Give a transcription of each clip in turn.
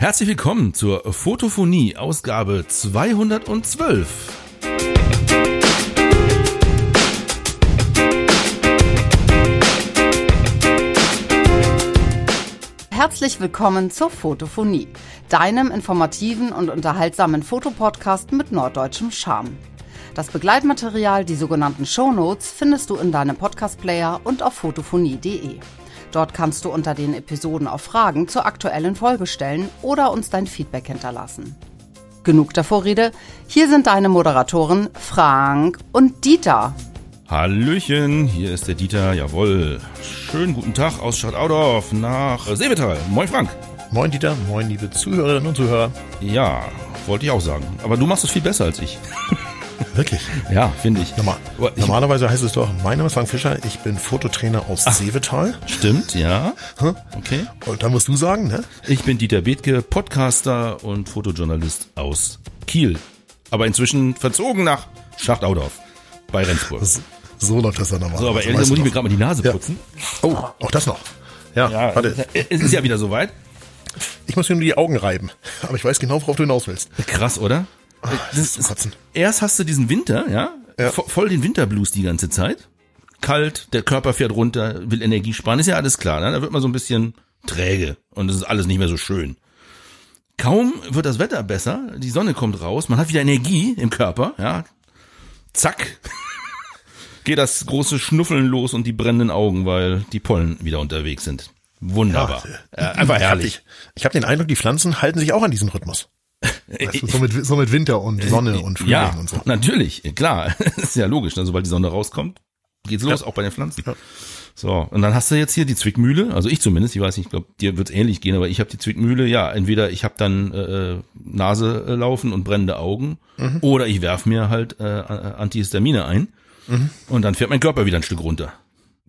Herzlich willkommen zur Fotophonie Ausgabe 212. Herzlich willkommen zur Fotophonie, deinem informativen und unterhaltsamen Fotopodcast mit norddeutschem Charme. Das Begleitmaterial, die sogenannten Shownotes, findest du in deinem Podcast-Player und auf fotophonie.de. Dort kannst du unter den Episoden auch Fragen zur aktuellen Folge stellen oder uns dein Feedback hinterlassen. Genug der Vorrede, hier sind deine Moderatoren Frank und Dieter. Hallöchen, hier ist der Dieter, jawohl. Schönen guten Tag aus Stadtaudorf nach Seevetal. Moin Frank. Moin Dieter, moin liebe Zuhörerinnen und Zuhörer. Ja, wollte ich auch sagen. Aber du machst es viel besser als ich. Wirklich? Ja, finde ich. Normal, ich. Normalerweise heißt es doch, mein Name ist Frank Fischer, ich bin Fototrainer aus Ach, Seevetal. Stimmt, ja. Okay. Und da musst du sagen, ne? Ich bin Dieter Bethke, Podcaster und Fotojournalist aus Kiel. Aber inzwischen verzogen nach Schachtaudorf bei Rendsburg. So läuft das dann nochmal. So, aber ehrlich, muss ich mir gerade mal die Nase putzen. Ja. Oh, auch das noch. Ja, ja, warte. Es ist ja wieder soweit. Ich muss mir nur die Augen reiben. Aber ich weiß genau, worauf du hinaus willst. Krass, oder? Ach, das ist kotzen. Erst hast du diesen Winter, ja? ja. Voll den Winterblues die ganze Zeit. Kalt, der Körper fährt runter, will Energie sparen, ist ja alles klar. Ne? Da wird man so ein bisschen träge und es ist alles nicht mehr so schön. Kaum wird das Wetter besser, die Sonne kommt raus, man hat wieder Energie im Körper, ja. Zack, geht das große Schnuffeln los und die brennenden Augen, weil die Pollen wieder unterwegs sind. Wunderbar. Ja, äh, einfach herrlich. Ich habe hab den Eindruck, die Pflanzen halten sich auch an diesen Rhythmus. Weißt du, so, mit, so mit Winter und Sonne und Frühling ja, und so. natürlich, klar. ist ja logisch. Ne? Sobald die Sonne rauskommt, geht's los, ja. auch bei den Pflanzen. Ja. So, und dann hast du jetzt hier die Zwickmühle, also ich zumindest, ich weiß nicht, ich glaube, dir wird's ähnlich gehen, aber ich habe die Zwickmühle, ja, entweder ich habe dann äh, Nase äh, laufen und brennende Augen mhm. oder ich werf mir halt äh, Antihistamine ein mhm. und dann fährt mein Körper wieder ein Stück runter.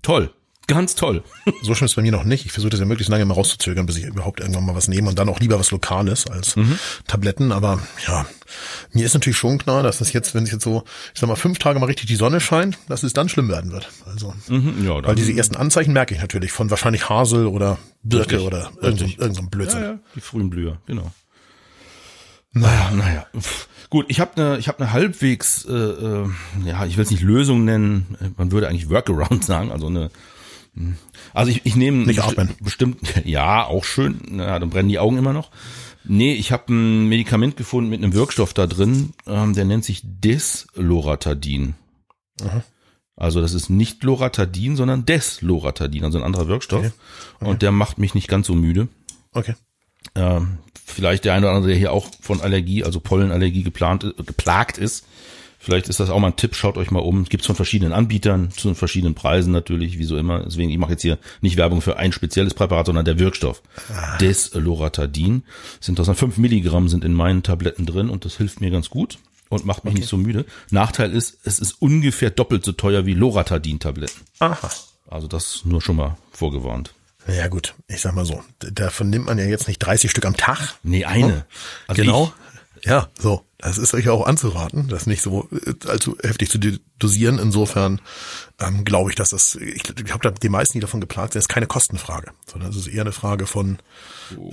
Toll. Ganz toll. So schlimm ist bei mir noch nicht. Ich versuche das ja möglichst lange mal rauszuzögern, bis ich überhaupt irgendwann mal was nehme und dann auch lieber was Lokales als mhm. Tabletten. Aber ja, mir ist natürlich schon klar, dass das jetzt, wenn es jetzt so, ich sag mal, fünf Tage mal richtig die Sonne scheint, dass es dann schlimm werden wird. Also, mhm, ja, weil diese ersten Anzeichen merke ich natürlich von wahrscheinlich Hasel oder Birke richtig, oder irgendein irgend so Blödsinn. Ja, ja, die frühen Blüher, genau. Naja, naja. Pff. Gut, ich habe eine ich habe eine halbwegs äh, äh, ja, ich will es nicht Lösung nennen, man würde eigentlich Workaround sagen, also eine also ich, ich nehme nicht atmen. bestimmt, ja, auch schön, ja, dann brennen die Augen immer noch. Nee, ich habe ein Medikament gefunden mit einem Wirkstoff da drin, ähm, der nennt sich Desloratadin. Aha. Also das ist nicht Loratadin, sondern Desloratadin, also ein anderer Wirkstoff. Okay. Okay. Und der macht mich nicht ganz so müde. Okay. Ähm, vielleicht der eine oder andere, der hier auch von Allergie, also Pollenallergie geplant, geplagt ist, Vielleicht ist das auch mal ein Tipp, schaut euch mal um. Gibt's von verschiedenen Anbietern, zu verschiedenen Preisen natürlich, wie so immer. Deswegen, ich mache jetzt hier nicht Werbung für ein spezielles Präparat, sondern der Wirkstoff. Ah. Desloratadin. Sind das dann fünf Milligramm sind in meinen Tabletten drin und das hilft mir ganz gut und macht mich okay. nicht so müde. Nachteil ist, es ist ungefähr doppelt so teuer wie Loratadin-Tabletten. Aha. Also das nur schon mal vorgewarnt. Ja gut, ich sag mal so, davon nimmt man ja jetzt nicht 30 Stück am Tag. Nee, eine. Also genau. Ich, ja, so. Das ist euch auch anzuraten, das nicht so äh, allzu heftig zu dosieren. Insofern ähm, glaube ich, dass das, ich, ich glaube, die meisten, die davon geplagt sind, ist keine Kostenfrage, sondern es ist eher eine Frage von,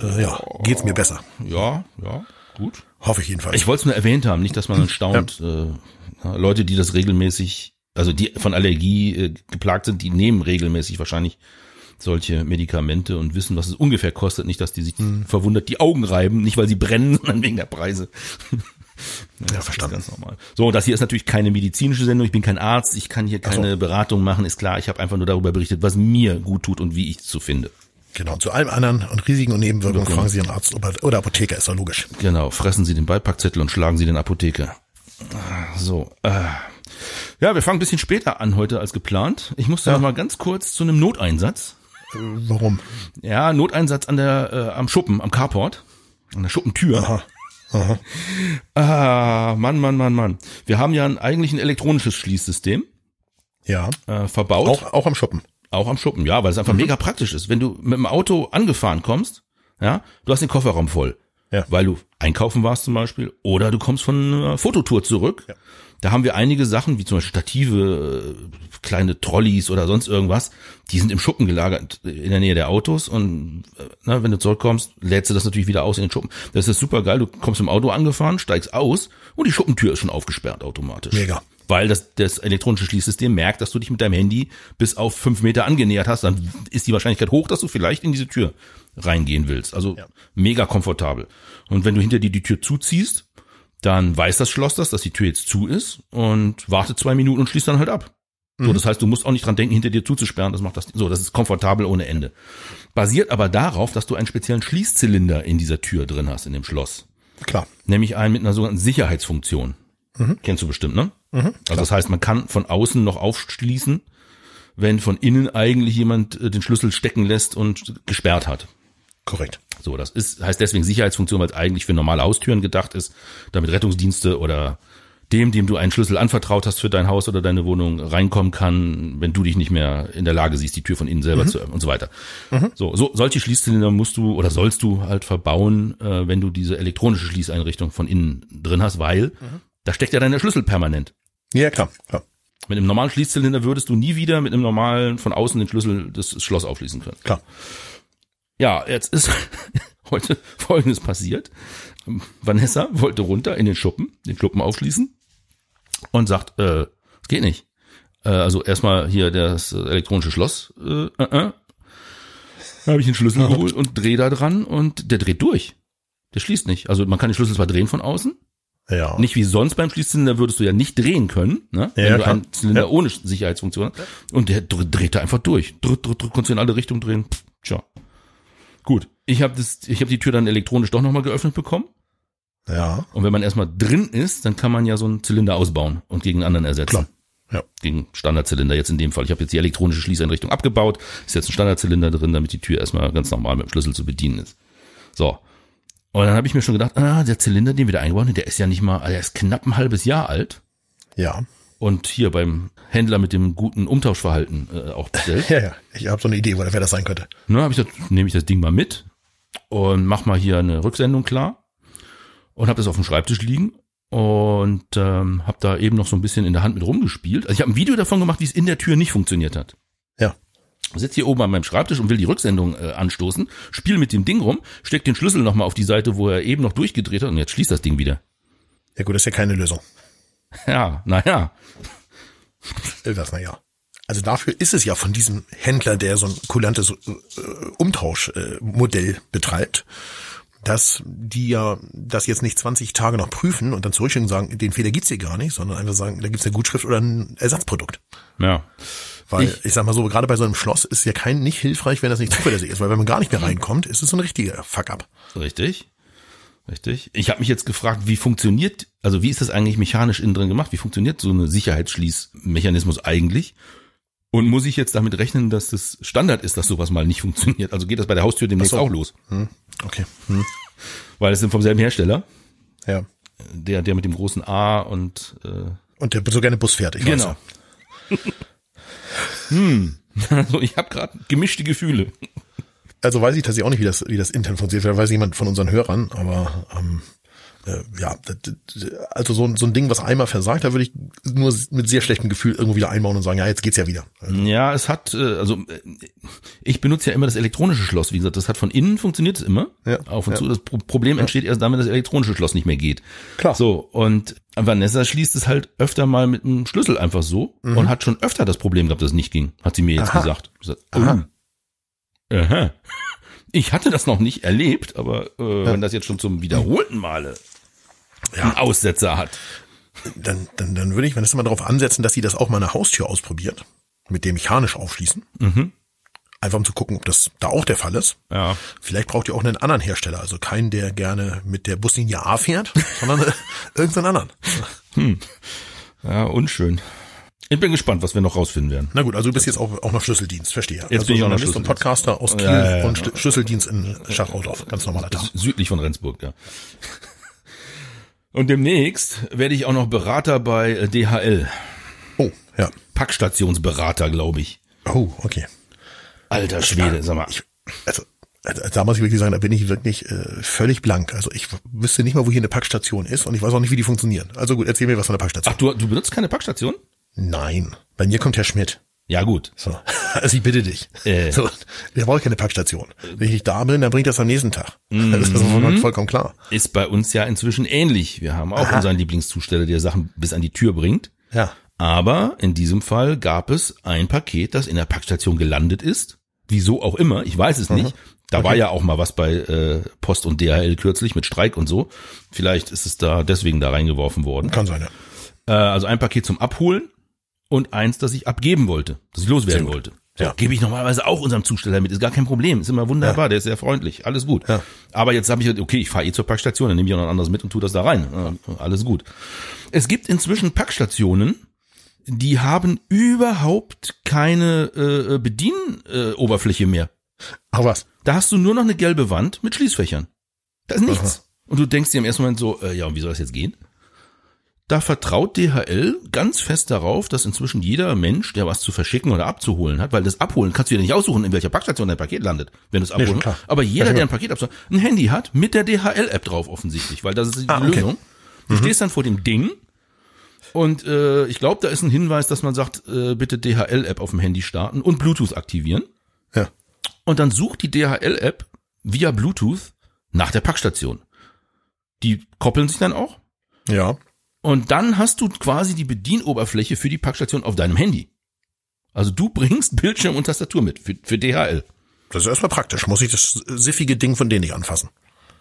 äh, ja, geht's mir besser? Ja, ja, gut. Hoffe ich jedenfalls. Ich wollte es nur erwähnt haben, nicht, dass man dann staunt. Ja. Äh, Leute, die das regelmäßig, also die von Allergie äh, geplagt sind, die nehmen regelmäßig wahrscheinlich solche Medikamente und wissen, was es ungefähr kostet. Nicht, dass die sich hm. verwundert die Augen reiben, nicht weil sie brennen, sondern wegen der Preise. Ja, ja verstanden. Ganz normal. So, das hier ist natürlich keine medizinische Sendung. Ich bin kein Arzt. Ich kann hier keine so. Beratung machen. Ist klar. Ich habe einfach nur darüber berichtet, was mir gut tut und wie ich es so finde. Genau, zu allem anderen und Risiken und Nebenwirkungen genau. fragen Sie einen Arzt oder Apotheker, ist doch logisch. Genau, fressen Sie den Beipackzettel und schlagen Sie den Apotheker. So, äh. Ja, wir fangen ein bisschen später an heute als geplant. Ich musste ja. noch mal ganz kurz zu einem Noteinsatz. Warum? Ja, Noteinsatz an der, äh, am Schuppen, am Carport, an der Schuppentür. Aha. Aha. Ah, Mann, Mann, Mann, Mann. Wir haben ja ein, eigentlich ein elektronisches Schließsystem. Ja. Äh, verbaut. Auch, auch am Schuppen. Auch am Schuppen, ja, weil es einfach mhm. mega praktisch ist. Wenn du mit dem Auto angefahren kommst, ja, du hast den Kofferraum voll. Ja. weil du einkaufen warst zum Beispiel, oder du kommst von einer Fototour zurück. Ja. Da haben wir einige Sachen, wie zum Beispiel Stative, äh, kleine Trolleys oder sonst irgendwas, die sind im Schuppen gelagert in der Nähe der Autos und äh, na, wenn du zurückkommst, lädst du das natürlich wieder aus in den Schuppen. Das ist super geil. Du kommst im Auto angefahren, steigst aus und die Schuppentür ist schon aufgesperrt automatisch. Mega. Weil das, das elektronische Schließsystem merkt, dass du dich mit deinem Handy bis auf fünf Meter angenähert hast, dann ist die Wahrscheinlichkeit hoch, dass du vielleicht in diese Tür reingehen willst. Also Ja. mega komfortabel. Und wenn du hinter dir die Tür zuziehst, dann weiß das Schloss das, dass die Tür jetzt zu ist und wartet zwei Minuten und schließt dann halt ab. So, das heißt, du musst auch nicht dran denken, hinter dir zuzusperren. Das macht das so. Das ist komfortabel ohne Ende. Basiert aber darauf, dass du einen speziellen Schließzylinder in dieser Tür drin hast in dem Schloss, Klar. nämlich einen mit einer sogenannten Sicherheitsfunktion. Kennst du bestimmt, ne? also das heißt, man kann von außen noch aufschließen, wenn von innen eigentlich jemand äh, den Schlüssel stecken lässt und gesperrt hat. Korrekt. So, das ist, heißt deswegen Sicherheitsfunktion, weil es eigentlich für normale Haustüren gedacht ist, damit Rettungsdienste oder dem, dem du einen Schlüssel anvertraut hast für dein Haus oder deine Wohnung, reinkommen kann, wenn du dich nicht mehr in der Lage siehst, die Tür von innen selber zu öffnen und so weiter. So, so, solche Schließzylinder musst du oder sollst du halt verbauen, äh, wenn du diese elektronische Schließeinrichtung von innen drin hast, weil da steckt ja dein Schlüssel permanent. Ja, klar. klar. Mit einem normalen Schließzylinder würdest du nie wieder mit einem normalen von außen den Schlüssel des Schloss aufschließen können. Klar. Ja, jetzt ist heute Folgendes passiert. Vanessa wollte runter in den Schuppen, den Schuppen aufschließen und sagt, äh, es geht nicht. Äh, also erstmal hier das elektronische Schloss. Äh, äh, äh. Da habe ich den Schlüssel geholt und drehe da dran und der dreht durch. Der schließt nicht. Also man kann den Schlüssel zwar drehen von außen, Ja. nicht wie sonst beim Schließzylinder würdest du ja nicht drehen können, ne? wenn du klar. einen Zylinder Ja. ohne Sicherheitsfunktion hast. Und der dr- dreht da einfach durch. Drück, drück, drück, konntest du in alle Richtungen drehen. Pff, Tja. Gut. Ich habe das, ich habe die Tür dann elektronisch doch nochmal geöffnet bekommen. Ja. Und wenn man erstmal drin ist, dann kann man ja so einen Zylinder ausbauen und gegen einen anderen ersetzen. Klar. Ja. Gegen Standardzylinder jetzt in dem Fall. Ich habe jetzt die elektronische Schließeinrichtung abgebaut. Ist jetzt ein Standardzylinder drin, damit die Tür erstmal ganz normal mit dem Schlüssel zu bedienen ist. So. Und dann habe ich mir schon gedacht, ah, der Zylinder, den wir da eingebaut haben, der ist ja nicht mal, der ist knapp ein halbes Jahr alt. Ja. Und hier beim Händler mit dem guten Umtauschverhalten äh, auch bestellt. Ja, ja. Ich habe so eine Idee, wo wer das sein könnte. Ne, habe ich gesagt, nehme ich das Ding mal mit und mach mal hier eine Rücksendung klar und habe das auf dem Schreibtisch liegen und ähm, habe da eben noch so ein bisschen in der Hand mit rumgespielt. Also ich habe ein Video davon gemacht, wie es in der Tür nicht funktioniert hat. Ja. Sitz hier oben an meinem Schreibtisch und will die Rücksendung äh, anstoßen, spiel mit dem Ding rum, steck den Schlüssel nochmal auf die Seite, wo er eben noch durchgedreht hat und jetzt schließt das Ding wieder. Ja gut, das ist ja keine Lösung. Ja, naja. Äh, Das, na ja. Also dafür ist es ja von diesem Händler, der so ein kulantes äh, Umtauschmodell betreibt, dass die ja das jetzt nicht 20 Tage noch prüfen und dann zurückschicken und sagen, den Fehler gibt's hier gar nicht, sondern einfach sagen, da gibt's eine Gutschrift oder ein Ersatzprodukt. Ja. Weil Ich- ich, sag mal so, gerade bei so einem Schloss ist ja kein nicht hilfreich, wenn das nicht zuverlässig ist, weil wenn man gar nicht mehr reinkommt, ist es so ein richtiger Fuck-up. Richtig. Richtig. Ich habe mich jetzt gefragt, wie funktioniert, also wie ist das eigentlich mechanisch innen drin gemacht? Wie funktioniert so eine Sicherheitsschließmechanismus eigentlich? Und muss ich jetzt damit rechnen, dass das Standard ist, dass sowas mal nicht funktioniert? Also geht das bei der Haustür demnächst so. auch los? Hm, okay. Hm, Weil es sind vom selben Hersteller, ja. der, der mit dem großen A und äh, Und der so gerne Bus fährt, ich weiß genau. ja. hm. Also ich habe gerade gemischte Gefühle. Also weiß ich tatsächlich auch nicht, wie das, wie das intern funktioniert. Vielleicht weiß jemand von unseren Hörern, aber ähm, äh, ja, also so, ein- so ein Ding, was einmal versagt, da würde ich nur mit sehr schlechtem Gefühl irgendwo wieder einbauen und sagen, ja, jetzt geht's ja wieder. Ja, es hat, äh, also äh, ich benutze ja immer das elektronische Schloss. Wie gesagt, das hat von innen funktioniert es immer. Ja, Auf und ja. zu. Das Pro Problem entsteht erst dann, wenn das elektronische Schloss nicht mehr geht. Klar. So, und Vanessa schließt es halt öfter mal mit einem Schlüssel einfach so und hat schon öfter das Problem gehabt, dass es nicht ging. Hat sie mir jetzt Mhm. Aha. gesagt. Ich gesagt, Aha. Aha. Ich hatte das noch nicht erlebt, aber äh, wenn das jetzt schon zum wiederholten Male einen Aussetzer hat. Dann, dann, dann würde ich, wenn das mal darauf ansetzen, dass sie das auch mal eine Haustür ausprobiert, mit dem mechanisch aufschließen. Mhm. Einfach um zu gucken, ob das da auch der Fall ist. Ja. Vielleicht braucht ihr auch einen anderen Hersteller, also keinen, der gerne mit der Buslinie A fährt, sondern irgendeinen anderen. Ja, unschön. Ich bin gespannt, was wir noch rausfinden werden. Na gut, also du bist jetzt auch, auch noch Schlüsseldienst, verstehe. Jetzt also bin ich auch noch Journalist und Schlüsseldienst. Podcaster aus Kiel Ja, ja, und Schl- Schlüsseldienst in Schachaudorf, ganz normaler Tag. Südlich von Rendsburg, ja. Und demnächst werde ich auch noch Berater bei äh, DHL. Oh, ja. Packstationsberater, glaube ich. Oh, okay. Alter Schwede, sag mal. Ich, also da muss ich wirklich sagen, da bin ich wirklich äh, völlig blank. Also ich wüsste nicht mal, wo hier eine Packstation ist und ich weiß auch nicht, wie die funktionieren. Also gut, erzähl mir was von der Packstation. Ach, du, du benutzt keine Packstation? Nein, bei mir kommt Herr Schmidt. Ja, gut. So, also ich bitte dich. Äh. So, der braucht keine Packstation. Wenn ich nicht da bin, dann bringt das am nächsten Tag. Das ist voll- vollkommen klar. Ist bei uns ja inzwischen ähnlich. Wir haben auch unseren Lieblingszusteller, der Sachen bis an die Tür bringt. Ja. Aber in diesem Fall gab es ein Paket, das in der Packstation gelandet ist. Wieso auch immer, ich weiß es nicht. Da war ja auch mal was bei äh, Post und DHL kürzlich mit Streik und so. Vielleicht ist es da deswegen da reingeworfen worden. Kann sein, ja. Äh, also ein Paket zum Abholen und eins, das ich abgeben wollte, das ich loswerden wollte. Ja. Gebe ich normalerweise auch unserem Zusteller mit, ist gar kein Problem, ist immer wunderbar, der ist sehr freundlich, alles gut. Ja. Aber jetzt habe ich gesagt, okay, ich fahre eh zur Packstation, dann nehme ich auch noch ein anderes mit und tu das da rein. Ja, alles gut. Es gibt inzwischen Packstationen, die haben überhaupt keine äh, Bedienoberfläche äh, mehr. Ach was. Da hast du nur noch eine gelbe Wand mit Schließfächern. Da ist nichts. Und du denkst dir im ersten Moment so, äh, ja, und wie soll das jetzt gehen? Da vertraut DHL ganz fest darauf, dass inzwischen jeder Mensch, der was zu verschicken oder abzuholen hat, weil das Abholen kannst du dir nicht aussuchen, in welcher Packstation dein Paket landet, wenn du es abholen klar. Aber jeder, Ja, der ein Paket abholt, ein Handy hat mit der DHL-App drauf offensichtlich, weil das ist die Ah, okay. Lösung. Du stehst dann vor dem Ding und äh, ich glaube, da ist ein Hinweis, dass man sagt, äh, bitte DHL-App auf dem Handy starten und Bluetooth aktivieren. Ja. Und dann sucht die DHL-App via Bluetooth nach der Packstation. Die koppeln sich dann auch. Ja. Und dann hast du quasi die Bedienoberfläche für die Packstation auf deinem Handy. Also du bringst Bildschirm und Tastatur mit für, für DHL. Das ist erstmal praktisch. Muss ich das siffige Ding von denen nicht anfassen.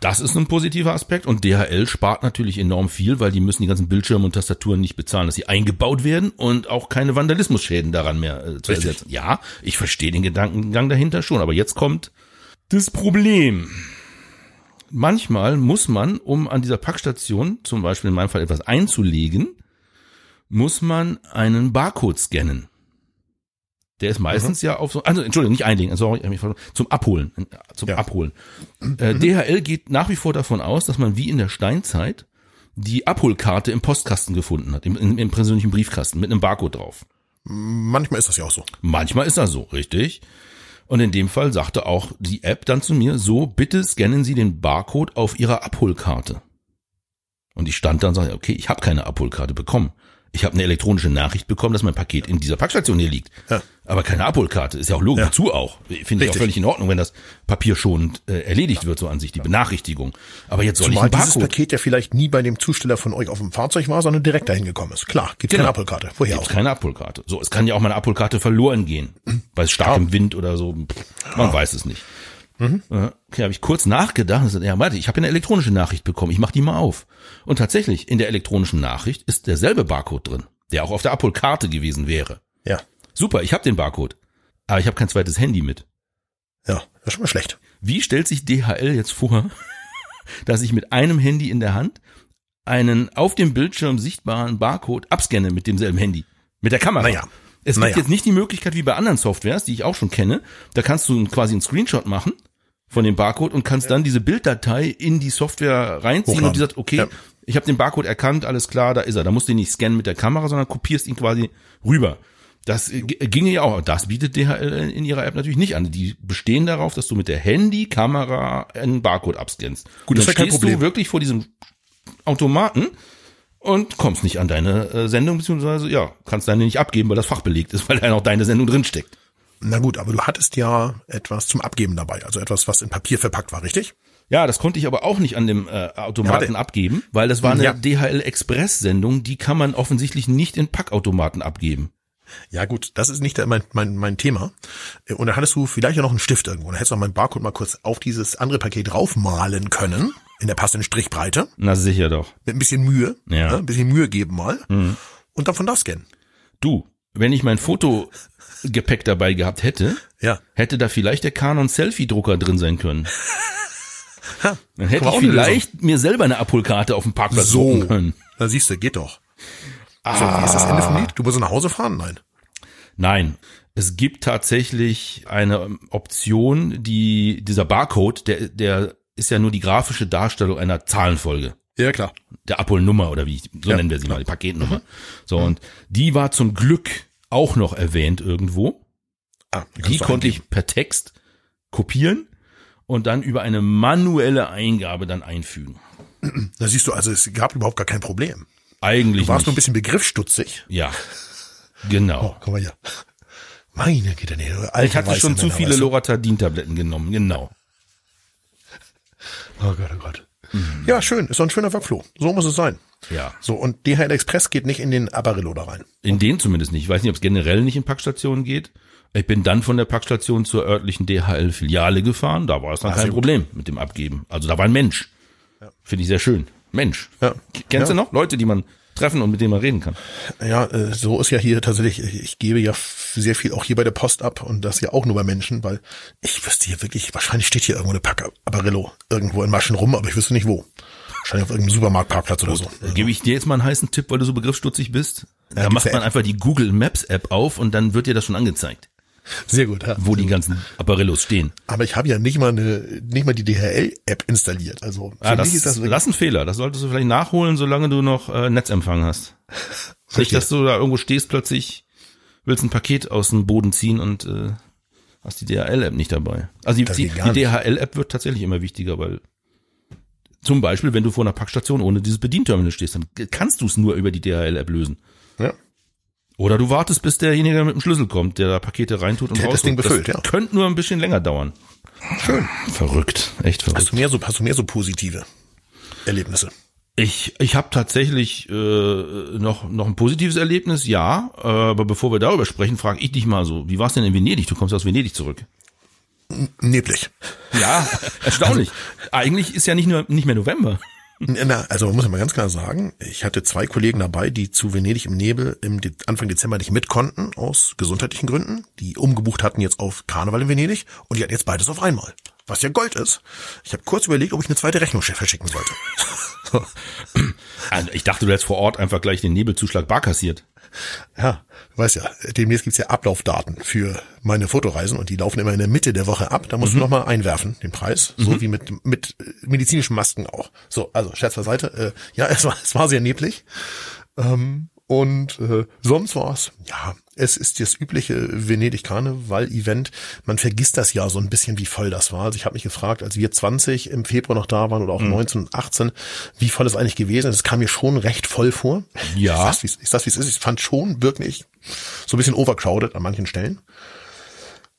Das ist ein positiver Aspekt und DHL spart natürlich enorm viel, weil die müssen die ganzen Bildschirme und Tastaturen nicht bezahlen, dass sie eingebaut werden und auch keine Vandalismusschäden daran mehr äh, zu Richtig. ersetzen. Ja, ich verstehe den Gedankengang dahinter schon, aber jetzt kommt das Problem. Manchmal muss man, um an dieser Packstation zum Beispiel in meinem Fall etwas einzulegen, muss man einen Barcode scannen. Der ist meistens ja auf so, also Entschuldigung, nicht einlegen, sorry, hab mich zum Abholen, äh, zum Ja. Abholen. Äh, DHL geht nach wie vor davon aus, dass man wie in der Steinzeit die Abholkarte im Postkasten gefunden hat, im, im, im persönlichen Briefkasten mit einem Barcode drauf. Manchmal ist das ja auch so. Manchmal ist das so, richtig. Und in dem Fall sagte auch die App dann zu mir, so, bitte scannen Sie den Barcode auf Ihrer Abholkarte. Und ich stand da und sagte, okay, ich habe keine Abholkarte bekommen. Ich habe eine elektronische Nachricht bekommen, dass mein Paket in dieser Packstation hier liegt. Ja. Aber keine Abholkarte. Ist ja auch logisch. Ja. Wozu auch? Finde ich auch völlig in Ordnung, wenn das papierschonend äh, erledigt wird, so an sich, die Benachrichtigung. Aber jetzt soll Zumal ich einen dieses. Paket ja vielleicht nie bei dem Zusteller von euch auf dem Fahrzeug war, sondern direkt dahin gekommen ist. Klar, gibt Genau. keine Abholkarte. Woher Gibt's auch? keine Abholkarte. So, es kann ja auch mal eine Abholkarte verloren gehen. Bei starkem Wind oder so. Man weiß es nicht. Mhm. Ja, Okay, habe ich kurz nachgedacht und gesagt, ja, warte, ich habe eine elektronische Nachricht bekommen, ich mach die mal auf. Und tatsächlich, in der elektronischen Nachricht ist derselbe Barcode drin, der auch auf der Abholkarte gewesen wäre. Ja. Super, ich habe den Barcode. Aber ich habe kein zweites Handy mit. Ja, das ist schon mal schlecht. Wie stellt sich DHL jetzt vor, dass ich mit einem Handy in der Hand einen auf dem Bildschirm sichtbaren Barcode abscanne mit demselben Handy? Mit der Kamera. Naja. Es gibt Naja. jetzt nicht die Möglichkeit wie bei anderen Softwares, die ich auch schon kenne, da kannst du quasi einen Screenshot machen von dem Barcode und kannst dann diese Bilddatei in die Software reinziehen Hochladen. und die sagt, okay, Ja. ich habe den Barcode erkannt, alles klar, da ist er. Da musst du ihn nicht scannen mit der Kamera, sondern kopierst ihn quasi rüber. Das äh, g- ginge ja auch. Das bietet DHL in ihrer App natürlich nicht an. Die bestehen darauf, dass du mit der Handykamera einen Barcode abscannst. Gut, das ist ja kein Problem. du wirklich vor diesem Automaten und kommst nicht an deine äh, Sendung, beziehungsweise ja, kannst deine nicht abgeben, weil das Fach belegt ist, weil da noch deine Sendung drinsteckt. Na gut, aber du hattest ja etwas zum Abgeben dabei. Also etwas, was in Papier verpackt war, richtig? Ja, das konnte ich aber auch nicht an dem äh, Automaten Ja, abgeben, weil das war eine Ja. DHL Express Sendung, die kann man offensichtlich nicht in Packautomaten abgeben. Ja gut, das ist nicht mein, mein, mein Thema. Und dann hattest du vielleicht ja noch einen Stift irgendwo. Dann hättest du auch meinen Barcode mal kurz auf dieses andere Paket draufmalen können. In der passenden Strichbreite. Na sicher doch. Mit ein bisschen Mühe. Ja. ne, Ein bisschen Mühe geben mal. Und dann von da scannen. Du, wenn ich mein Fotogepäck dabei gehabt hätte, Ja. hätte da vielleicht der Canon Selfie Drucker drin sein können. Ha, Dann hätte ich vielleicht mir selber eine Abholkarte auf dem Parkplatz So. drucken können. Da siehst du, geht doch. So, wie ist das Ende vom Lied? Du musst nach Hause fahren? Nein. Nein, es gibt tatsächlich eine Option, die dieser Barcode, der der ist ja nur die grafische Darstellung einer Zahlenfolge. Ja, klar. der Abholnummer oder wie ich, so Ja, nennen wir sie mal, die Paketnummer. So, und die war zum Glück auch noch erwähnt irgendwo. Ah, Die konnte ich per Text kopieren und dann über eine manuelle Eingabe dann einfügen. Da siehst du, also es gab überhaupt gar kein Problem. Eigentlich Du warst nicht. nur ein bisschen begriffsstutzig. ja, genau. Oh, guck mal hier. Meine Güte, nee, ich hatte schon zu viele? Loratadin-Tabletten genommen, genau. Oh Gott, oh Gott. Ja, schön. Ist doch ein schöner Workflow. So muss es sein. Ja. So, und DHL Express geht nicht in den Apparillo da rein. In den zumindest nicht. Ich weiß nicht, ob es generell nicht in Packstationen geht. Ich bin dann von der Packstation zur örtlichen DHL-Filiale gefahren. Da war es dann Ah, kein. Problem mit dem Abgeben. Also da war ein Mensch. Finde ich sehr schön. Mensch. Ja. Kennst Ja. du noch Leute, die man treffen und mit denen man reden kann? Ja, äh, so ist ja hier tatsächlich, ich ich gebe ja sehr viel auch hier bei der Post ab und das ja auch nur bei Menschen, weil ich wüsste hier wirklich, wahrscheinlich steht hier irgendwo eine Pack Apparillo irgendwo in Maschen rum, aber ich wüsste nicht wo. Wahrscheinlich auf irgendeinem Supermarktparkplatz oder so. Da Gebe ich dir jetzt mal einen heißen Tipp, weil du so begriffsstutzig bist. Da gibt's macht man einfach die Google Maps App auf und dann wird dir das schon angezeigt, Sehr gut. Ja. wo die ganzen Apparillos stehen. Aber ich habe ja nicht mal eine, nicht mal die DHL-App installiert. Also für Ah, das, mich ist das das ist ein Fehler. Das solltest du vielleicht nachholen, solange du noch äh, Netzempfang hast. Nicht, dass du da irgendwo stehst plötzlich, willst ein Paket aus dem Boden ziehen und äh, hast die DHL-App nicht dabei. Also die, die, die DHL-App wird tatsächlich immer wichtiger, weil zum Beispiel, wenn du vor einer Packstation ohne dieses Bedienterminal stehst, dann kannst du es nur über die DHL-App lösen. ja. Oder du wartest, bis derjenige mit dem Schlüssel kommt, der da Pakete reintut und Der hat das. Ding befüllt, ja. Könnte nur ein bisschen länger dauern. Schön. Verrückt, echt verrückt. Hast du mehr so, hast du mehr so positive Erlebnisse? Ich, ich habe tatsächlich äh, noch, noch ein positives Erlebnis, ja. Äh, aber bevor wir darüber sprechen, frage ich dich mal so, wie war es denn in Venedig? Du kommst aus Venedig zurück. Neblig. Ja, erstaunlich. Eigentlich ist ja nicht nur nicht mehr November. Na, also man muss ja mal ganz klar sagen, ich hatte zwei Kollegen dabei, die zu Venedig im Nebel im De Anfang Dezember nicht mit konnten, aus gesundheitlichen Gründen, die umgebucht hatten jetzt auf Karneval in Venedig und die hatten jetzt beides auf einmal. Was ja Gold ist. Ich habe kurz überlegt, ob ich eine zweite Rechnung verschicken sollte. Also ich dachte, du hättest vor Ort einfach gleich den Nebelzuschlag bar kassiert. Ja, du weißt ja, demnächst gibt's ja Ablaufdaten für meine Fotoreisen und die laufen immer in der Mitte der Woche ab. Da musst du nochmal einwerfen, den Preis, so wie mit, mit äh, medizinischen Masken auch. So, also Scherz beiseite. Äh, ja, es war, es war sehr neblig. Ähm, und äh, sonst war's, ja, es ist das übliche Venedig-Karneval-Event. Man vergisst das ja so ein bisschen, wie voll das war. Also ich habe mich gefragt, als wir 20 im Februar noch da waren oder auch 19 und 18, wie voll es eigentlich gewesen ist. Es kam mir schon recht voll vor. Ja. Ich sag's, wie's- ich sag's, wie es ist. Ich fand schon wirklich so ein bisschen overcrowded an manchen Stellen.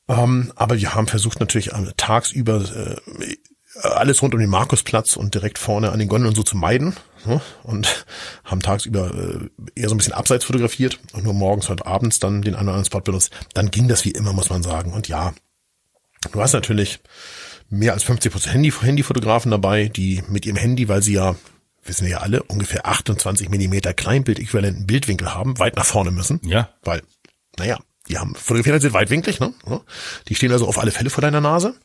Ähm, aber wir haben versucht natürlich äh, tagsüber äh, alles rund um den Markusplatz und direkt vorne an den Gondeln und so zu meiden ne? und haben tagsüber äh, eher so ein bisschen abseits fotografiert und nur morgens und abends dann den einen oder anderen Spot benutzt. Dann ging das wie immer, muss man sagen. Und ja, du hast natürlich mehr als 50 Prozent Handy, Handyfotografen dabei, die mit ihrem Handy, weil sie ja wissen wir ja alle, ungefähr 28 Millimeter Kleinbild-äquivalenten Bildwinkel haben, weit nach vorne müssen. Ja. Weil, naja, die haben fotografiert sind weitwinklig, ne? Die stehen also auf alle Fälle vor deiner Nase.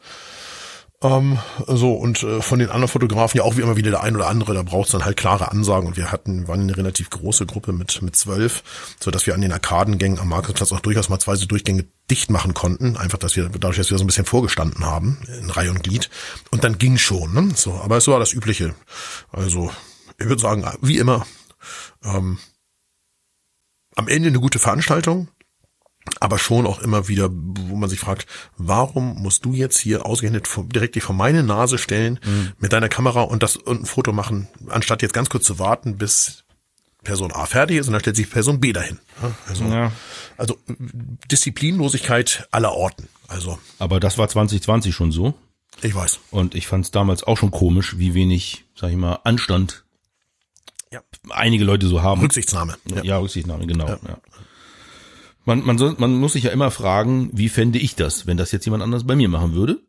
Ähm, so, und äh, von den anderen Fotografen ja auch wie immer wieder der ein oder andere, da braucht's dann halt klare Ansagen und wir hatten, waren eine relativ große Gruppe mit, mit zwölf, so dass wir an den Arkadengängen am Markusplatz auch durchaus mal zwei so Durchgänge dicht machen konnten. Einfach, dass wir, dadurch, dass wir so ein bisschen vorgestanden haben, in Reihe und Glied. Und dann ging schon, ne? So, aber es war das Übliche. Also, ich würde sagen, wie immer, ähm, am Ende eine gute Veranstaltung, aber schon auch immer wieder, wo man sich fragt, warum musst du jetzt hier ausgerechnet direkt dich vor meine Nase stellen mit deiner Kamera und das und ein Foto machen, anstatt jetzt ganz kurz zu warten, bis Person A fertig ist und dann stellt sich Person B dahin. Ja, Also, Ja. also Disziplinlosigkeit aller Orten. Also Aber das war 2020 schon so. ich weiß. Und ich fand es damals auch schon komisch, wie wenig, sag ich mal, Anstand Ja. einige Leute so haben. Rücksichtsnahme. Ja, ja Rücksichtnahme, genau. Ja. Man, man, soll, man muss sich ja immer fragen, wie fände ich das, wenn das jetzt jemand anders bei mir machen würde?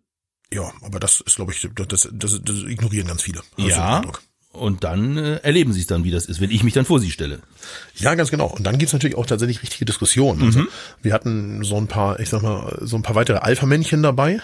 Ja, aber das ist, glaube ich, das, das, das ignorieren ganz viele. Ja. Und dann äh, erleben sie es dann, wie das ist, wenn ich mich dann vor sie stelle. Ja, ganz genau. Und dann gibt's natürlich auch tatsächlich richtige Diskussionen. Also wir hatten so ein paar, ich sag mal, so ein paar weitere Alpha-Männchen dabei,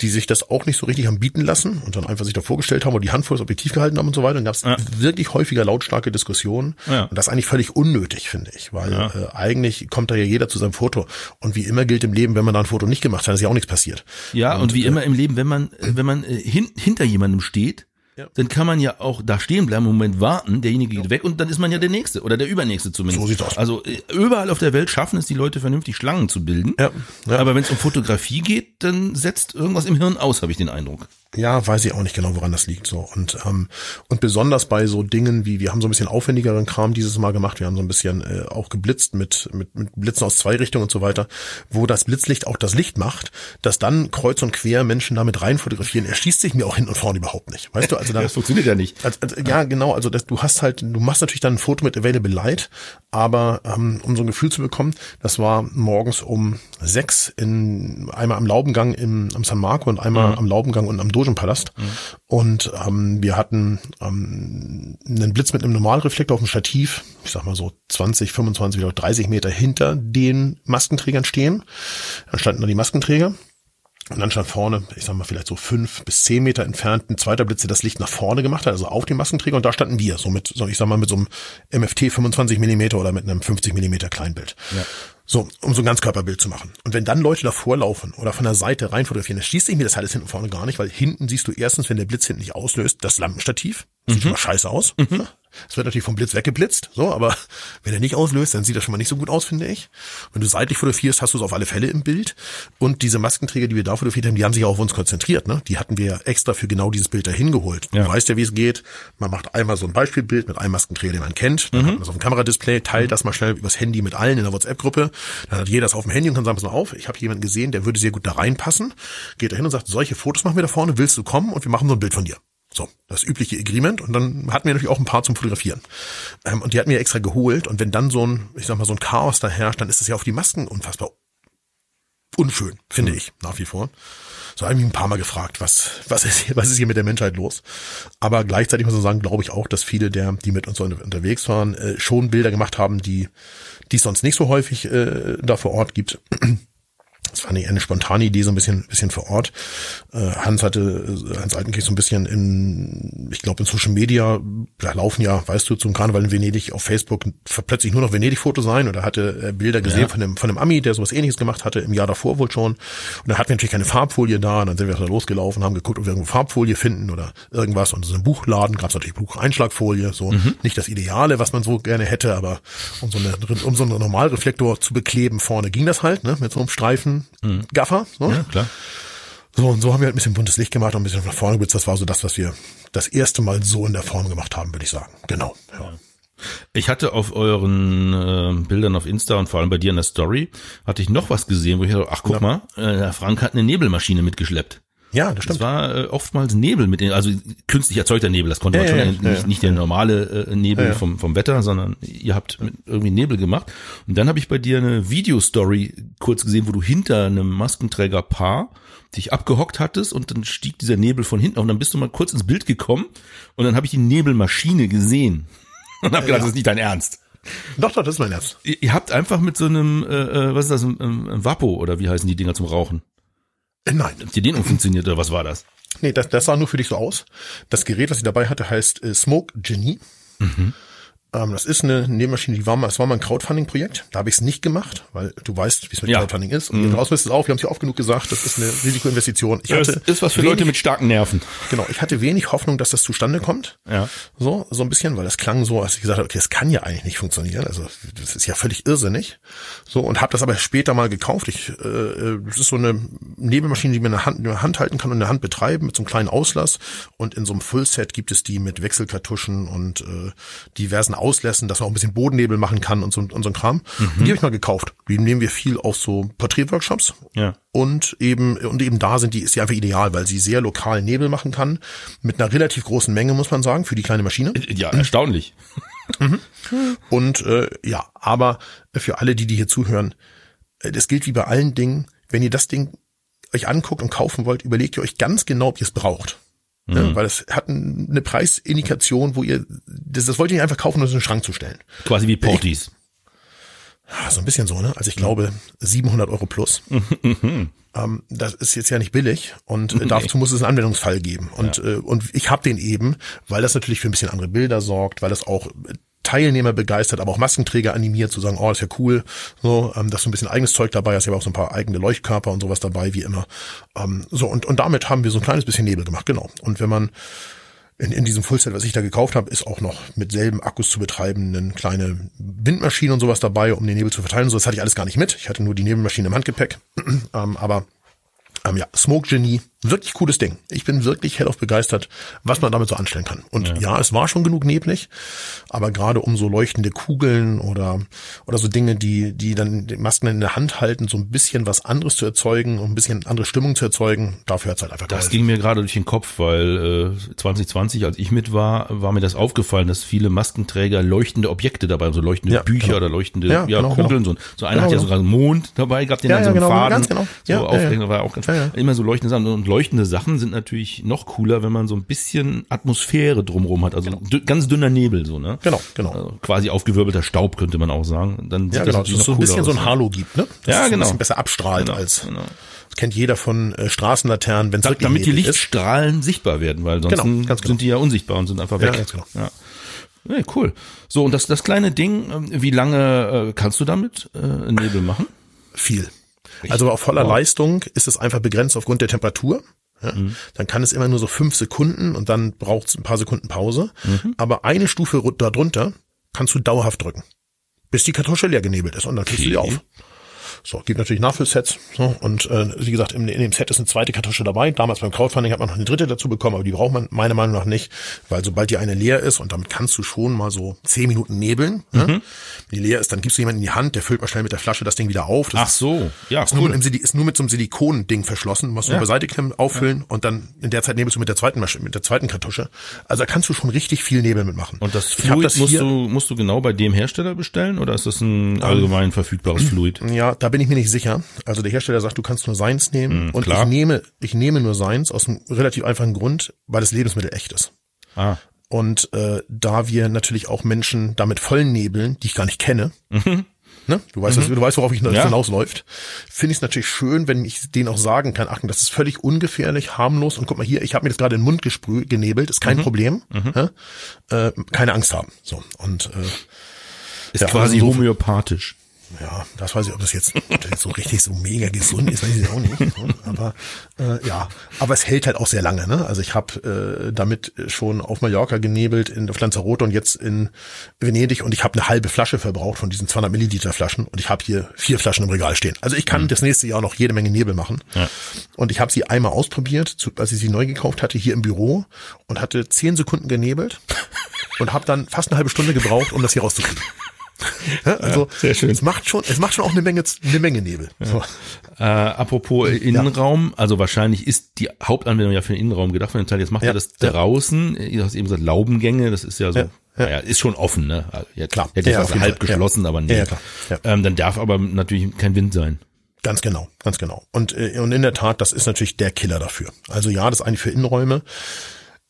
die sich das auch nicht so richtig haben bieten lassen und dann einfach sich da vorgestellt haben und die Hand vor das Objektiv gehalten haben und so weiter. Und gab's Ja. wirklich häufiger lautstarke Diskussionen. Ja. Und das ist eigentlich völlig unnötig, finde ich, weil Ja. äh, eigentlich kommt da ja jeder zu seinem Foto. Und wie immer gilt im Leben, wenn man da ein Foto nicht gemacht hat, ist ja auch nichts passiert. Ja, und, wie immer im Leben, wenn man, äh, wenn man äh, hin, hinter jemandem steht, Ja. dann kann man ja auch da stehen bleiben, einen Moment warten, derjenige geht weg und dann ist man ja der Nächste oder der Übernächste zumindest. So sieht's aus. Also äh, überall auf der Welt schaffen es die Leute vernünftig Schlangen zu bilden. Ja, ja. Aber wenn es um Fotografie geht, dann setzt irgendwas im Hirn aus, habe ich den Eindruck. Ja, weiß ich auch nicht genau, woran das liegt. So und ähm, und besonders bei so Dingen wie wir haben so ein bisschen aufwendigeren Kram dieses Mal gemacht. Wir haben so ein bisschen äh, auch geblitzt mit mit mit Blitzen aus zwei Richtungen und so weiter, wo das Blitzlicht auch das Licht macht, dass dann kreuz und quer Menschen damit rein fotografieren. Erschließt sich mir auch hin und vorne überhaupt nicht. Weißt du? Also da, das funktioniert ja nicht. Also, also, ja, genau. Also das, du hast halt, du machst natürlich dann ein Foto mit Available Light, aber ähm, um so ein Gefühl zu bekommen, das war morgens um sechs in einmal am Laubengang im am San Marco und einmal mhm. am Laubengang und am Dogenpalast. Mhm. Und ähm, wir hatten ähm, einen Blitz mit einem Normalreflektor auf dem Stativ, ich sag mal so 20, 25 oder 30 Meter hinter den Maskenträgern stehen. Da standen da die Maskenträger. Und dann stand vorne, ich sag mal vielleicht so fünf bis zehn Meter entfernt ein zweiter Blitz, der das Licht nach vorne gemacht hat, also auf den Maskenträger. Und da standen wir, so mit, so ich sag mal mit so einem MFT 25 Millimeter oder mit einem 50 Millimeter Kleinbild. Ja. So, um so ein Ganzkörperbild zu machen. Und wenn dann Leute davor laufen oder von der Seite rein fotografieren, dann schließt sich mir das alles hinten vorne gar nicht, weil hinten siehst du erstens, wenn der Blitz hinten nicht auslöst, das Lampenstativ. Sieht mhm. schon mal scheiße aus. Mhm. Es wird natürlich vom Blitz weggeblitzt, so, aber wenn er nicht auslöst, dann sieht das schon mal nicht so gut aus, finde ich. Wenn du seitlich fotografierst, hast du es auf alle Fälle im Bild. Und diese Maskenträger, die wir da fotografiert haben, die haben sich auch auf uns konzentriert, ne? Die hatten wir extra für genau dieses Bild dahin geholt. Ja. Du weißt ja, wie es geht. Man macht einmal so ein Beispielbild mit einem Maskenträger, den man kennt. Dann mhm. hat man das auf dem Kameradisplay, teilt mhm. das mal schnell übers Handy mit allen in der WhatsApp-Gruppe. Dann hat jeder das auf dem Handy und kann sagen, pass mal auf, ich habe jemanden gesehen, der würde sehr gut da reinpassen. Geht da hin und sagt, solche Fotos machen wir da vorne, willst du kommen und wir machen so ein Bild von dir. So, das übliche Agreement. Und dann hatten wir natürlich auch ein paar zum Fotografieren. Ähm, und die hatten wir extra geholt. Und wenn dann so ein, ich sag mal, so ein Chaos da herrscht, dann ist das ja auf die Masken unfassbar unschön, finde mhm. ich, nach wie vor. So habe ich mich ein paar Mal gefragt, was, was ist hier, was ist hier mit der Menschheit los? Aber gleichzeitig muss man sagen, glaube ich auch, dass viele der, die mit uns unterwegs waren, äh, schon Bilder gemacht haben, die, die es sonst nicht so häufig äh, da vor Ort gibt. Das war eine, eine spontane Idee, so ein bisschen, bisschen vor Ort. Äh, Hans hatte, äh, Hans Altenkirch so ein bisschen in, ich glaube in Social Media, da laufen ja, weißt du, zum Karneval in Venedig auf Facebook plötzlich nur noch Venedig-Foto sein oder hatte Bilder gesehen ja. von einem, von einem Ami, der sowas ähnliches gemacht hatte, im Jahr davor wohl schon. Und dann hatten wir natürlich keine Farbfolie da und dann sind wir da losgelaufen, haben geguckt, ob wir irgendwo Farbfolie finden oder irgendwas. Und in so einem Buchladen gab es natürlich Bucheinschlagfolie, so mhm. nicht das Ideale, was man so gerne hätte, aber um so, eine, um so einen Normalreflektor zu bekleben vorne ging das halt, ne, mit so einem Streifen mhm. Gaffer. So. Ja, klar. So, und so haben wir halt ein bisschen buntes Licht gemacht und ein bisschen nach vorne geblitzt. Das war so das, was wir das erste Mal so in der Form gemacht haben, würde ich sagen. Genau. Ja. Ich hatte auf euren äh, Bildern auf Insta und vor allem bei dir in der Story, hatte ich noch was gesehen, wo ich dachte, ach guck ja. mal, äh, Frank hat eine Nebelmaschine mitgeschleppt. Ja, das stimmt. Es war äh, oftmals Nebel mit den, also künstlich erzeugter Nebel, das konnte ja, man schon, ja, nicht, ja, nicht der normale äh, Nebel Vom, vom Wetter, sondern ihr habt irgendwie Nebel gemacht. Und dann habe ich bei dir eine Videostory kurz gesehen, wo du hinter einem Maskenträgerpaar dich abgehockt hattest und dann stieg dieser Nebel von hinten auf und dann bist du mal kurz ins Bild gekommen und dann habe ich die Nebelmaschine gesehen und habe gedacht, das ist nicht dein Ernst. Doch, doch, das ist mein Ernst. Ihr, ihr habt einfach mit so einem, äh, äh was ist das, ein, ein Vapo oder wie heißen die Dinger zum Rauchen? Äh, nein. Die den umfunktioniert oder was war das? Nee, das, das sah nur für dich so aus. Das Gerät, was ich dabei hatte, heißt äh, Smoke Genie. Mhm. Ähm, das ist eine Nähmaschine, die war mal, es war mal ein Crowdfunding-Projekt. Da habe ich es nicht gemacht, weil du weißt, wie es mit ja. Crowdfunding ist. Und mhm. raus es auch, wir haben es ja oft genug gesagt, das ist eine Risikoinvestition. Ich hatte das ist was für wenig, Leute mit starken Nerven. Genau, ich hatte wenig Hoffnung, dass das zustande kommt. Ja. So, so ein bisschen, weil das klang so, als ich gesagt habe, okay, das kann ja eigentlich nicht funktionieren. Also das ist ja völlig irrsinnig. So, und habe das aber später mal gekauft. Ich, äh, äh das ist so eine Nebelmaschine, die man in der Hand, in der Hand halten kann und in der Hand betreiben mit so einem kleinen Auslass. Und in so einem Fullset gibt es die mit Wechselkartuschen und äh, diversen Auslässen, dass man auch ein bisschen Bodennebel machen kann und so, und so ein Kram. Mhm. Und die habe ich mal gekauft. Die nehmen wir viel auf so Porträtworkshops. Ja. Und eben, und eben da sind die, ist die einfach ideal, weil sie sehr lokal Nebel machen kann. Mit einer relativ großen Menge, muss man sagen, für die kleine Maschine. Ja, erstaunlich. Mhm. Und äh, ja, aber für alle, die, die hier zuhören, äh, das gilt wie bei allen Dingen, wenn ihr das Ding euch anguckt und kaufen wollt, überlegt ihr euch ganz genau, ob ihr es braucht. Ne? Mhm. Weil es hat eine Preisindikation, wo ihr, das, das wollt ihr nicht einfach kaufen, um es in den Schrank zu stellen. Quasi wie Portis. So ein bisschen so, ne? Also ich glaube 700 Euro plus. ähm, das ist jetzt ja nicht billig und äh, dazu muss es einen Anwendungsfall geben. Und, ja. äh, und ich habe den eben, weil das natürlich für ein bisschen andere Bilder sorgt, weil das auch Teilnehmer begeistert, aber auch Maskenträger animiert, zu sagen, oh, ist ja cool, so, ähm, dass so ein bisschen eigenes Zeug dabei ist, ja auch so ein paar eigene Leuchtkörper und sowas dabei, wie immer. Ähm, so, und, und damit haben wir so ein kleines bisschen Nebel gemacht, genau. Und wenn man in, in diesem Fullset, was ich da gekauft habe, ist auch noch mit selben Akkus zu betreiben eine kleine Windmaschine und sowas dabei, um den Nebel zu verteilen. So, das hatte ich alles gar nicht mit. Ich hatte nur die Nebelmaschine im Handgepäck. ähm, aber ähm, ja, Smoke Genie Wirklich cooles Ding. Ich bin wirklich hellauf begeistert, was man damit so anstellen kann. Und ja. ja, es war schon genug neblig, aber gerade um so leuchtende Kugeln oder, oder so Dinge, die, die dann die Masken in der Hand halten, so ein bisschen was anderes zu erzeugen, um ein bisschen andere Stimmung zu erzeugen, dafür hat's halt einfach Das ging mir gerade durch den Kopf, weil äh, 2020, als ich mit war, war mir das aufgefallen, dass viele Maskenträger leuchtende Objekte dabei haben, so leuchtende Ja, Bücher genau. oder leuchtende Ja, ja, genau, Kugeln. So, so einer Genau, hat ja genau. sogar einen Mond dabei gehabt, den dann so einen genau, Faden ganz genau. so ja. war auch ganz immer so leuchtende Sachen. Und leuchtende Sachen sind natürlich noch cooler, wenn man so ein bisschen Atmosphäre drumherum hat. Also dü- ganz dünner Nebel, so, ne? Genau, genau. Also quasi aufgewirbelter Staub, könnte man auch sagen. Dann sieht Ja, genau, dass natürlich es so ein bisschen so ein aus, ne? Halo gibt, ne? Dass Ja, es so ein genau. bisschen besser abstrahlt Genau, als, genau. das kennt jeder von äh, Straßenlaternen, wenn es Da, damit die neblig ist. Lichtstrahlen sichtbar werden, weil sonst Genau, ganz genau. sind die ja unsichtbar und sind einfach weg. Ja, ganz genau. Ja. Ja, cool. So, und das, das kleine Ding, ähm, wie lange äh, kannst du damit äh, Nebel machen? Viel. Also auf voller Wow. Leistung ist es einfach begrenzt aufgrund der Temperatur. Ja, Mhm. Dann kann es immer nur so fünf Sekunden und dann braucht es ein paar Sekunden Pause. Mhm. Aber eine Stufe ru- darunter kannst du dauerhaft drücken, bis die Kartusche leer genebelt ist und dann kriegst du die Okay. auf. So, gibt natürlich Nachfüllsets. So, und äh, wie gesagt, in, in dem Set ist eine zweite Kartusche dabei. Damals beim Crowdfunding hat man noch eine dritte dazu bekommen, aber die braucht man meiner Meinung nach nicht, weil sobald die eine leer ist und damit kannst du schon mal so zehn Minuten nebeln. Mhm. Ne? Wenn die leer ist, dann gibst du jemanden in die Hand, der füllt mal schnell mit der Flasche das Ding wieder auf. Das Ach so, ja, ist, nur cool. mit, einem Sili- ist nur mit so einem Silikon-Ding verschlossen, musst du Ja. nur beiseite klemmen, auffüllen und dann in der Zeit nebelst du mit der zweiten Masche, mit der zweiten Kartusche. Also da kannst du schon richtig viel Nebel mitmachen. Und das Fluid das musst du, musst du genau bei dem Hersteller bestellen oder ist das ein allgemein verfügbares Fluid? Ja, da bin ich mir nicht sicher. Also der Hersteller sagt, du kannst nur seins nehmen und Mhm, klar. ich nehme, ich nehme nur seins aus einem relativ einfachen Grund, weil das Lebensmittel echt ist. Ah, Und äh, da wir natürlich auch Menschen damit vollen nebeln, die ich gar nicht kenne, ne? du weißt, was- du weißt, worauf ich Mhm. Ja. hinausläuft, finde ich es natürlich schön, wenn ich denen auch sagen kann, Achtung, das ist völlig ungefährlich, harmlos und guck mal hier, ich habe mir das gerade in den Mund gesprüht, genebelt, ist Mhm. kein Problem, hä? äh, keine Angst haben. So und äh, ist Ja, quasi also so- homöopathisch. Ja, das weiß ich, ob das jetzt, ob das jetzt so richtig so mega gesund ist, weiß ich auch nicht. So, Aber äh, ja, aber es hält halt auch sehr lange. Ne? Also ich habe äh, damit schon auf Mallorca genebelt, in auf Lanzarote und jetzt in Venedig und ich habe eine halbe Flasche verbraucht von diesen 200 Milliliter Flaschen und ich habe hier vier Flaschen im Regal stehen. Also ich kann das nächste Jahr noch jede Menge Nebel machen. Ja. Und ich habe sie einmal ausprobiert, zu, als ich sie neu gekauft hatte, hier im Büro und hatte zehn Sekunden genebelt und habe dann fast eine halbe Stunde gebraucht, um das hier rauszukriegen. Ja, also sehr schön. es macht schon, es macht schon auch eine Menge, eine Menge Nebel. So. Äh, apropos Innenraum, also wahrscheinlich ist die Hauptanwendung ja für den Innenraum gedacht von dem Teil. Jetzt macht Ja, ihr das ja. draußen, ihr hast eben gesagt Laubengänge, das ist ja so, Ja, ja. naja, ist schon offen, ne? Jetzt, Klar. Hätte Ja, ich auch jeden halb Fall. Ja. geschlossen, aber nee. Ja, ja. Ja. Ähm, dann darf aber natürlich kein Wind sein. Ganz genau, ganz genau. Und, äh, und in der Tat, das ist natürlich der Killer dafür. Also ja, das ist eigentlich für Innenräume.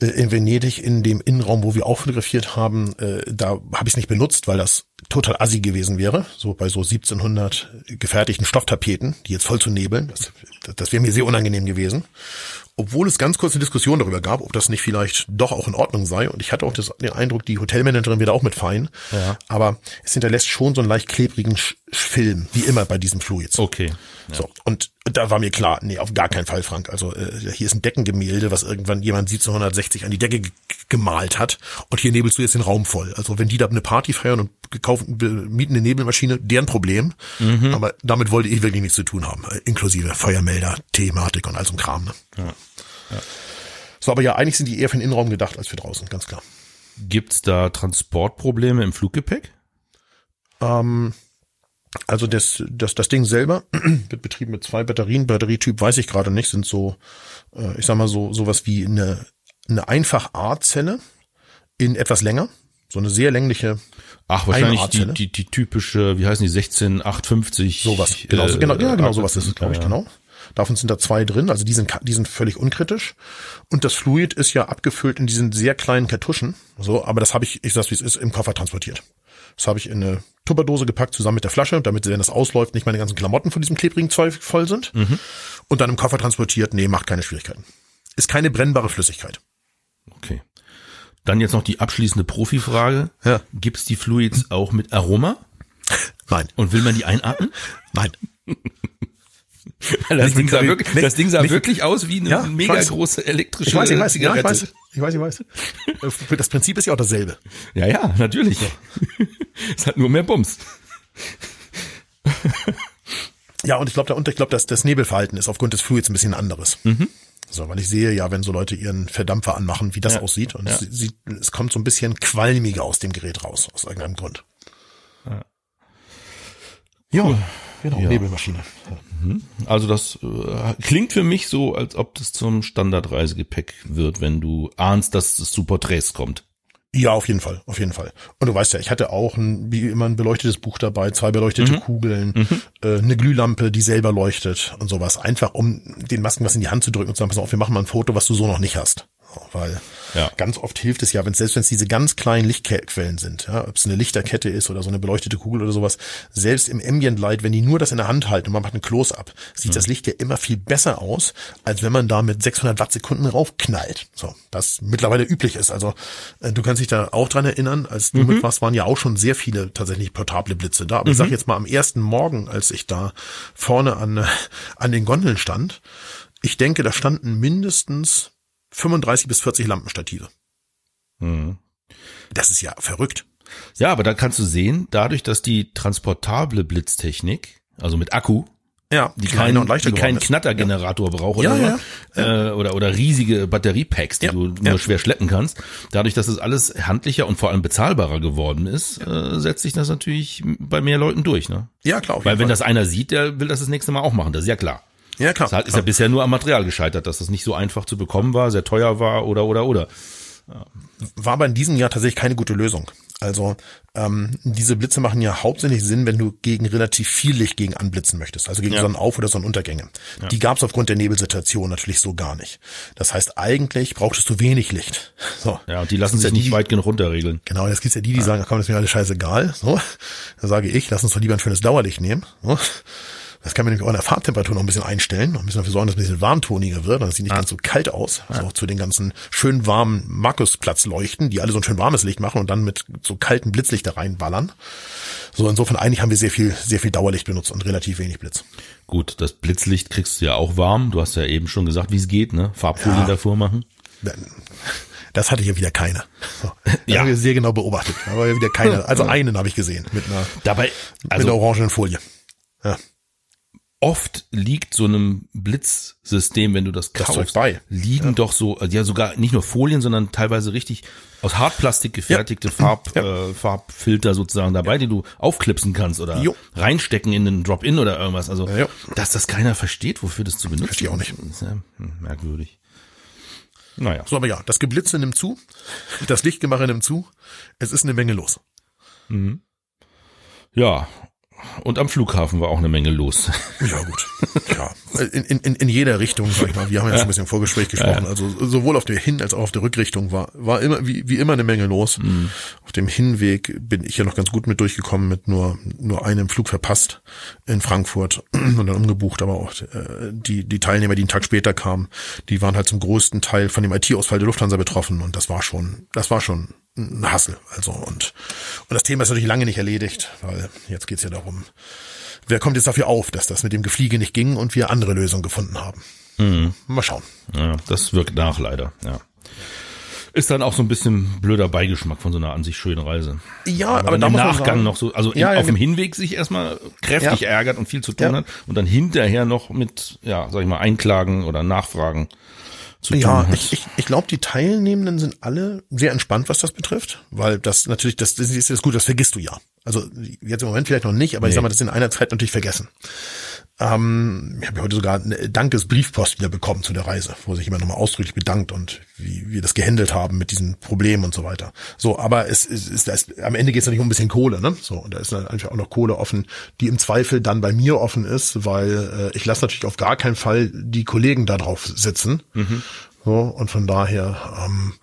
Äh, In Venedig, in dem Innenraum, wo wir auch fotografiert haben, äh, da habe ich es nicht benutzt, weil das total assi gewesen wäre. So bei so 1700 gefertigten Stofftapeten, die jetzt voll zu nebeln. Das, das wäre mir sehr unangenehm gewesen. Obwohl es ganz kurze Diskussion darüber gab, ob das nicht vielleicht doch auch in Ordnung sei. Und ich hatte auch das, den Eindruck, die Hotelmanagerin wäre auch mit fein. Ja. Aber es hinterlässt schon so einen leicht klebrigen Sch Film, wie immer bei diesen Fluids. Okay. So, und da war mir klar, nee, auf gar keinen Fall, Frank. Also äh, hier ist ein Deckengemälde, was irgendwann jemand 1760 an die Decke ge- gemalt hat. Und hier nebelst du jetzt den Raum voll. Also wenn die da eine Party feiern und gekaufen, be- mieten eine Nebelmaschine, deren Problem. Aber damit wollte ich wirklich nichts zu tun haben. Inklusive Feuermelder, Thematik und all so ein Kram. Ne? So, aber ja, eigentlich sind die eher für den Innenraum gedacht als für draußen, ganz klar. Gibt's da Transportprobleme im Fluggepäck? Ähm, also das, das, das Ding selber wird betrieben mit zwei Batterien. Batterietyp weiß ich gerade nicht, sind so, äh, ich sag mal so, sowas wie eine, eine einfach A-Zelle in etwas länger. So eine sehr längliche, Ach, wahrscheinlich die, die, die typische, wie heißen die, 16850. sowas. Genau, äh, genau, ja, genau, sowas Arze- ist es, glaube ich, ja. genau. Davon sind da zwei drin, also die sind, die sind völlig unkritisch. Und das Fluid ist ja abgefüllt in diesen sehr kleinen Kartuschen. So, aber das habe ich, ich sag's wie es ist, im Koffer transportiert. Das habe ich in eine Tupperdose gepackt, zusammen mit der Flasche, damit, wenn das ausläuft, nicht meine ganzen Klamotten von diesem klebrigen Zeug voll sind. Mhm. Und dann im Koffer transportiert, nee, macht keine Schwierigkeiten. Ist keine brennbare Flüssigkeit. Okay. Dann jetzt noch die abschließende Profifrage. Ja. Gibt's die Fluids auch mit Aroma? Nein, Und will man die einatmen? nein. Das Ding sah wirklich, das Ding sah wirklich aus wie eine Ja, mega weiß. große elektrische Ich weiß, ich weiß, ja, ich Zigarette. weiß, ich weiß, ich weiß. Das Prinzip ist ja auch dasselbe. Ja, ja, natürlich. es hat nur mehr Bums. Ja, und ich glaube, ich glaube, dass das Nebelverhalten ist aufgrund des Fluids ein bisschen anderes. Mhm. Also, weil ich sehe ja, wenn so Leute ihren Verdampfer anmachen, wie das Ja. aussieht. Und Ja. es, sieht, es kommt so ein bisschen qualmiger aus dem Gerät raus, aus irgendeinem Grund. Ja, genau, Ja. Nebelmaschine. Also das äh, klingt für mich so, als ob das zum Standardreisegepäck wird, wenn du ahnst, dass es zu Porträts kommt. Ja, auf jeden Fall, auf jeden Fall. Und du weißt ja, ich hatte auch ein, wie immer ein beleuchtetes Buch dabei, zwei beleuchtete Kugeln, äh, eine Glühlampe, die selber leuchtet und sowas. Einfach um den Masken was in die Hand zu drücken und zu sagen, pass auf, wir machen mal ein Foto, was du so noch nicht hast. Weil Ja. ganz oft hilft es ja, wenn selbst wenn es diese ganz kleinen Lichtquellen sind, ja, ob es eine Lichterkette ist oder so eine beleuchtete Kugel oder sowas, selbst im Ambient Light, wenn die nur das in der Hand halten und man macht ein Close-up, sieht das Licht ja immer viel besser aus, als wenn man da mit 600 Wattsekunden raufknallt. So, das mittlerweile üblich ist. Also äh, du kannst dich da auch dran erinnern, als du mit warst, waren ja auch schon sehr viele tatsächlich portable Blitze da. Aber ich sag jetzt mal am ersten Morgen, als ich da vorne an, äh, an den Gondeln stand, ich denke, da standen mindestens 35 bis 40 Lampenstative. Das ist ja verrückt. Ja, aber da kannst du sehen, dadurch, dass die transportable Blitztechnik, also mit Akku, Ja, die keinen und leichter die keinen geworden ist. Knattergenerator braucht Ja, oder, ja, Äh, oder oder riesige Batteriepacks, die Ja, du ja. nur schwer schleppen kannst. Dadurch, dass es alles handlicher und vor allem bezahlbarer geworden ist, äh, setzt sich das natürlich bei mehr Leuten durch. Ne? Ja, klar. Weil wenn Fall. das einer sieht, der will das das nächste Mal auch machen. Das ist ja klar. Ja, klar. Das ist klar. ja bisher nur am Material gescheitert, dass das nicht so einfach zu bekommen war, sehr teuer war oder oder oder. war aber in diesem Jahr tatsächlich keine gute Lösung. Also ähm, diese Blitze machen ja hauptsächlich Sinn, wenn du gegen relativ viel Licht gegen anblitzen möchtest, also gegen Ja. Sonnenauf- oder Sonnenuntergänge. Die gab es aufgrund der Nebelsituation natürlich so gar nicht. Das heißt, eigentlich brauchtest du wenig Licht. So. Ja, und die lassen sich ja nicht die- weit genug runterregeln. Genau, jetzt gibt's ja die, die sagen, komm, das ist mir alles scheißegal. So, da sage ich, lass uns doch lieber ein schönes Dauerlicht nehmen. So. Das kann man nämlich auch in der Farbtemperatur noch ein bisschen einstellen und ein bisschen dafür sorgen, dass es ein bisschen warmtoniger wird. Dann sieht nicht ganz so kalt aus. So zu den ganzen schön warmen Markusplatz-Leuchten, die alle so ein schön warmes Licht machen und dann mit so kalten Blitzlicht da reinballern. So, insofern eigentlich haben wir sehr viel, sehr viel Dauerlicht benutzt und relativ wenig Blitz. Gut, das Blitzlicht kriegst du ja auch warm. Du hast ja eben schon gesagt, wie es geht, ne? Farbfolie Ja. davor machen. Das hatte hier wieder keine. So. Ja. haben wir sehr genau beobachtet. Aber wieder keine. Also einen habe ich gesehen mit einer, Dabei, mit einer also orangenen Folie. Ja. Oft liegt so einem Blitzsystem, wenn du das Das kaufst, bei. liegen doch so, ja sogar nicht nur Folien, sondern teilweise richtig aus Hartplastik gefertigte Farb, Ja. Äh, Farbfilter sozusagen dabei, die du aufklipsen kannst oder Jo. reinstecken in einen Drop-In oder irgendwas. Also, Ja, dass das keiner versteht, wofür das zu benutzen Verstehe auch nicht. ist ja hm, merkwürdig. Naja. So, aber ja, das Geblitze nimmt zu, das Lichtgemache nimmt zu, es ist eine Menge los. Ja. Und am Flughafen war auch eine Menge los. Ja, gut. Ja, in, in, in jeder Richtung, sag ich mal. Wir haben ja schon ein bisschen im Vorgespräch gesprochen. Also sowohl auf der Hin- als auch auf der Rückrichtung war, war immer, wie, wie immer eine Menge los. Auf dem Hinweg bin ich ja noch ganz gut mit durchgekommen, mit nur, nur einem Flug verpasst in Frankfurt und dann umgebucht. Aber auch äh, die, die Teilnehmer, die einen Tag später kamen, die waren halt zum größten Teil von dem IT-Ausfall der Lufthansa betroffen. Und das war schon, das war schon ein Hassel. Also, und, und das Thema ist natürlich lange nicht erledigt, weil jetzt geht's ja darum, wer kommt jetzt dafür auf, dass das mit dem Gefliege nicht ging und wir andere Lösungen gefunden haben. Mal schauen. Ja, das wirkt nach leider, ja. Ist dann auch so ein bisschen blöder Beigeschmack von so einer an sich schönen Reise. Ja, aber man da im muss Nachgang sagen- noch so, also Ja, im, ja, auf dem mit- Hinweg sich erstmal kräftig Ja. ärgert und viel zu tun hat und dann hinterher noch mit, ja, sag ich mal, Einklagen oder Nachfragen zu Ja, tun hat. ich, ich, ich glaube, die Teilnehmenden sind alle sehr entspannt, was das betrifft, weil das natürlich, das, das ist gut, das vergisst du ja. Also jetzt im Moment vielleicht noch nicht, aber ich Nee. sag mal, das ist in einer Zeit natürlich vergessen. Ähm, ich habe heute sogar eine Dankesbriefpost wieder bekommen zu der Reise, wo sich jemand nochmal ausdrücklich bedankt und wie wir das gehandelt haben mit diesen Problemen und so weiter. So, aber es ist, ist, ist am Ende geht es natürlich um ein bisschen Kohle, ne? So, und da ist dann einfach auch noch Kohle offen, die im Zweifel dann bei mir offen ist, weil äh, ich lasse natürlich auf gar keinen Fall die Kollegen da drauf sitzen. So, und von daher, ähm,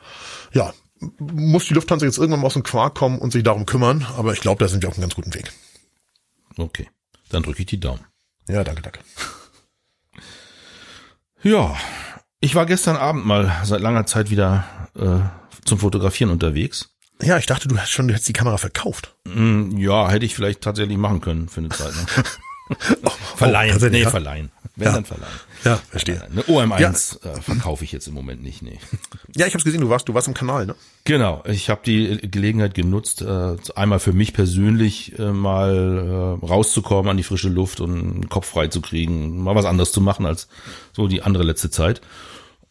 ja, muss die Lufthansa jetzt irgendwann mal aus dem Quark kommen und sich darum kümmern, aber ich glaube, da sind wir auf einem ganz guten Weg. Okay, dann drücke ich die Daumen. Ja, danke, danke. Ja, ich war gestern Abend mal seit langer Zeit wieder äh, zum Fotografieren unterwegs. Ja, ich dachte, du hast schon, du hättest die Kamera verkauft. Hm, Ja, hätte ich vielleicht tatsächlich machen können für eine Zeit. Ne? verleihen, tatsächlich, nee, verleihen. Wenn Ja. dann verleihen. Ja, verstehe. Eine OM1 äh, verkaufe ich jetzt im Moment nicht, nee. Ja, ich habe gesehen, du warst, du warst im Kanal, ne? Genau, ich habe die Gelegenheit genutzt, äh, einmal für mich persönlich äh, mal äh, rauszukommen an die frische Luft und den Kopf frei zu kriegen, mal was anderes zu machen als so die andere letzte Zeit.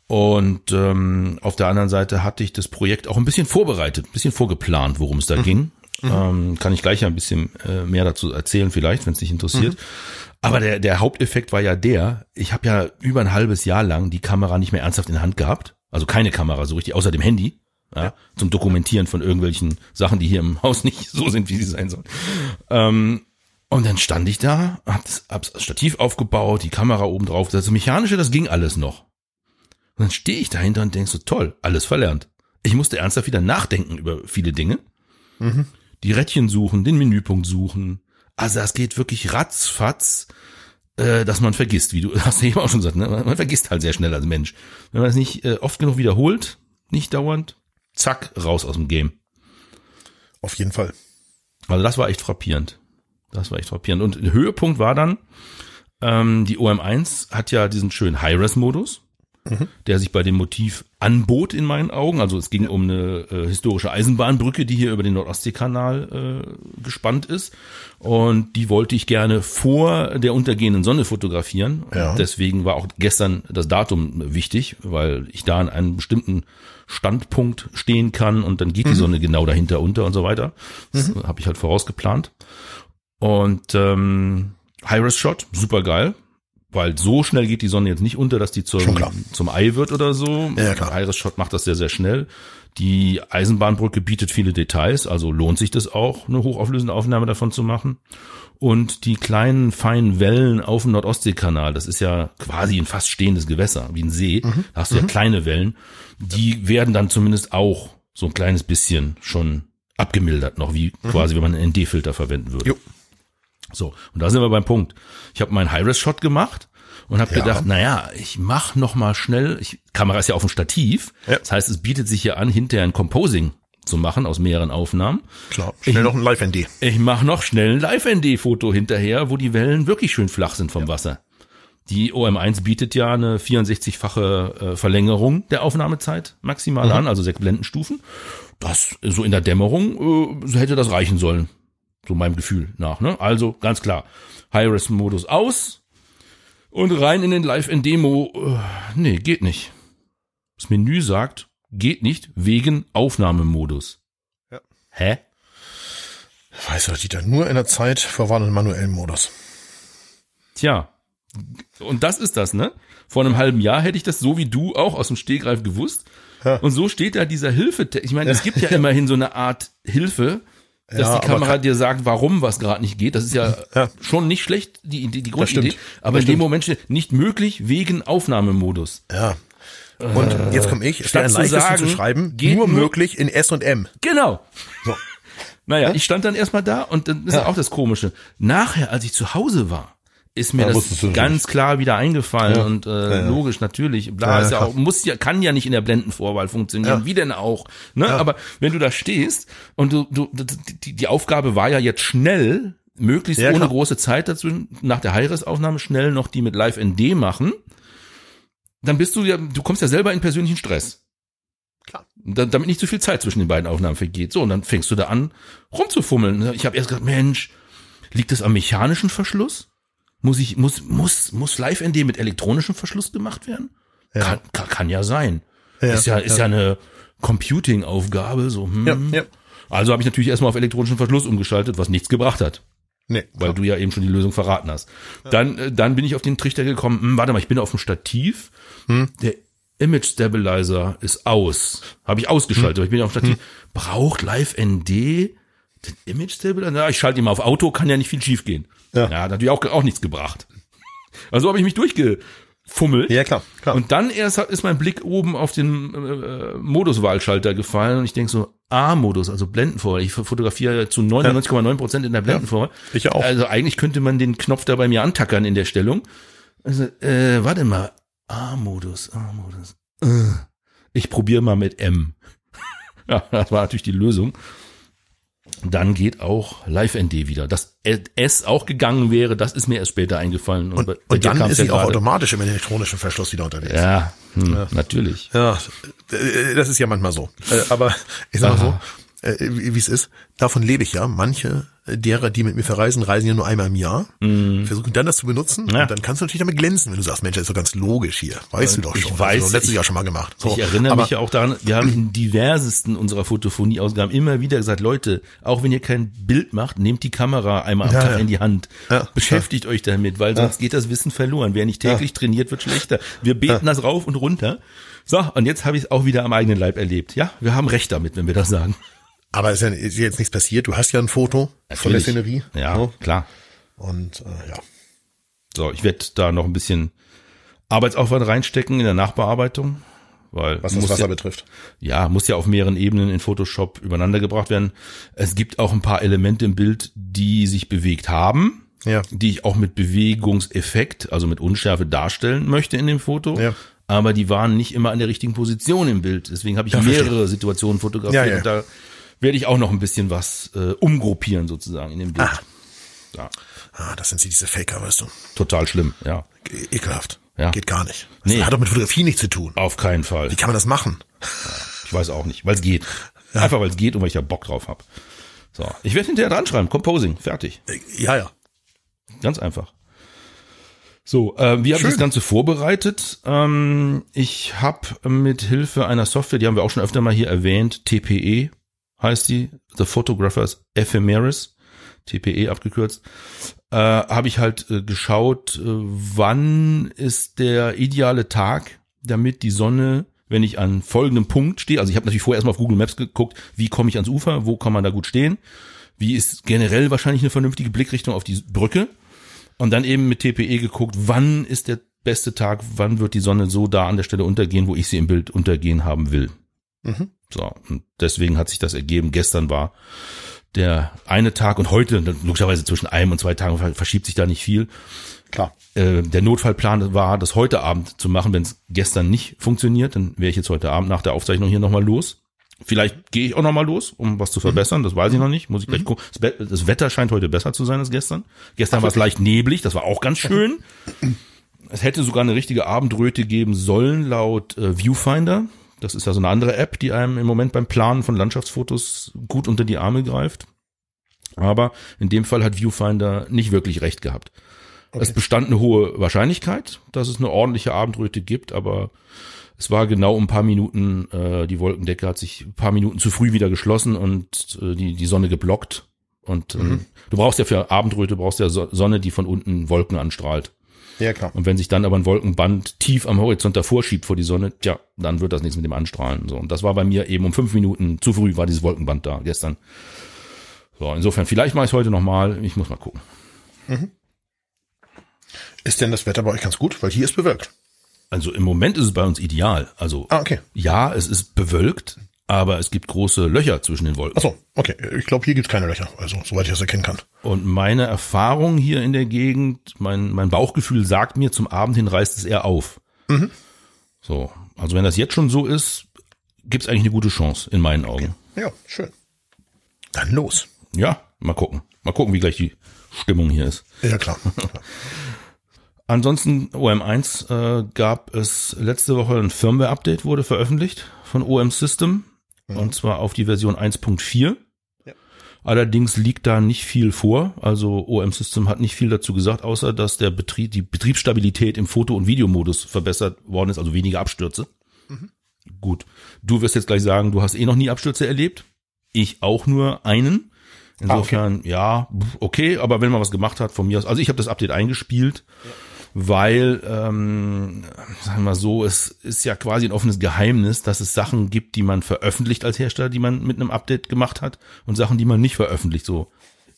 Und ähm, auf der anderen Seite hatte ich das Projekt auch ein bisschen vorbereitet, ein bisschen vorgeplant, worum es da Mhm. ging. Ähm, kann ich gleich ein bisschen äh, mehr dazu erzählen, vielleicht, wenn es dich interessiert. Mhm. Aber der, der Haupteffekt war ja der, ich habe ja über ein halbes Jahr lang die Kamera nicht mehr ernsthaft in der Hand gehabt. Also keine Kamera so richtig, außer dem Handy. Ja, Zum Dokumentieren von irgendwelchen Sachen, die hier im Haus nicht so sind, wie sie sein sollen. Ähm, und dann stand ich da, hab das, Stativ aufgebaut, die Kamera oben drauf. Das Mechanische, das ging alles noch. Und dann stehe ich dahinter und denk so, toll, alles verlernt. Ich musste ernsthaft wieder nachdenken über viele Dinge. Die Rädchen suchen, den Menüpunkt suchen. Also das geht wirklich ratzfatz, äh, dass man vergisst, wie du hast ja eben auch schon gesagt, ne? man vergisst halt sehr schnell als Mensch. Wenn man es nicht äh, oft genug wiederholt, nicht dauernd, zack, raus aus dem Game. Auf jeden Fall. Also das war echt frappierend. Das war echt frappierend. Und der Höhepunkt war dann, ähm, die OM1 hat ja diesen schönen High-Res-Modus, der sich bei dem Motiv anbot in meinen Augen. Also es ging um eine äh, historische Eisenbahnbrücke, die hier über den Nordostseekanal äh, gespannt ist. Und die wollte ich gerne vor der untergehenden Sonne fotografieren. Ja. Deswegen war auch gestern das Datum wichtig, weil ich da an einem bestimmten Standpunkt stehen kann und dann geht die Sonne genau dahinter unter und so weiter. Das habe ich halt vorausgeplant. Und ähm, High-Res-Shot, super geil. Weil so schnell geht die Sonne jetzt nicht unter, dass die zum, zum Ei wird oder so. Ja, klar. High-Res-Shot macht das sehr, sehr schnell. Die Eisenbahnbrücke bietet viele Details, also lohnt sich das auch, eine hochauflösende Aufnahme davon zu machen. Und die kleinen, feinen Wellen auf dem Nordostseekanal, das ist ja quasi ein fast stehendes Gewässer, wie ein See. Mhm. Da hast du ja kleine Wellen. Die werden dann zumindest auch so ein kleines bisschen schon abgemildert noch, wie quasi, wenn man einen ND-Filter verwenden würde. Mhm. Jo. So, und da sind wir beim Punkt. Ich habe meinen High-Res-Shot gemacht und habe Ja. gedacht, naja, ich mach noch mal schnell, ich, Kamera ist ja auf dem Stativ, Ja. das heißt, es bietet sich hier an, hinterher ein Composing zu machen aus mehreren Aufnahmen. Klar. Schnell noch ein Live-ND. Ich mache noch schnell ein Live-ND-Foto hinterher, wo die Wellen wirklich schön flach sind vom Wasser. Die OM1 bietet ja eine 64-fache äh, Verlängerung der Aufnahmezeit maximal an, also sechs Blendenstufen. Das so in der Dämmerung äh, hätte das reichen sollen. So meinem Gefühl nach. Ne? Also ganz klar, High-Res-Modus aus und rein in den Live-ND-Mo. Äh, nee, geht nicht. Das Menü sagt, geht nicht wegen Aufnahmemodus. Ja. Hä? Weißt du, Dieter, nur in der Zeit vor Warn- und manuellen Modus. Tja, und das ist das, ne? Vor einem halben Jahr hätte ich das so wie du auch aus dem Stehgreif gewusst. Ja. Und so steht da dieser Hilfe. Ich meine, es gibt ja immerhin so eine Art Hilfe, dass Ja, die Kamera dir sagt, warum was gerade nicht geht. Das ist ja, Ja. schon nicht schlecht, die, die, die Grundidee. Aber Das in dem. Moment steht nicht möglich wegen Aufnahmemodus. Ja. Und jetzt komme ich, statt ein zu sagen, zu schreiben, geht nur möglich in S und M. Genau. So. Naja, ich stand dann erstmal da und dann ist ja. auch das Komische. Nachher, als ich zu Hause war, ist mir Ja, das ganz klar wieder eingefallen Ja. und äh, Ja, ja. logisch natürlich. Bla, ist ja auch, muss ja, kann ja nicht in der Blendenvorwahl funktionieren. Wie denn auch? Ne? Aber wenn du da stehst und du, du die, die Aufgabe war ja jetzt schnell, möglichst ohne große Zeit dazwischen, nach der High-Res-Aufnahme schnell noch die mit Live-ND machen, dann bist du ja, du kommst ja selber in persönlichen Stress. Klar. Da, damit nicht zu viel Zeit zwischen den beiden Aufnahmen vergeht. So, und dann fängst du da an, rumzufummeln. Ich habe erst gedacht, Mensch, liegt das am mechanischen Verschluss? Muss ich, muss, muss, muss Live-ND mit elektronischem Verschluss gemacht werden? Ja. Kann, kann, kann ja sein. Ja, ist ja, ist ja, eine Computing-Aufgabe, so, hm. Ja, ja. Also habe ich natürlich erstmal auf elektronischen Verschluss umgeschaltet, was nichts gebracht hat Nee, weil du ja eben schon die Lösung verraten hast. Dann, äh, dann bin ich auf den Trichter gekommen, hm, warte mal, ich bin auf dem Stativ, Hm. der Image Stabilizer ist aus. Habe ich ausgeschaltet, Hm. aber ich bin ja auf dem Stativ. Braucht Live ND den Image Stabilizer? Na, ich schalte ihn mal auf Auto, kann ja nicht viel schief gehen. Ja. ja hat natürlich auch, auch nichts gebracht. Also habe ich mich durchgefummelt. Ja, klar, klar. Und dann erst ist mein Blick oben auf den äh, Moduswahlschalter gefallen und ich denk so, A-Modus, also Blendenvorwahl. Ich fotografiere zu 99,9 Prozent in der Blendenvorwahl. ich auch. Also eigentlich könnte man den Knopf da bei mir antackern in der Stellung. Also, äh, warte mal. A-Modus, A-Modus. Äh. Ich probiere mal mit M. ja, das war natürlich die Lösung. Dann geht auch Live-ND wieder. Dass S auch gegangen wäre, das ist mir erst später eingefallen. und, dir und dann ist ja sie auch automatisch im elektronischen Verschluss wieder unterwegs. Ja, hm, natürlich. Ja, äh, das ist ja manchmal so. Äh, Aber ich sag mal so, äh, wie es ist, davon lebe ich ja. Manche derer, die mit mir verreisen, reisen ja nur einmal im Jahr, mm. versuchen dann das zu benutzen ja. und dann kannst du natürlich damit glänzen, wenn du sagst, Mensch, das ist doch ganz logisch hier. Weißt du doch ich schon. Weiß, also, letztes ich, Jahr schon mal gemacht. So. Ich erinnere Aber, mich ja auch daran, wir haben in diversesten unserer Fotophonie-Ausgaben immer wieder gesagt, Leute, auch wenn ihr kein Bild macht, nehmt die Kamera einmal am ja, Tag ja. in die Hand. Beschäftigt euch damit, weil sonst geht das Wissen verloren. Wer nicht täglich trainiert, wird schlechter. Wir beten das rauf und runter. So, und jetzt habe ich es auch wieder am eigenen Leib erlebt. Ja, wir haben recht damit, wenn wir das sagen. Aber ist ja ist jetzt nichts passiert. Du hast ja ein Foto Natürlich. von der Szenerie. Ja, so. klar. Und äh, ja. So, ich werde da noch ein bisschen Arbeitsaufwand reinstecken in der Nachbearbeitung. Weil Was das Wasser ja, betrifft. Ja, muss ja auf mehreren Ebenen in Photoshop übereinander gebracht werden. Es gibt auch ein paar Elemente im Bild, die sich bewegt haben, ja. die ich auch mit Bewegungseffekt, also mit Unschärfe darstellen möchte in dem Foto. Ja aber die waren nicht immer an der richtigen Position im Bild. Deswegen habe ich ja, mehrere verstehe. Situationen fotografiert ja, ja. und da werde ich auch noch ein bisschen was äh, umgruppieren sozusagen in dem Bild. Ah. Ja. ah, das sind sie, diese Faker, weißt du. Total schlimm, ja. E ekelhaft. Ja. Geht gar nicht. Das nee. hat doch mit Fotografie nichts zu tun. Auf keinen Fall. Wie kann man das machen? Ja, ich weiß auch nicht, weil es geht. Ja. Einfach weil es geht und weil ich ja Bock drauf habe. So, ich werde hinterher dran schreiben. Composing, fertig. Äh, ja, ja. Ganz einfach. So, äh, wie habe ich das Ganze vorbereitet? Ähm, ich habe mit Hilfe einer Software, die haben wir auch schon öfter mal hier erwähnt, TPE heißt die, The Photographers Ephemeris, TPE abgekürzt, äh, habe ich halt äh, geschaut, äh, wann ist der ideale Tag, damit die Sonne, wenn ich an folgendem Punkt stehe, also ich habe natürlich vorher erstmal auf Google Maps geguckt, wie komme ich ans Ufer, wo kann man da gut stehen, wie ist generell wahrscheinlich eine vernünftige Blickrichtung auf die Brücke und dann eben mit TPE geguckt, wann ist der beste Tag, wann wird die Sonne so da an der Stelle untergehen, wo ich sie im Bild untergehen haben will. Mhm. So, und deswegen hat sich das ergeben. Gestern war der eine Tag und heute, logischerweise zwischen einem und zwei Tagen verschiebt sich da nicht viel. Klar. Äh, der Notfallplan war, das heute Abend zu machen. Wenn es gestern nicht funktioniert, dann wäre ich jetzt heute Abend nach der Aufzeichnung hier nochmal los. Vielleicht gehe ich auch noch mal los, um was zu mhm. verbessern. Das weiß ich noch nicht. Muss ich gleich mhm. gucken. Das Wetter scheint heute besser zu sein als gestern. Gestern war es leicht neblig. Das war auch ganz schön. Es hätte sogar eine richtige Abendröte geben sollen laut äh, Viewfinder. Das ist ja so eine andere App, die einem im Moment beim Planen von Landschaftsfotos gut unter die Arme greift. Aber in dem Fall hat Viewfinder nicht wirklich recht gehabt. Okay. Es bestand eine hohe Wahrscheinlichkeit, dass es eine ordentliche Abendröte gibt, aber es war genau um ein paar Minuten, äh, die Wolkendecke hat sich ein paar Minuten zu früh wieder geschlossen und äh, die, die Sonne geblockt. Und äh, mhm. du brauchst ja für Abendröte, brauchst ja Sonne, die von unten Wolken anstrahlt. Ja, klar. Und wenn sich dann aber ein Wolkenband tief am Horizont davor schiebt vor die Sonne, tja, dann wird das nichts mit dem Anstrahlen. So. Und das war bei mir eben um fünf Minuten zu früh war dieses Wolkenband da gestern. So, insofern, vielleicht mache ich es heute nochmal. Ich muss mal gucken. Mhm. Ist denn das Wetter bei euch ganz gut? Weil hier ist bewölkt. Also im Moment ist es bei uns ideal. Also ah, okay. ja, es ist bewölkt, aber es gibt große Löcher zwischen den Wolken. Ach so, okay. Ich glaube, hier gibt es keine Löcher, also soweit ich das erkennen kann. Und meine Erfahrung hier in der Gegend, mein, mein Bauchgefühl sagt mir, zum Abend hin reißt es eher auf. Mhm. So, also wenn das jetzt schon so ist, gibt es eigentlich eine gute Chance in meinen Augen. Okay. Ja, schön. Dann los. Ja, mal gucken. Mal gucken, wie gleich die Stimmung hier ist. Ja, klar. Ansonsten OM1 äh, gab es letzte Woche ein Firmware-Update wurde veröffentlicht von OM System mhm. und zwar auf die Version 1.4. Ja. Allerdings liegt da nicht viel vor. Also OM System hat nicht viel dazu gesagt, außer dass der Betrieb, die Betriebsstabilität im Foto- und Videomodus verbessert worden ist, also weniger Abstürze. Mhm. Gut. Du wirst jetzt gleich sagen, du hast eh noch nie Abstürze erlebt. Ich auch nur einen. Insofern, ah, okay. ja, okay, aber wenn man was gemacht hat von mir aus, also ich habe das Update eingespielt. Ja weil, ähm, sagen wir mal so, es ist ja quasi ein offenes Geheimnis, dass es Sachen gibt, die man veröffentlicht als Hersteller, die man mit einem Update gemacht hat und Sachen, die man nicht veröffentlicht, so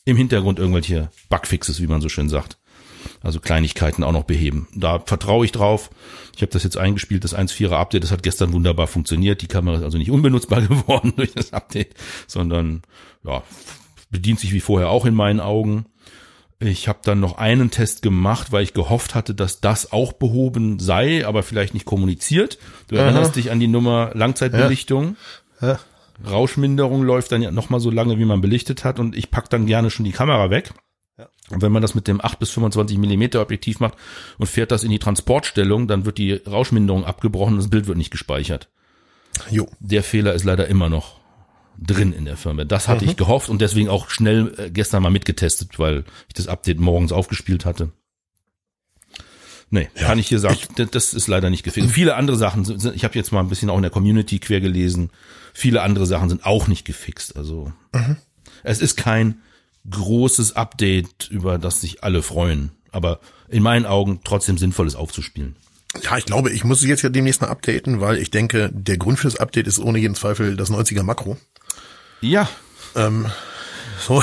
im Hintergrund irgendwelche Bugfixes, wie man so schön sagt. Also Kleinigkeiten auch noch beheben. Da vertraue ich drauf. Ich habe das jetzt eingespielt, das 1.4er Update, das hat gestern wunderbar funktioniert. Die Kamera ist also nicht unbenutzbar geworden durch das Update, sondern ja, bedient sich wie vorher auch in meinen Augen. Ich habe dann noch einen Test gemacht, weil ich gehofft hatte, dass das auch behoben sei, aber vielleicht nicht kommuniziert. Du Aha. erinnerst dich an die Nummer Langzeitbelichtung. Ja. Ja. Rauschminderung läuft dann ja noch mal so lange, wie man belichtet hat und ich pack dann gerne schon die Kamera weg. Ja. Und wenn man das mit dem 8 bis 25 Millimeter Objektiv macht und fährt das in die Transportstellung, dann wird die Rauschminderung abgebrochen und das Bild wird nicht gespeichert. Jo. Der Fehler ist leider immer noch drin in der Firmware. Das hatte ich gehofft und deswegen auch schnell äh, gestern mal mitgetestet, weil ich das Update morgens aufgespielt hatte. Nee, Ja, kann ich hier sagen, d- das ist leider nicht gefixt. Viele andere Sachen, sind- ich habe jetzt mal ein bisschen auch in der Community quer gelesen, viele andere Sachen sind auch nicht gefixt. Also es ist kein großes Update, über das sich alle freuen, aber in meinen Augen trotzdem sinnvolles aufzuspielen. Ja, ich glaube, ich muss es jetzt ja demnächst mal updaten, weil ich denke, der Grund fürs Update ist ohne jeden Zweifel das 90er Makro. Ja, So.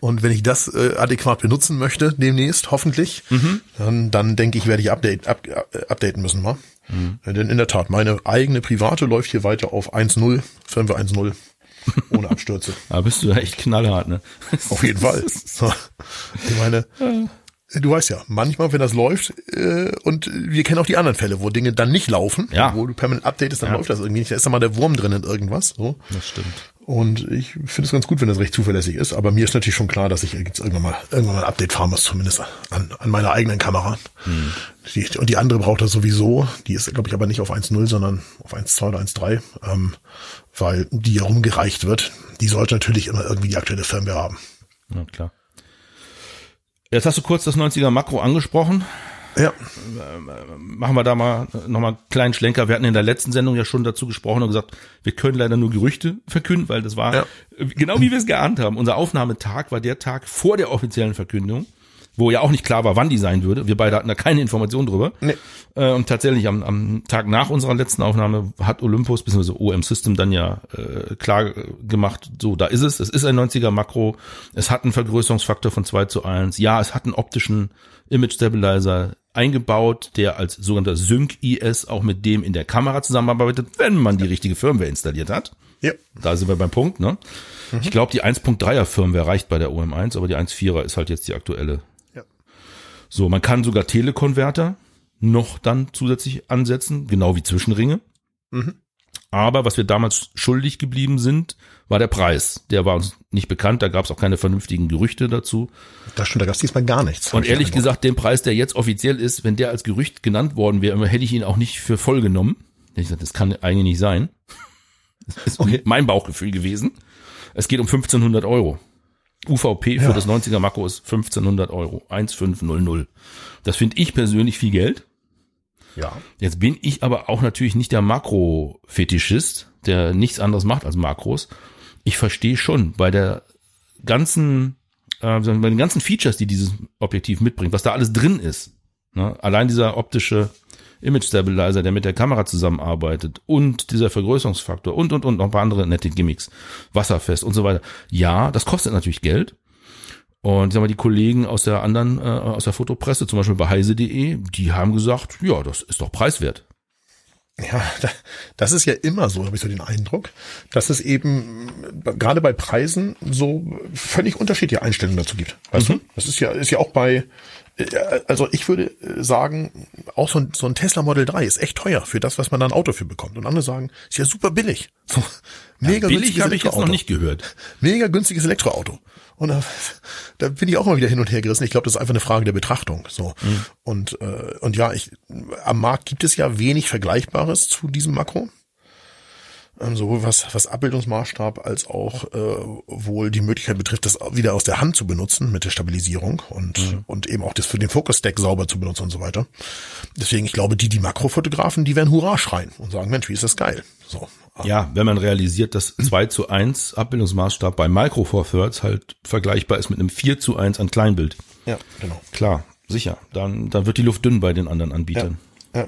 Und wenn ich das äh, adäquat benutzen möchte, demnächst, hoffentlich, dann, dann denke ich, werde ich update, up, äh, updaten müssen mal. Äh, Denn in der Tat, meine eigene private läuft hier weiter auf 1.0, Firmware 1.0, ohne Abstürze. da bist du echt knallhart, ne? Auf jeden Fall. Ich meine, du weißt ja, manchmal, wenn das läuft, äh, und wir kennen auch die anderen Fälle, wo Dinge dann nicht laufen, Ja. wo du permanent updatest, dann Ja. läuft das irgendwie nicht. Da ist dann mal der Wurm drin in irgendwas. So. Das stimmt. Und ich finde es ganz gut, wenn das recht zuverlässig ist. Aber mir ist natürlich schon klar, dass ich jetzt irgendwann mal irgendwann mal ein Update fahren muss, zumindest an, an meiner eigenen Kamera. Die, und die andere braucht das sowieso. Die ist, glaube ich, aber nicht auf 1.0, sondern auf 1.2 oder 1.3, ähm, weil die herumgereicht wird. Die sollte natürlich immer irgendwie die aktuelle Firmware haben. Ja, klar. Jetzt hast du kurz das 90er Makro angesprochen. Ja, Machen wir da mal nochmal einen kleinen Schlenker. Wir hatten in der letzten Sendung ja schon dazu gesprochen und gesagt, wir können leider nur Gerüchte verkünden, weil das war Ja. genau wie wir es geahnt haben. Unser Aufnahmetag war der Tag vor der offiziellen Verkündung, wo ja auch nicht klar war, wann die sein würde. Wir beide hatten da keine Information drüber. Nee. Äh, Und tatsächlich am, am Tag nach unserer letzten Aufnahme hat Olympus bzw. OM System dann ja äh, klar äh, gemacht, so da ist es, es ist ein 90er Makro, es hat einen Vergrößerungsfaktor von 2 zu 1, ja, es hat einen optischen Image Stabilizer eingebaut, der als sogenannter Sync-IS auch mit dem in der Kamera zusammenarbeitet, wenn man die richtige Firmware installiert hat. ja, Da sind wir beim Punkt, ne? Ich glaube, die 1.3er Firmware reicht bei der OM1, aber die 1.4er ist halt jetzt die aktuelle. So, man kann sogar Telekonverter noch dann zusätzlich ansetzen, genau wie Zwischenringe. Aber was wir damals schuldig geblieben sind, war der Preis. Der war uns nicht bekannt, da gab es auch keine vernünftigen Gerüchte dazu. das stimmt, da gab es diesmal gar nichts. Und ehrlich gesagt, den Preis, der jetzt offiziell ist, wenn der als Gerücht genannt worden wäre, hätte ich ihn auch nicht für voll genommen. Hätte ich gesagt, das kann eigentlich nicht sein. Das ist mein Bauchgefühl gewesen. Es geht um 1500 Euro. UVP für Ja. das 90er Makro ist 1500 Euro. 1500. Das finde ich persönlich viel Geld. Ja. Jetzt bin ich aber auch natürlich nicht der Makro-Fetischist, der nichts anderes macht als Makros. Ich verstehe schon bei der ganzen, äh, bei den ganzen Features, die dieses Objektiv mitbringt, was da alles drin ist. Ne? Allein dieser optische Image Stabilizer, der mit der Kamera zusammenarbeitet und dieser Vergrößerungsfaktor und, und, und noch ein paar andere nette Gimmicks, wasserfest und so weiter. Ja, das kostet natürlich Geld. Und ich sag mal, die Kollegen aus der anderen, äh, aus der Fotopresse, zum Beispiel bei heise.de, die haben gesagt, ja, das ist doch preiswert. Ja, da- das ist ja immer so, habe ich so den Eindruck, dass es eben äh, gerade bei Preisen so völlig unterschiedliche Einstellungen dazu gibt. Weißt du? Das ist ja, ist ja auch bei, also ich würde äh, sagen, auch so ein, so ein Tesla Model 3 ist echt teuer für das, was man da ein Auto für bekommt. Und andere sagen, ist ja super billig. So, mega Billig günstiges habe ich jetzt noch Elektroauto. nicht gehört. Mega günstiges Elektroauto. Und da, da bin ich auch mal wieder hin und her gerissen. Ich glaube, das ist einfach eine Frage der Betrachtung. So und äh, und ja, ich am Markt gibt es ja wenig Vergleichbares zu diesem Makro. Ähm, sowohl was was Abbildungsmaßstab als auch äh, wohl die Möglichkeit betrifft, das wieder aus der Hand zu benutzen mit der Stabilisierung und und eben auch das für den Focus Stack sauber zu benutzen und so weiter. Deswegen, ich glaube, die die Makrofotografen, die werden Hurra schreien und sagen, Mensch, wie ist das geil. So. Ja, wenn man realisiert, dass 2 zu 1 Abbildungsmaßstab bei Micro Four Thirds halt vergleichbar ist mit einem 4 zu 1 an Kleinbild. Ja, genau. Klar, sicher. Dann, dann wird die Luft dünn bei den anderen Anbietern. Ja.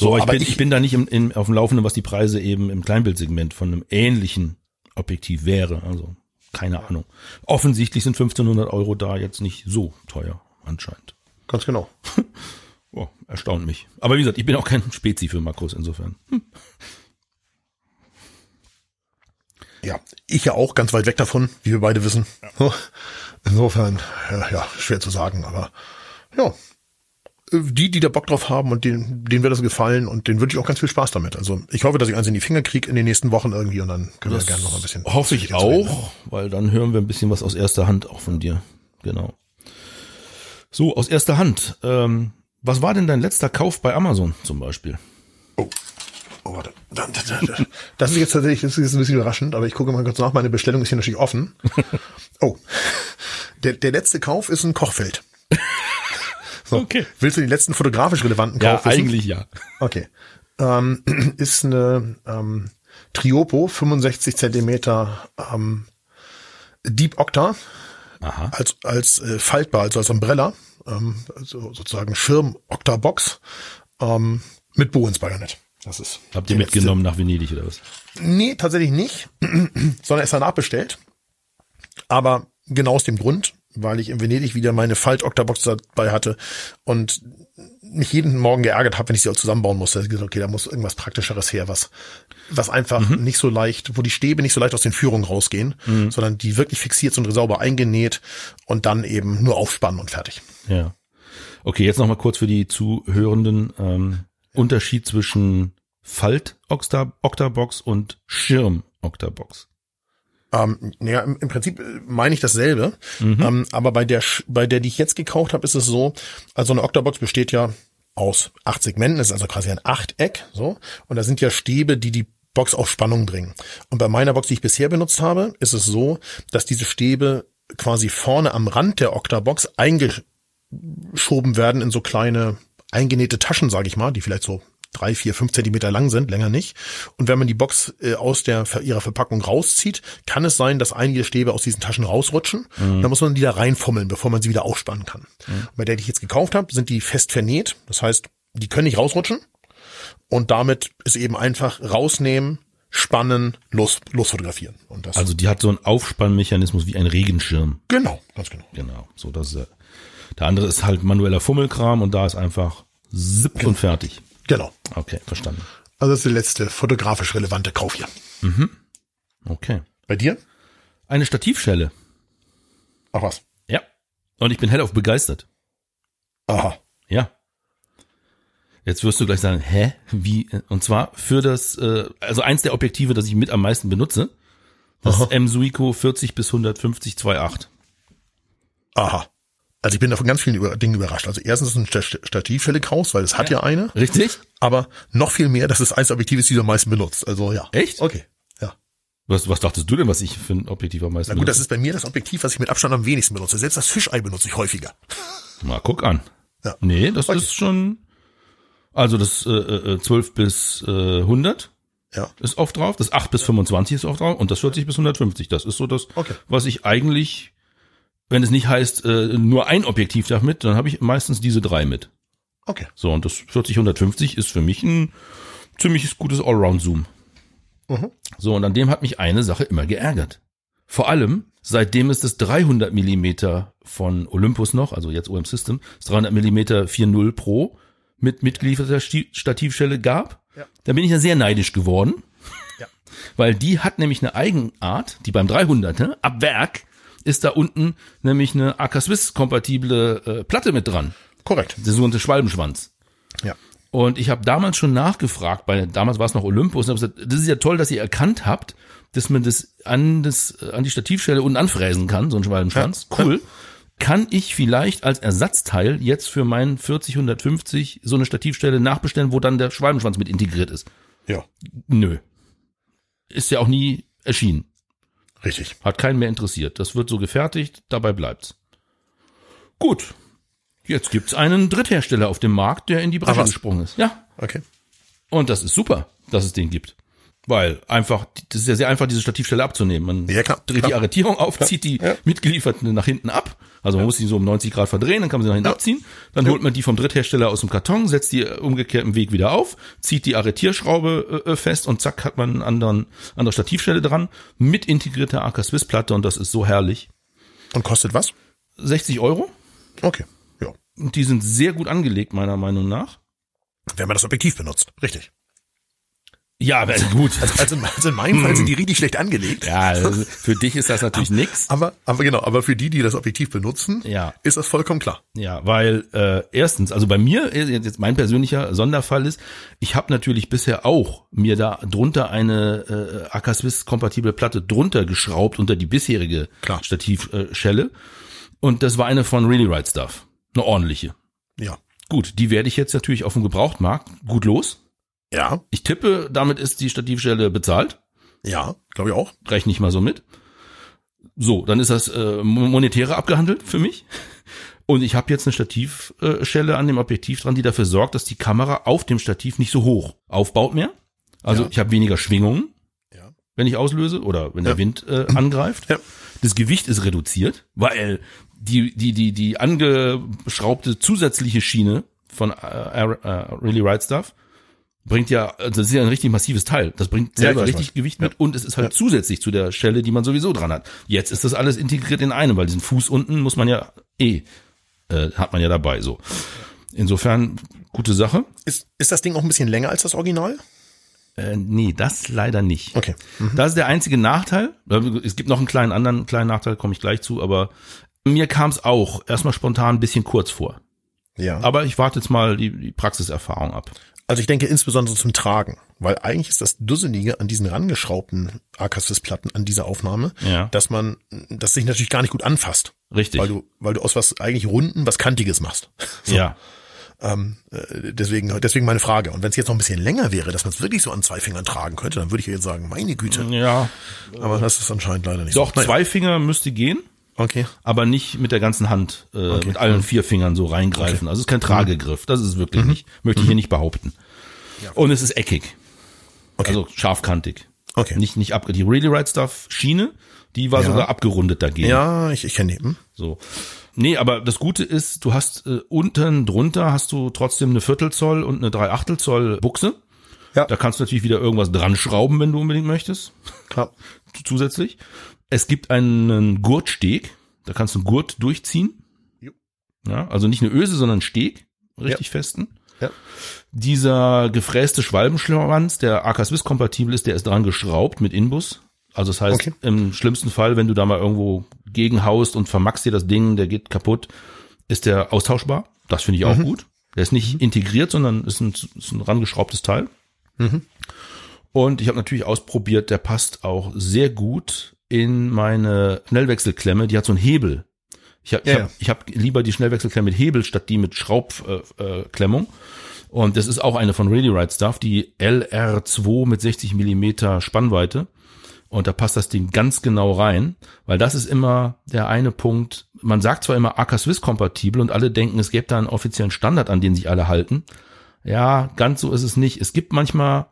So, ich, aber bin, ich- ich bin da nicht im, im, auf dem Laufenden, was die Preise eben im Kleinbildsegment von einem ähnlichen Objektiv wäre. Also, keine Ahnung. Offensichtlich sind 1500 Euro da jetzt nicht so teuer, anscheinend. Ganz genau. Oh, erstaunt mich. Aber wie gesagt, ich bin auch kein Spezi für Makros insofern. Hm. Ja, ich ja auch ganz weit weg davon, wie wir beide wissen. So, Insofern, ja, ja, schwer zu sagen, aber ja. Die, die da Bock drauf haben und denen, denen wird das gefallen und denen wünsche ich auch ganz viel Spaß damit. Also ich hoffe, dass ich eins in die Finger kriege in den nächsten Wochen irgendwie und dann können wir gerne noch ein bisschen. Hoffe ich jetzt reden. auch, weil dann hören wir ein bisschen was aus erster Hand auch von dir. Genau. So, aus erster Hand. Ähm, was war denn dein letzter Kauf bei Amazon zum Beispiel? Oh, warte. Das ist jetzt tatsächlich, das ist jetzt ein bisschen überraschend, aber ich gucke mal kurz nach. Meine Bestellung ist hier natürlich offen. Oh. Der, der letzte Kauf ist ein Kochfeld. So. Okay. Willst du den letzten fotografisch relevanten Ja, Kauf wissen? eigentlich ja. Okay. Ähm, ist eine ähm, Triopo, 65 Zentimeter ähm, Deep Octa Aha. als als äh, faltbar, also als Umbrella, ähm, also sozusagen Schirm Octa Box ähm, mit Bohens-Bajonett. Das ist Habt ihr die letzte- mitgenommen nach Venedig oder was? Nee, tatsächlich nicht, sondern ist danach bestellt. Aber genau aus dem Grund, weil ich in Venedig wieder meine Falt-Octabox dabei hatte und mich jeden Morgen geärgert habe, wenn ich sie auch zusammenbauen musste. Ich gesagt, okay, da muss irgendwas Praktischeres her, was, was einfach nicht so leicht, wo die Stäbe nicht so leicht aus den Führungen rausgehen, sondern die wirklich fixiert sind und sauber eingenäht und dann eben nur aufspannen und fertig. Ja. Okay, jetzt nochmal kurz für die Zuhörenden. Ähm, Unterschied zwischen Falt-Octabox und Schirm-Octabox. Ähm, ja, im, im Prinzip äh, meine ich dasselbe, ähm, aber bei der, bei der, die ich jetzt gekauft habe, ist es so, also eine Octabox besteht ja aus acht Segmenten, das ist also quasi ein Achteck, so, und da sind ja Stäbe, die die Box auf Spannung bringen. Und bei meiner Box, die ich bisher benutzt habe, ist es so, dass diese Stäbe quasi vorne am Rand der Octabox eingeschoben werden in so kleine eingenähte Taschen, sage ich mal, die vielleicht so drei, vier, fünf Zentimeter lang sind, länger nicht. Und wenn man die Box äh, aus der ihrer Verpackung rauszieht, kann es sein, dass einige Stäbe aus diesen Taschen rausrutschen. Mhm. Da muss man die da reinfummeln, bevor man sie wieder aufspannen kann. Und Bei der, die ich jetzt gekauft habe, sind die fest vernäht. Das heißt, die können nicht rausrutschen. Und damit ist eben einfach rausnehmen, spannen, los, losfotografieren. Und das Also die hat so einen Aufspannmechanismus wie ein Regenschirm. genau, ganz genau. Genau. So, das ist ja. Der andere ist halt manueller Fummelkram und da ist einfach zipp und fertig. Genau. Okay, verstanden. Also das ist der letzte fotografisch relevante Kauf hier. Okay. Bei dir? Eine Stativschelle. Ach was. Ja. Und ich bin hellauf begeistert. Aha. Ja. Jetzt wirst du gleich sagen, hä? Wie? Und zwar für das, äh, also eins der Objektive, das ich mit am meisten benutze, das Aha. M-Suico 40 bis 150 2.8. Aha. Also ich bin davon ganz vielen Dingen überrascht. Also erstens ist es ein Sta- Stativschelle-Kraus, weil es hat ja, eine. Richtig? Aber noch viel mehr, dass es eins der Objektive ist, die du am meisten benutzt. Also ja. Echt? Okay. Ja. Was, was dachtest du denn, was ich für ein Objektiv am meisten Na gut, das benutze? ist bei mir das Objektiv, was ich mit Abstand am wenigsten benutze. Selbst das Fischei benutze ich häufiger. Mal guck an. Ja. Nee, das Okay. ist schon, also das äh, äh, 12 bis äh, 100 Ja. ist oft drauf, das 8 bis 25 ist oft drauf und das 40 bis 150. Das ist so das, Okay. was ich eigentlich, wenn es nicht heißt, äh, nur ein Objektiv darf mit, dann habe ich meistens diese drei mit. Okay. So, und das 40 150 ist für mich ein ziemlich gutes Allround-Zoom. Mhm. So, und an dem hat mich eine Sache immer geärgert. Vor allem, seitdem es das 300 Millimeter von Olympus noch, also jetzt OM System, das 300 Millimeter 4.0 Pro mit mitgelieferter Stativschelle gab, Ja. da bin ich ja sehr neidisch geworden. Ja. Weil die hat nämlich eine Eigenart, die beim 300, ne, ab Werk, ist da unten nämlich eine AK Swiss kompatible äh, Platte mit dran. Korrekt. Der sogenannte Schwalbenschwanz. Ja. Und ich habe damals schon nachgefragt, bei damals war es noch Olympus, und hab gesagt, das ist ja toll, dass ihr erkannt habt, dass man das an das an die Stativstelle unten anfräsen kann, so ein Schwalbenschwanz. Ja. Cool. Kann ich vielleicht als Ersatzteil jetzt für meinen 40 150 so eine Stativstelle nachbestellen, wo dann der Schwalbenschwanz mit integriert ist? Ja. Nö. Ist ja auch nie erschienen. Richtig. Hat keinen mehr interessiert. Das wird so gefertigt, dabei bleibt's. Gut. Jetzt gibt's einen Dritthersteller auf dem Markt, der in die Bresche gesprungen ist. Ja. Okay. Und das ist super, dass es den gibt. Weil einfach, das ist ja sehr einfach, diese Stativstelle abzunehmen. Man Ja, klar, dreht klar. die Arretierung auf, zieht die ja. mitgelieferten nach hinten ab. Also man muss sie so um 90 Grad verdrehen, dann kann man sie nach hinten Ja. abziehen. Dann holt man die vom Dritthersteller aus dem Karton, setzt die umgekehrt im Weg wieder auf, zieht die Arretierschraube äh, fest und zack hat man einen anderen, andere Stativstelle dran mit integrierter AK Swiss Platte und das ist so herrlich. Und kostet was? 60 Euro. Okay. Ja. Und die sind sehr gut angelegt, meiner Meinung nach. Wenn man das Objektiv benutzt. Richtig. Ja, aber gut. Also, also in meinem Fall sind die richtig schlecht angelegt. Ja, also für dich ist das natürlich nix. Aber, aber genau, aber für die, die das Objektiv benutzen, Ja. ist das vollkommen klar. Ja, weil äh, erstens, also bei mir, äh, jetzt mein persönlicher Sonderfall ist, ich habe natürlich bisher auch mir da drunter eine äh, AK Swiss kompatible Platte drunter geschraubt unter die bisherige Klar. Stativschelle und das war eine von Really Right Stuff, eine ordentliche. Ja. Gut, die werde ich jetzt natürlich auf dem Gebrauchtmarkt gut los. Ja, Ich tippe, damit ist die Stativstelle bezahlt. ja, glaube ich auch. Rechne ich mal so mit. So, dann ist das äh, monetäre abgehandelt für mich. Und ich habe jetzt eine Stativschelle an dem Objektiv dran, die dafür sorgt, dass die Kamera auf dem Stativ nicht so hoch aufbaut mehr. Also Ja. ich habe weniger Schwingungen, Ja. wenn ich auslöse oder wenn der Ja. Wind äh, angreift. Ja. Das Gewicht ist reduziert, weil die die die die angeschraubte zusätzliche Schiene von äh, äh, Really Right Stuff bringt ja, also das ist ja ein richtig massives Teil. Das bringt Ja, selber weiß, richtig was. Gewicht mit und es ist halt zusätzlich zu der Stelle, die man sowieso dran hat. Jetzt ist das alles integriert in einem, weil diesen Fuß unten muss man ja eh, äh, hat man ja dabei so. Insofern gute Sache. Ist, ist das Ding auch ein bisschen länger als das Original? Äh, nee, das leider nicht. Okay. Das ist der einzige Nachteil. Es gibt noch einen kleinen anderen kleinen Nachteil, komme ich gleich zu, aber mir kam es auch erstmal spontan ein bisschen kurz vor. Ja. Aber ich warte jetzt mal die, die Praxiserfahrung ab. Also ich denke insbesondere zum Tragen, weil eigentlich ist das Dusselige an diesen rangeschraubten Akasys-Platten an dieser Aufnahme, Ja. dass man, das sich natürlich gar nicht gut anfasst, Richtig. weil du, weil du aus was eigentlich Runden was Kantiges machst. So, Ja. ähm, äh, deswegen, deswegen meine Frage. Und wenn es jetzt noch ein bisschen länger wäre, dass man es wirklich so an zwei Fingern tragen könnte, dann würde ich jetzt sagen, meine Güte. Ja. Aber das ist anscheinend leider nicht Doch, so. Naja, zwei Finger müsste gehen, Okay. aber nicht mit der ganzen Hand, äh, Okay. mit allen vier Fingern so reingreifen. Also es ist kein Tragegriff. Das ist es wirklich nicht. Möchte ich hier nicht behaupten. Und es ist eckig. Okay. Also scharfkantig. Okay. Nicht, nicht ab, die Really Right Stuff Schiene, die war Ja. sogar abgerundet dagegen. Ja, ich, ich kenne die. Hm? So. Nee, aber das Gute ist, du hast äh, unten drunter hast du trotzdem eine Viertelzoll und eine Dreiachtel Zoll Buchse. Ja. Da kannst du natürlich wieder irgendwas dran schrauben, wenn du unbedingt möchtest. Klar. Zusätzlich. Es gibt einen Gurtsteg. Da kannst du einen Gurt durchziehen. Jo. Ja, also nicht eine Öse, sondern einen Steg. Richtig festen. Ja. Dieser gefräste Schwalbenschwanz, der AK Swiss kompatibel ist, der ist dran geschraubt mit Inbus. Also das heißt, Okay. im schlimmsten Fall, wenn du da mal irgendwo gegenhaust und vermackst dir das Ding, der geht kaputt, ist der austauschbar. Das finde ich auch gut. Der ist nicht integriert, sondern ist ein, ist ein rangeschraubtes Teil. Und ich habe natürlich ausprobiert, der passt auch sehr gut in meine Schnellwechselklemme. Die hat so einen Hebel. Ich habe Ja, ich hab, ich hab lieber die Schnellwechselklemme mit Hebel statt die mit Schraubklemmung. Äh, Klemmung. Und das ist auch eine von Really Right Stuff, die LR2 mit 60 Millimeter Spannweite. Und da passt das Ding ganz genau rein, weil das ist immer der eine Punkt. Man sagt zwar immer AK Swiss kompatibel und alle denken, es gäbe da einen offiziellen Standard, an den sich alle halten. Ja, ganz so ist es nicht. Es gibt manchmal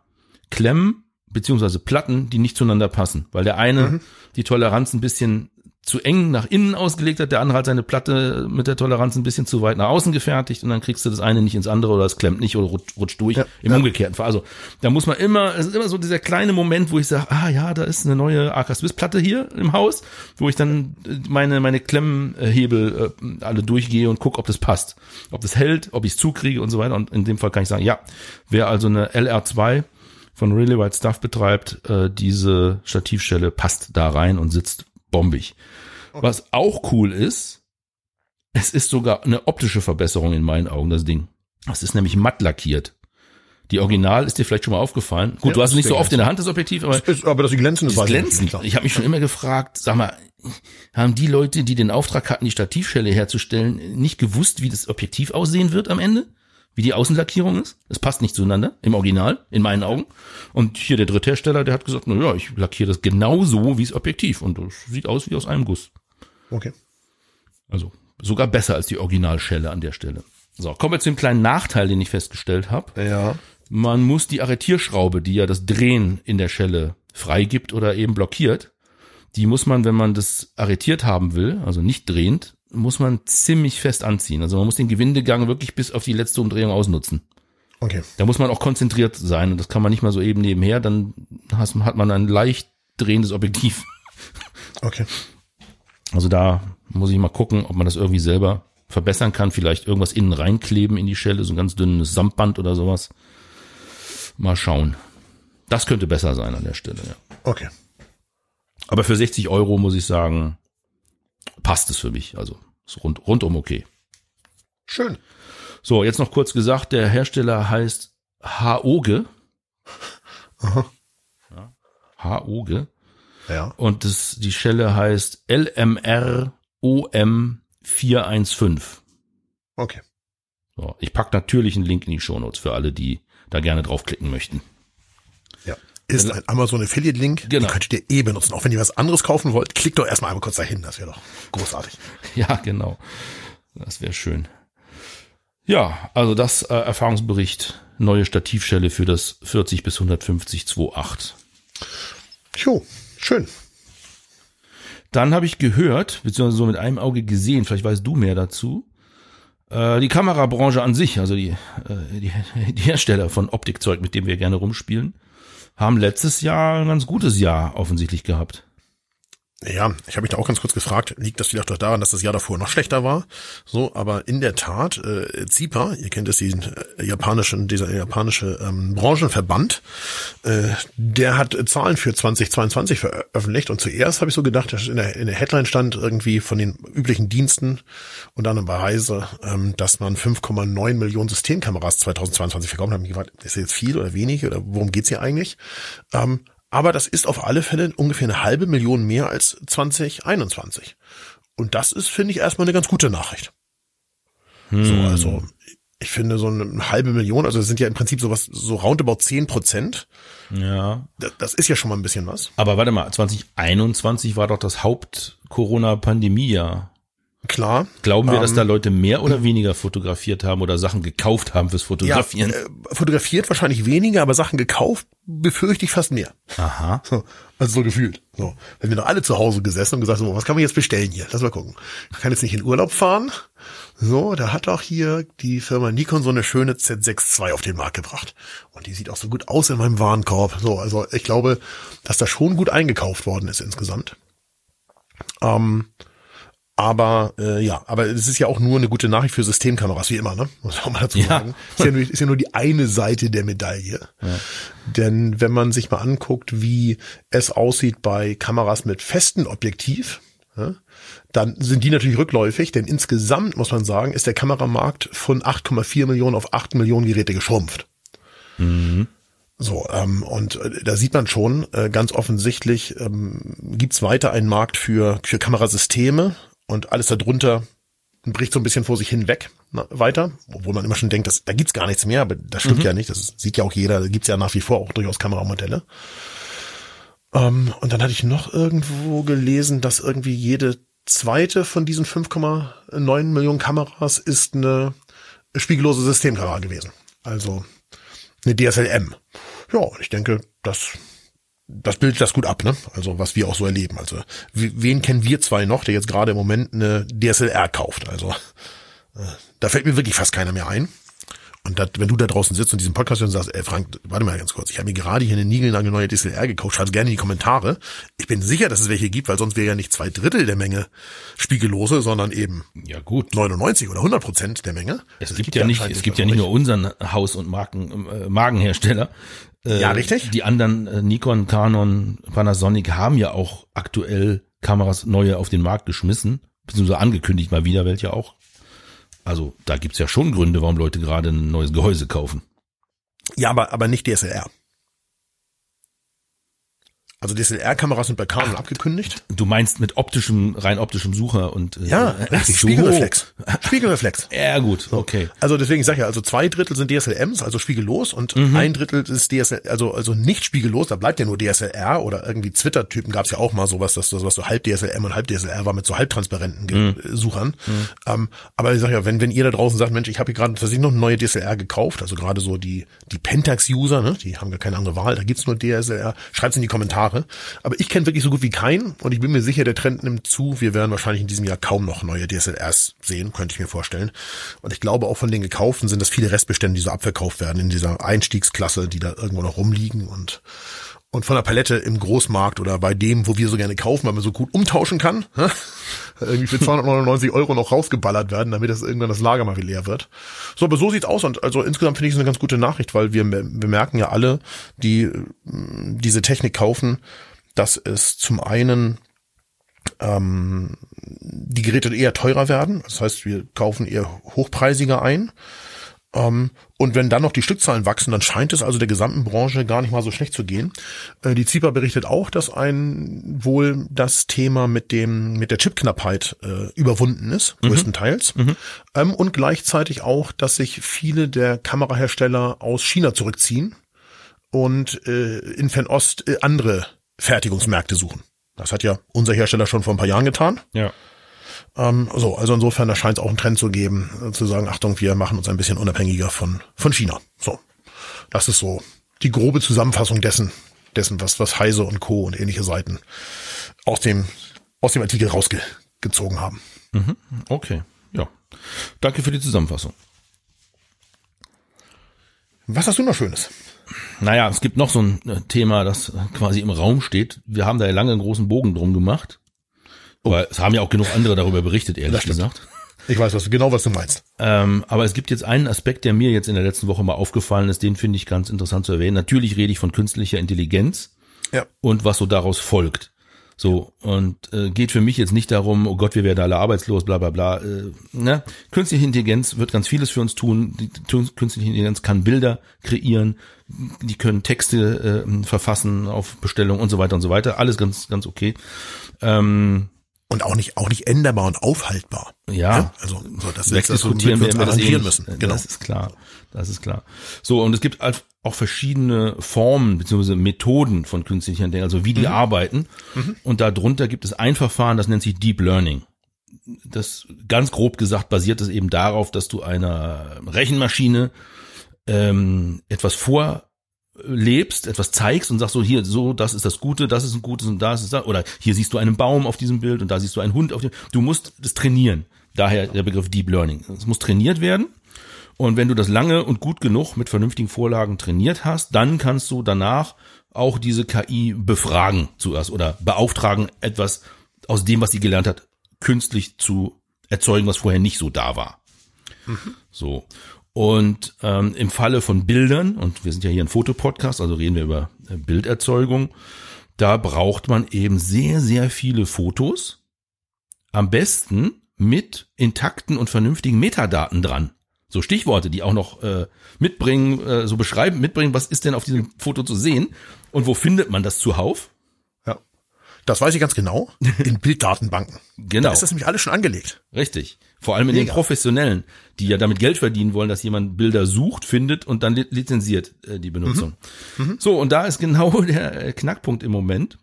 Klemmen beziehungsweise Platten, die nicht zueinander passen, weil der eine die Toleranz ein bisschen zu eng nach innen ausgelegt hat, der andere hat seine Platte mit der Toleranz ein bisschen zu weit nach außen gefertigt und dann kriegst du das eine nicht ins andere oder es klemmt nicht oder rutscht, durch Ja, im ja. umgekehrten Fall. Also da muss man immer, es ist immer so dieser kleine Moment, wo ich sage, ah ja, da ist eine neue AK Swiss Platte hier im Haus, wo ich dann äh, meine meine Klemmenhebel äh, alle durchgehe und gucke, ob das passt, ob das hält, ob ich es zukriege und so weiter. Und in dem Fall kann ich sagen, ja, wer also eine LR2 von Really White Stuff betreibt, äh, diese Stativstelle passt da rein und sitzt bombig. Was auch cool ist, es ist sogar eine optische Verbesserung in meinen Augen, das Ding. Es ist nämlich matt lackiert. Die Original ist dir vielleicht schon mal aufgefallen. Gut, Ja, du hast es nicht so oft in der Hand, das Objektiv, aber Ist, aber das ist glänzend. ich nicht. Ich habe mich schon immer gefragt, sag mal, haben die Leute, die den Auftrag hatten, die Stativschelle herzustellen, nicht gewusst, wie das Objektiv aussehen wird am Ende? Wie die Außenlackierung ist? Das passt nicht zueinander im Original, in meinen Augen. Und hier der Dritthersteller, der hat gesagt, na ja, ich lackiere das genauso wie das Objektiv und das sieht aus wie aus einem Guss. Okay. Also sogar besser als die Originalschelle an der Stelle. So, kommen wir zu dem kleinen Nachteil, den ich festgestellt habe. Ja. Man muss die Arretierschraube, die ja das Drehen in der Schelle freigibt oder eben blockiert, die muss man, wenn man das arretiert haben will, also nicht drehend, muss man ziemlich fest anziehen. Also man muss den Gewindegang wirklich bis auf die letzte Umdrehung ausnutzen. Okay. Da muss man auch konzentriert sein und das kann man nicht mal so eben nebenher, dann hat man ein leicht drehendes Objektiv. Okay. Also da muss ich mal gucken, ob man das irgendwie selber verbessern kann. Vielleicht irgendwas innen reinkleben in die Schelle, so ein ganz dünnes Samtband oder sowas. Mal schauen. Das könnte besser sein an der Stelle, ja. Okay. Aber für 60 Euro muss ich sagen, passt es für mich. Also ist rund, rundum okay. Schön. So, jetzt noch kurz gesagt, der Hersteller heißt Haoge. Aha. Haoge. Ja. Und das, die Schelle heißt LMR OM 415. Okay. So, ich pack natürlich einen Link in die Shownotes für alle, die da gerne draufklicken möchten. Ist ein Amazon Affiliate Link, Genau. den könnt ihr eh benutzen. Auch wenn ihr was anderes kaufen wollt, klickt doch erstmal einmal kurz dahin, das wäre doch großartig. Ja, genau. Das wäre schön. Ja, also das äh, Erfahrungsbericht, neue Stativschelle für das 40 bis 150 2.8. Jo, schön. Dann habe ich gehört, beziehungsweise so mit einem Auge gesehen, vielleicht weißt du mehr dazu, äh, die Kamerabranche an sich, also die, äh, die, die Hersteller von Optikzeug, mit dem wir gerne rumspielen, haben letztes Jahr ein ganz gutes Jahr offensichtlich gehabt. Ja, ich habe mich da auch ganz kurz gefragt, liegt das vielleicht doch daran, dass das Jahr davor noch schlechter war? So, aber in der Tat, äh, ZIPA, ihr kennt es, diesen äh, japanischen, dieser japanische ähm, Branchenverband, äh, der hat Zahlen für 2022 veröffentlicht und zuerst habe ich so gedacht, dass in der, in der Headline stand irgendwie von den üblichen Diensten und dann bei Heise, ähm, dass man 5,9 Millionen Systemkameras 2022 verkauft hat. Ich gefragt, ist das jetzt viel oder wenig oder worum geht's hier eigentlich? Ähm, aber das ist auf alle Fälle ungefähr eine halbe Million mehr als 2021. Und das ist, finde ich, erstmal eine ganz gute Nachricht. So, also, ich finde so eine halbe Million, also das sind ja im Prinzip sowas, so roundabout 10 Prozent. Ja. Das, das ist ja schon mal ein bisschen was. Aber warte mal, 2021 war doch das Haupt-Corona-Pandemie-Jahr. Klar. Glauben wir, Ähm, dass da Leute mehr oder weniger fotografiert haben oder Sachen gekauft haben fürs Ja, Fotografieren? äh, fotografiert wahrscheinlich weniger, aber Sachen gekauft befürchte ich fast mehr. Aha. So, also so gefühlt. So, wenn wir doch alle zu Hause gesessen und gesagt, so, was kann man jetzt bestellen hier? Lass mal gucken. Ich kann jetzt nicht in Urlaub fahren. So, da hat auch hier die Firma Nikon so eine schöne Z6 II auf den Markt gebracht. Und die sieht auch so gut aus in meinem Warenkorb. So, also ich glaube, dass da schon gut eingekauft worden ist insgesamt. Ähm, aber äh, ja, aber es ist ja auch nur eine gute Nachricht für Systemkameras, wie immer, ne? Muss man mal dazu Ja. sagen. Ist ja, nur, ist ja nur die eine Seite der Medaille. Denn wenn man sich mal anguckt, wie es aussieht bei Kameras mit festem Objektiv, ja, dann sind die natürlich rückläufig, denn insgesamt muss man sagen, ist der Kameramarkt von 8,4 Millionen auf 8 Millionen Geräte geschrumpft. So, ähm, und äh, da sieht man schon, äh, ganz offensichtlich ähm, gibt's weiter einen Markt für, für Kamerasysteme und alles darunter bricht so ein bisschen vor sich hin weg na, weiter, obwohl man immer schon denkt, dass, da gibt's gar nichts mehr, aber das stimmt ja nicht, das sieht ja auch jeder, da gibt's ja nach wie vor auch durchaus Kameramodelle. Ähm, und dann hatte ich noch irgendwo gelesen, dass irgendwie jede zweite von diesen 5,9 Millionen Kameras ist eine spiegellose Systemkamera gewesen. Also eine DSLM. Ja, ich denke, das, das bildet das gut ab, ne? Also was wir auch so erleben. Also wen kennen wir zwei noch, der jetzt gerade im Moment eine DSLR kauft? Also äh, da fällt mir wirklich fast keiner mehr ein. Und dat, wenn du da draußen sitzt und diesen Podcast hörst und sagst, ey Frank, warte mal ganz kurz, ich habe mir gerade hier eine niegelnagelneue neue DSLR gekauft, schreib's gerne in die Kommentare. Ich bin sicher, dass es welche gibt, weil sonst wäre ja nicht zwei Drittel der Menge Spiegellose, sondern eben Ja gut. 99 oder 100 Prozent der Menge. Es Das gibt ja nicht, es gibt ja nicht nur unseren Haus- und Marken, äh, Magenhersteller. Äh, Ja, richtig. Die anderen äh, Nikon, Canon, Panasonic haben ja auch aktuell Kameras neue auf den Markt geschmissen, beziehungsweise angekündigt mal wieder welche auch. Also da gibt's ja schon Gründe, warum Leute gerade ein neues Gehäuse kaufen. Ja, aber, aber nicht DSLR. Also DSLR-Kameras sind bei Canon abgekündigt. Du meinst mit optischem, rein optischem Sucher und äh, Ja, ach richtig. so. Spiegelreflex. Spiegelreflex. Ja gut, okay. Also deswegen sage ich ja, also zwei Drittel sind DSLMs, also spiegellos, und Mhm. ein Drittel ist DSL, also also nicht spiegellos, da bleibt ja nur DSLR oder irgendwie Twitter-Typen gab's ja auch mal sowas, dass das was so halb DSLM und halb DSLR war mit so halbtransparenten Mhm. Suchern. Ähm, aber ich sage ja, wenn wenn ihr da draußen sagt, Mensch, ich habe hier gerade tatsächlich noch eine neue DSLR gekauft, also gerade so die die Pentax-User, ne, die haben gar keine andere Wahl, da gibt's nur DSLR, schreibt's in die Kommentare. Aber ich kenne wirklich so gut wie keinen und ich bin mir sicher, der Trend nimmt zu. Wir werden wahrscheinlich in diesem Jahr kaum noch neue DSLRs sehen, könnte ich mir vorstellen. Und ich glaube auch von den gekauften sind das viele Restbestände, die so abverkauft werden in dieser Einstiegsklasse, die da irgendwo noch rumliegen und und von der Palette im Großmarkt oder bei dem, wo wir so gerne kaufen, weil man so gut umtauschen kann, irgendwie für 299 Euro noch rausgeballert werden, damit das irgendwann das Lager mal wieder leer wird. So, aber so sieht's aus und also insgesamt finde ich es eine ganz gute Nachricht, weil wir bemerken ja alle, die äh, diese Technik kaufen, dass es zum einen ähm, die Geräte eher teurer werden. Das heißt, wir kaufen eher hochpreisiger ein. Ähm, und wenn dann noch die Stückzahlen wachsen, dann scheint es also der gesamten Branche gar nicht mal so schlecht zu gehen. Äh, die ZIPA berichtet auch, dass ein wohl das Thema mit dem mit der Chipknappheit äh, überwunden ist, mhm. größtenteils. Mhm. Ähm, und gleichzeitig auch, dass sich viele der Kamerahersteller aus China zurückziehen und äh, in Fernost äh, andere Fertigungsmärkte suchen. Das hat ja unser Hersteller schon vor ein paar Jahren getan. Ja. Ähm, so, also insofern, da scheint es auch einen Trend zu geben, äh, zu sagen, Achtung, wir machen uns ein bisschen unabhängiger von, von China. So. Das ist so die grobe Zusammenfassung dessen, dessen, was, was Heise und Co. und ähnliche Seiten aus dem, aus dem Artikel rausgezogen haben. Mhm. Okay. Ja. Danke für die Zusammenfassung. Was hast du noch Schönes? Naja, es gibt noch so ein äh, Thema, das quasi im Raum steht. Wir haben da ja lange einen großen Bogen drum gemacht. Aber es haben ja auch genug andere darüber berichtet, ehrlich gesagt. Ich weiß was, genau, was du meinst. Ähm, aber es gibt jetzt einen Aspekt, der mir jetzt in der letzten Woche mal aufgefallen ist, den finde ich ganz interessant zu erwähnen. Natürlich rede ich von künstlicher Intelligenz ja. und was so daraus folgt. So, und äh, geht für mich jetzt nicht darum, oh Gott, wir werden alle arbeitslos, bla bla bla. Äh, ne? Künstliche Intelligenz wird ganz vieles für uns tun. Die künstliche Intelligenz kann Bilder kreieren, die können Texte äh, verfassen auf Bestellung und so weiter und so weiter. Alles ganz, ganz okay. Ähm, und auch nicht auch nicht änderbar und aufhaltbar. Ja, ja also so, das diskutieren wir, wir das arrangieren müssen. Genau. Das ist klar. Das ist klar. So und es gibt auch verschiedene Formen bzw. Methoden von künstlicher Intelligenz, also wie die mhm. arbeiten. Mhm. Und darunter gibt es ein Verfahren, das nennt sich Deep Learning. Das ganz grob gesagt basiert es eben darauf, dass du einer Rechenmaschine ähm, etwas vor lebst, etwas zeigst und sagst so hier so, das ist das Gute, das ist ein Gutes und das ist das oder hier siehst du einen Baum auf diesem Bild und da siehst du einen Hund auf dem. Du musst das trainieren. Daher der Begriff Deep Learning. Es muss trainiert werden. Und wenn du das lange und gut genug mit vernünftigen Vorlagen trainiert hast, dann kannst du danach auch diese KI befragen zuerst oder beauftragen, etwas aus dem, was sie gelernt hat, künstlich zu erzeugen, was vorher nicht so da war. Mhm. So. Und ähm, im Falle von Bildern, und wir sind ja hier ein Fotopodcast, also reden wir über äh, Bilderzeugung, da braucht man eben sehr, sehr viele Fotos. Am besten mit intakten und vernünftigen Metadaten dran. So Stichworte, die auch noch äh, mitbringen, äh, so beschreiben, mitbringen, was ist denn auf diesem Foto zu sehen und wo findet man das zuhauf? Ja. Das weiß ich ganz genau. In Bilddatenbanken. Genau. Da ist das nämlich alles schon angelegt. Richtig. Vor allem in Mega. den Professionellen, die ja damit Geld verdienen wollen, dass jemand Bilder sucht, findet und dann lizenziert äh, die Benutzung. Mhm. Mhm. So, und da ist genau der äh, Knackpunkt im Moment.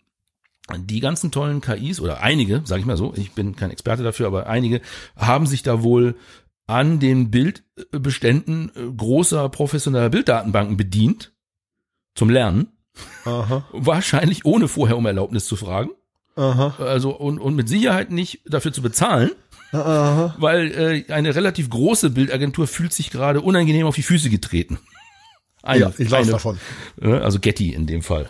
Die ganzen tollen KIs oder einige, sage ich mal so, ich bin kein Experte dafür, aber einige haben sich da wohl an den Bildbeständen äh, großer professioneller Bilddatenbanken bedient zum Lernen. Aha. Wahrscheinlich ohne vorher um Erlaubnis zu fragen. Aha. Also und, und mit Sicherheit nicht dafür zu bezahlen. Aha. Weil äh, eine relativ große Bildagentur fühlt sich gerade unangenehm auf die Füße getreten. Eine, ja, ich weiß davon. Also Getty in dem Fall.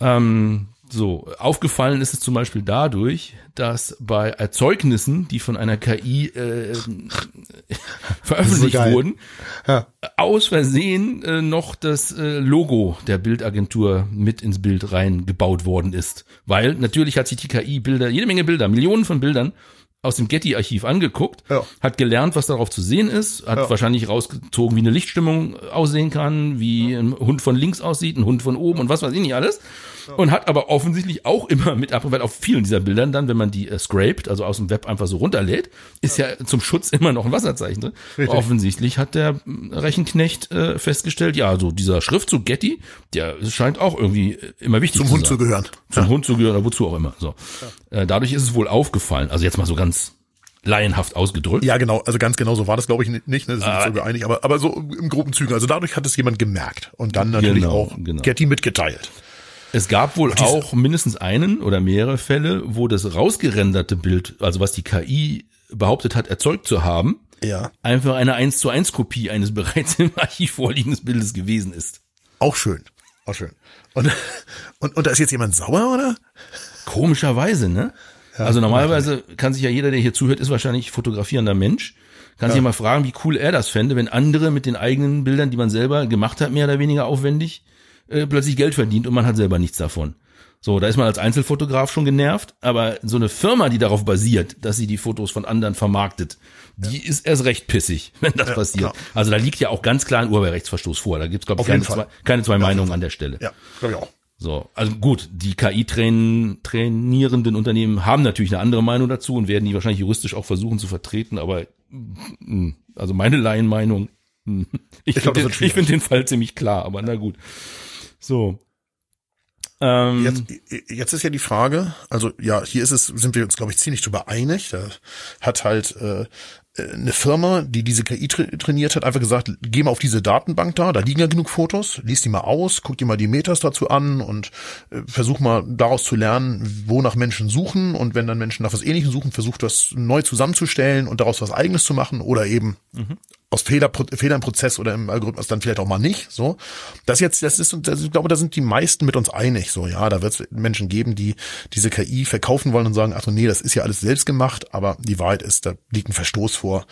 Ähm, so, aufgefallen ist es zum Beispiel dadurch, dass bei Erzeugnissen, die von einer KI äh, veröffentlicht so wurden, ja. aus Versehen äh, noch das äh, Logo der Bildagentur mit ins Bild reingebaut worden ist. Weil natürlich hat sich die KI Bilder, jede Menge Bilder, Millionen von Bildern aus dem Getty-Archiv angeguckt, ja. hat gelernt, was darauf zu sehen ist, hat ja. wahrscheinlich rausgezogen, wie eine Lichtstimmung aussehen kann, wie ein Hund von links aussieht, ein Hund von oben und was weiß ich nicht alles. Und hat aber offensichtlich auch immer mit ab, weil auf vielen dieser Bildern dann, wenn man die äh, scraped, also aus dem Web einfach so runterlädt, ist ja zum Schutz immer noch ein Wasserzeichen drin. Richtig. Offensichtlich hat der Rechenknecht äh, festgestellt, ja, so dieser Schriftzug Getty, der scheint auch irgendwie äh, immer wichtig zum zu Hund sein. zu gehören. Zum ja. Hund zu gehören oder wozu auch immer. So. Ja. Äh, dadurch ist es wohl aufgefallen, also jetzt mal so ganz laienhaft ausgedrückt. Ja, genau, also ganz genau so war das, glaube ich, nicht, ne? Das sind so einig, aber, aber so im groben Zügen. Also dadurch hat es jemand gemerkt und dann natürlich genau, auch genau. Getty mitgeteilt. Es gab wohl auch mindestens einen oder mehrere Fälle, wo das rausgerenderte Bild, also was die KI behauptet hat, erzeugt zu haben, ja. einfach eine 1 zu 1 Kopie eines bereits im Archiv vorliegenden Bildes gewesen ist. Auch schön. Auch schön. Und, und, und da ist jetzt jemand sauer, oder? Komischerweise, ne? Also normalerweise kann sich ja jeder, der hier zuhört, ist wahrscheinlich fotografierender Mensch. Kann ja. sich mal fragen, wie cool er das fände, wenn andere mit den eigenen Bildern, die man selber gemacht hat, mehr oder weniger aufwendig, äh, plötzlich Geld verdient und man hat selber nichts davon. So, da ist man als Einzelfotograf schon genervt, aber so eine Firma, die darauf basiert, dass sie die Fotos von anderen vermarktet, die ist erst recht pissig, wenn das Ja, passiert. klar. Also da liegt ja auch ganz klar ein Urheberrechtsverstoß vor. Da gibt's glaube ich keine zwei, keine zwei Ja, Meinungen an der Stelle. Ja, glaube ich auch. So, also gut, die KI-trainierenden Unternehmen haben natürlich eine andere Meinung dazu und werden die wahrscheinlich juristisch auch versuchen zu vertreten, aber mm, also meine Laienmeinung, mm, ich, Ich finde den, ich finde den Fall ziemlich klar, aber na gut. So. Ähm, Jetzt, jetzt ist ja die Frage, also ja, hier ist es, sind wir uns, glaube ich, ziemlich drüber einig. Da hat halt äh, eine Firma, die diese KI tra trainiert hat, einfach gesagt, geh mal auf diese Datenbank da, da liegen ja genug Fotos, lies die mal aus, guck dir mal die Metas dazu an und äh, versuch mal daraus zu lernen, wonach Menschen suchen und wenn dann Menschen nach was Ähnlichem suchen, versuch das neu zusammenzustellen und daraus was Eigenes zu machen oder eben aus Fehler, Fehler im Prozess oder im Algorithmus dann vielleicht auch mal nicht. So, das jetzt, das ist, das, ich glaube, da sind die meisten mit uns einig. So, ja, da wird es Menschen geben, die diese KI verkaufen wollen und sagen, ach so, nee, das ist ja alles selbst gemacht. Aber die Wahrheit ist, da liegt ein Verstoß vor.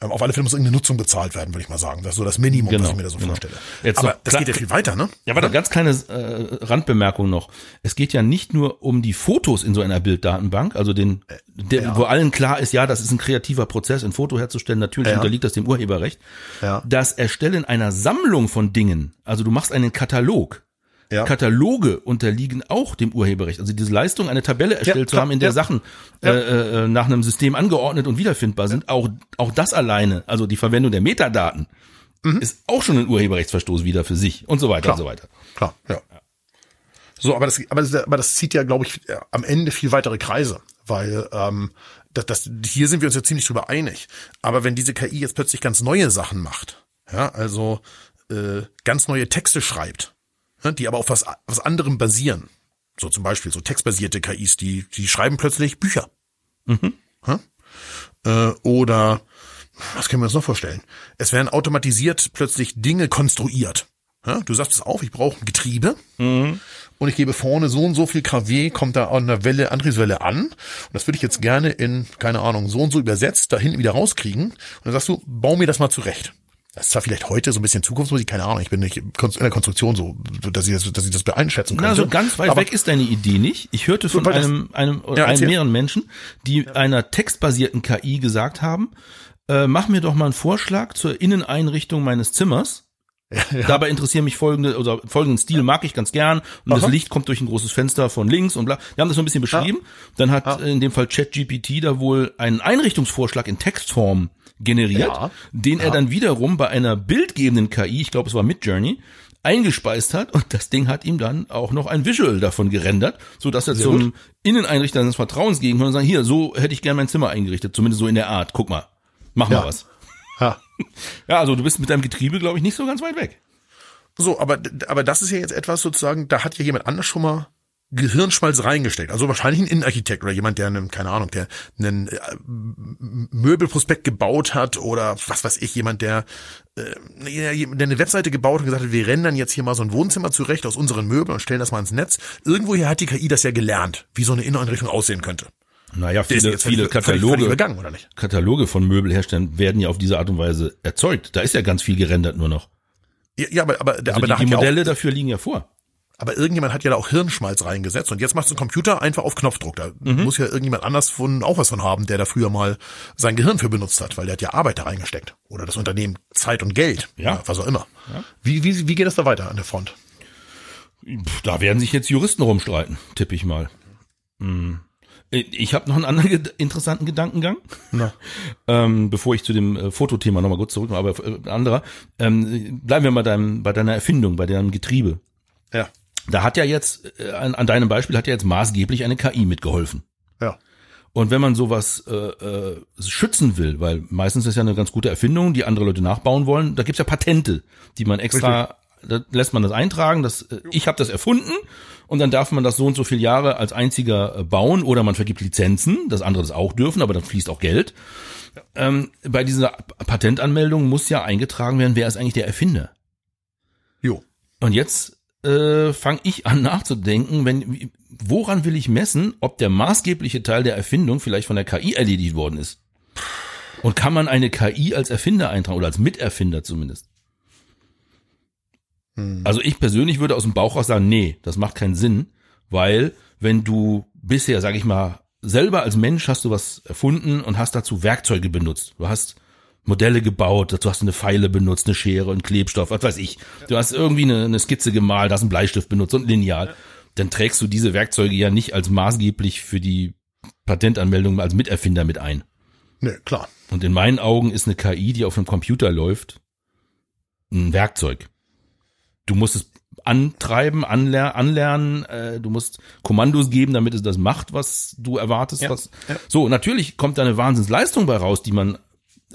Ähm, Auf alle Fälle muss irgendeine Nutzung bezahlt werden, würde ich mal sagen. Das ist so das Minimum, Genau, was ich mir da so genau. vorstelle. Jetzt aber das geht ja viel weiter, ne? Ja, warte, ganz kleine äh, Randbemerkung noch. Es geht ja nicht nur um die Fotos in so einer Bilddatenbank, also den, der, ja. wo allen klar ist, ja, das ist ein kreativer Prozess, ein Foto herzustellen. Natürlich Ja. unterliegt das dem Urheberrecht. Ja. Das Erstellen einer Sammlung von Dingen, also du machst einen Katalog. Ja. Kataloge unterliegen auch dem Urheberrecht. Also diese Leistung, eine Tabelle erstellt zu klar, haben, in der ja. Sachen Ja. äh, äh, nach einem System angeordnet und wiederfindbar sind, auch, auch das alleine, also die Verwendung der Metadaten, ist auch schon ein Urheberrechtsverstoß wieder für sich und so weiter Mhm. Klar. und so weiter. Klar, ja. So, aber das, aber das, aber das zieht ja, glaube ich, äh, am Ende viel weitere Kreise, weil ähm, das, das, hier sind wir uns ja ziemlich drüber einig. Aber wenn diese KI jetzt plötzlich ganz neue Sachen macht, ja, also äh, ganz neue Texte schreibt, ja, die aber auf was, was anderem basieren, so zum Beispiel so textbasierte KIs, die, die schreiben plötzlich Bücher. Ja? Äh, oder was können wir uns noch vorstellen? Es werden automatisiert plötzlich Dinge konstruiert. Ja, du sagst es auf, ich brauche ein Getriebe und ich gebe vorne so und so viel kW, kommt da an der Welle, Antriebswelle an und das würde ich jetzt gerne in, keine Ahnung, so und so übersetzt, da hinten wieder rauskriegen und dann sagst du, bau mir das mal zurecht. Das ist zwar vielleicht heute so ein bisschen Zukunftsmusik, keine Ahnung, ich bin nicht in der Konstruktion so, dass ich das, dass ich das einschätzen könnte. Na, so ganz weit Aber- weg ist deine Idee nicht. Ich hörte von das- einem, einem, oder Ja, einem mehreren Menschen, die einer textbasierten KI gesagt haben, äh, mach mir doch mal einen Vorschlag zur Inneneinrichtung meines Zimmers. Dabei interessieren mich folgende, oder folgenden Stil mag ich ganz gern. Und das Aha. Licht kommt durch ein großes Fenster von links und bla. Wir haben das so ein bisschen beschrieben. Dann hat äh, in dem Fall ChatGPT da wohl einen Einrichtungsvorschlag in Textform generiert, Ja. den er dann wiederum bei einer bildgebenden KI, ich glaube es war Midjourney, eingespeist hat und das Ding hat ihm dann auch noch ein Visual davon gerendert, so dass er zum gut. Inneneinrichter seines Vertrauens gehen kann und sagen, hier, so hätte ich gern mein Zimmer eingerichtet, zumindest so in der Art. Guck mal, mach mal Ja. was. Ha. Ja, also du bist mit deinem Getriebe, glaube ich, nicht so ganz weit weg. So, aber, aber das ist ja jetzt etwas sozusagen, da hat ja jemand anders schon mal Gehirnschmalz reingesteckt. Also wahrscheinlich ein Innenarchitekt oder jemand, der einen, keine Ahnung, der einen äh, Möbelprospekt gebaut hat oder was weiß ich, jemand, der, äh, der eine Webseite gebaut hat und gesagt hat, wir rendern jetzt hier mal so ein Wohnzimmer zurecht aus unseren Möbeln und stellen das mal ins Netz. Irgendwoher hat die KI das ja gelernt, wie so eine Inneneinrichtung aussehen könnte. Naja, viele, viele völlig- völlig- Kataloge, völlig nicht? Kataloge von Möbelherstellern werden ja auf diese Art und Weise erzeugt. Da ist ja ganz viel gerendert nur noch. Ja, ja aber, aber, Also aber die, die hat ja auch, Modelle dafür liegen ja vor. Aber irgendjemand hat ja da auch Hirnschmalz reingesetzt und jetzt macht ein Computer einfach auf Knopfdruck. Da Mhm. muss ja irgendjemand anders von auch was von haben, der da früher mal sein Gehirn für benutzt hat, weil der hat ja Arbeit da reingesteckt. Oder das Unternehmen Zeit und Geld. Ja. was auch immer. Wie, wie, wie geht es da weiter an der Front? Da werden sich jetzt Juristen rumstreiten, tippe ich mal. Hm. Ich habe noch einen anderen interessanten Gedankengang, Na. ähm, bevor ich zu dem äh, Fotothema nochmal kurz zurückkomme, aber äh, anderer. Ähm, bleiben wir mal deinem, bei deiner Erfindung, bei deinem Getriebe. Ja. Da hat ja jetzt, äh, an, an deinem Beispiel hat ja jetzt maßgeblich eine KI mitgeholfen. Ja. Und wenn man sowas äh, äh, schützen will, weil meistens ist ja eine ganz gute Erfindung, die andere Leute nachbauen wollen, da gibt's ja Patente, die man extra, da lässt man das eintragen, dass äh, ich habe das erfunden und dann darf man das so und so viele Jahre als einziger äh, bauen oder man vergibt Lizenzen, dass andere das auch dürfen, aber dann fließt auch Geld. Ähm, bei dieser Patentanmeldung muss ja eingetragen werden, wer ist eigentlich der Erfinder. Jo. Und jetzt äh, fange ich an nachzudenken, wenn woran will ich messen, ob der maßgebliche Teil der Erfindung vielleicht von der KI erledigt worden ist? Und kann man eine KI als Erfinder eintragen oder als Miterfinder zumindest? Also ich persönlich würde aus dem Bauch raus sagen, nee, das macht keinen Sinn, Weil wenn du bisher, sag ich mal, selber als Mensch hast du was erfunden und hast dazu Werkzeuge benutzt. Du hast Modelle gebaut, dazu hast du eine Pfeile benutzt, eine Schere und Klebstoff, was weiß ich. Du hast irgendwie eine, eine Skizze gemalt, hast einen Bleistift benutzt und ein Lineal. Dann trägst du diese Werkzeuge ja nicht als maßgeblich für die Patentanmeldung als Miterfinder mit ein. Nee, klar. Und in meinen Augen ist eine KI, die auf einem Computer läuft, ein Werkzeug. Du musst es antreiben, anler anlernen, äh, du musst Kommandos geben, damit es das macht, was du erwartest. Ja, was. ja. So, natürlich kommt da eine Wahnsinnsleistung bei raus, die man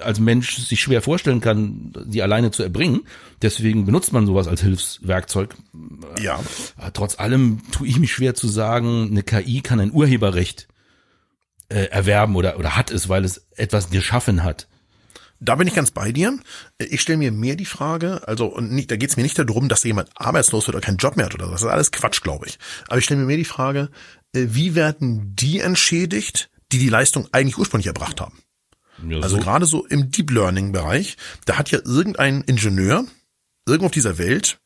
als Mensch sich schwer vorstellen kann, die alleine zu erbringen. Deswegen benutzt man sowas als Hilfswerkzeug. Ja. Aber Trotz allem tue ich mich schwer zu sagen, eine KI kann ein Urheberrecht äh, erwerben oder, oder hat es, weil es etwas geschaffen hat. Da bin ich ganz bei dir. Ich stelle mir mehr die Frage, also und nicht, da geht es mir nicht darum, dass jemand arbeitslos wird oder keinen Job mehr hat oder so. Das ist alles Quatsch, glaube ich. Aber ich stelle mir mehr die Frage, äh, wie werden die entschädigt, die die Leistung eigentlich ursprünglich erbracht haben? Ja, Also so. gerade so im Deep Learning Bereich, da hat ja irgendein Ingenieur irgendwo auf dieser Welt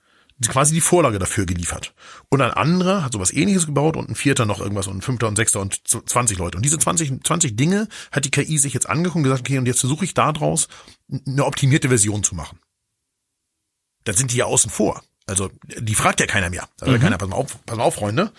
quasi die Vorlage dafür geliefert. Und ein anderer hat sowas ähnliches gebaut und ein vierter noch irgendwas und ein fünfter und sechster und z- 20 Leute. Und diese 20, 20 Dinge hat die KI sich jetzt angeguckt und gesagt, okay, und jetzt versuche ich daraus eine optimierte Version zu machen. Da sind die ja außen vor. Also die fragt ja keiner mehr. Sagt ja keiner, pass mal auf, pass mal auf, Freunde.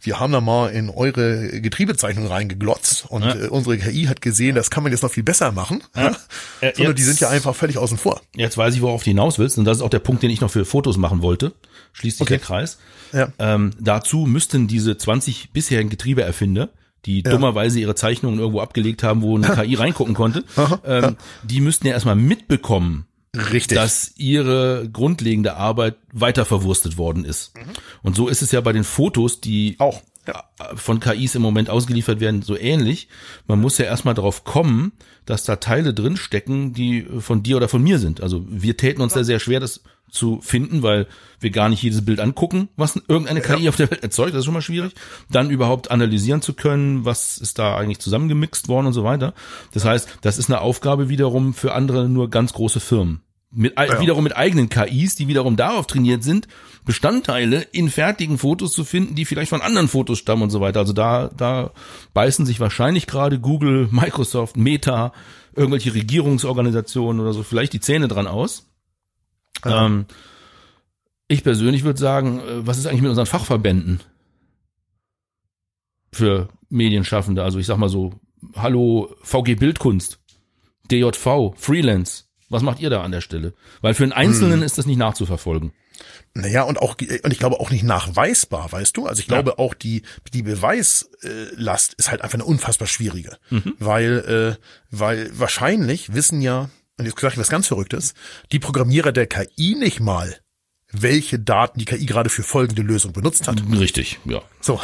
Wir haben da mal in eure Getriebezeichnung reingeglotzt und Ja. äh, unsere KI hat gesehen, das kann man jetzt noch viel besser machen. Ja. Äh, Sondern die sind ja einfach völlig außen vor. Jetzt weiß ich, worauf du hinaus willst. Und das ist auch der Punkt, den ich noch für Fotos machen wollte. Schließt sich Okay. der Kreis. Ja. Ähm, dazu müssten diese 20 bisherigen Getriebeerfinder, die dummerweise ihre Zeichnungen irgendwo abgelegt haben, wo eine KI reingucken konnte, ähm, die müssten ja erstmal mitbekommen, Richtig. dass ihre grundlegende Arbeit weiter verwurstet worden ist. Und so ist es ja bei den Fotos, die Auch. von KIs im Moment ausgeliefert werden, so ähnlich. Man muss ja erstmal darauf kommen, dass da Teile drin stecken, die von dir oder von mir sind. Also wir täten uns da sehr schwer, das zu finden, weil wir gar nicht jedes Bild angucken, was irgendeine KI auf der Welt erzeugt. Das ist schon mal schwierig. Dann überhaupt analysieren zu können, was ist da eigentlich zusammengemixt worden und so weiter. Das heißt, das ist eine Aufgabe wiederum für andere nur ganz große Firmen. Mit, Ja. wiederum mit eigenen KIs, die wiederum darauf trainiert sind, Bestandteile in fertigen Fotos zu finden, die vielleicht von anderen Fotos stammen und so weiter. Also da, da beißen sich wahrscheinlich gerade Google, Microsoft, Meta, irgendwelche Regierungsorganisationen oder so vielleicht die Zähne dran aus. Ja. Ähm, ich persönlich würde sagen, äh, was ist eigentlich mit unseren Fachverbänden für Medienschaffende? Also ich sag mal so, hallo VG Bildkunst, DJV, Freelance. Was macht ihr da an der Stelle? Weil für einen Einzelnen ist das nicht nachzuverfolgen. Naja, und auch, und ich glaube auch nicht nachweisbar, weißt du? Also ich glaube auch die, die Beweislast ist halt einfach eine unfassbar schwierige. Weil, äh, weil wahrscheinlich wissen ja, und jetzt ich was ganz Verrücktes, die Programmierer der KI nicht mal, welche Daten die KI gerade für folgende Lösung benutzt hat. Richtig, ja. So.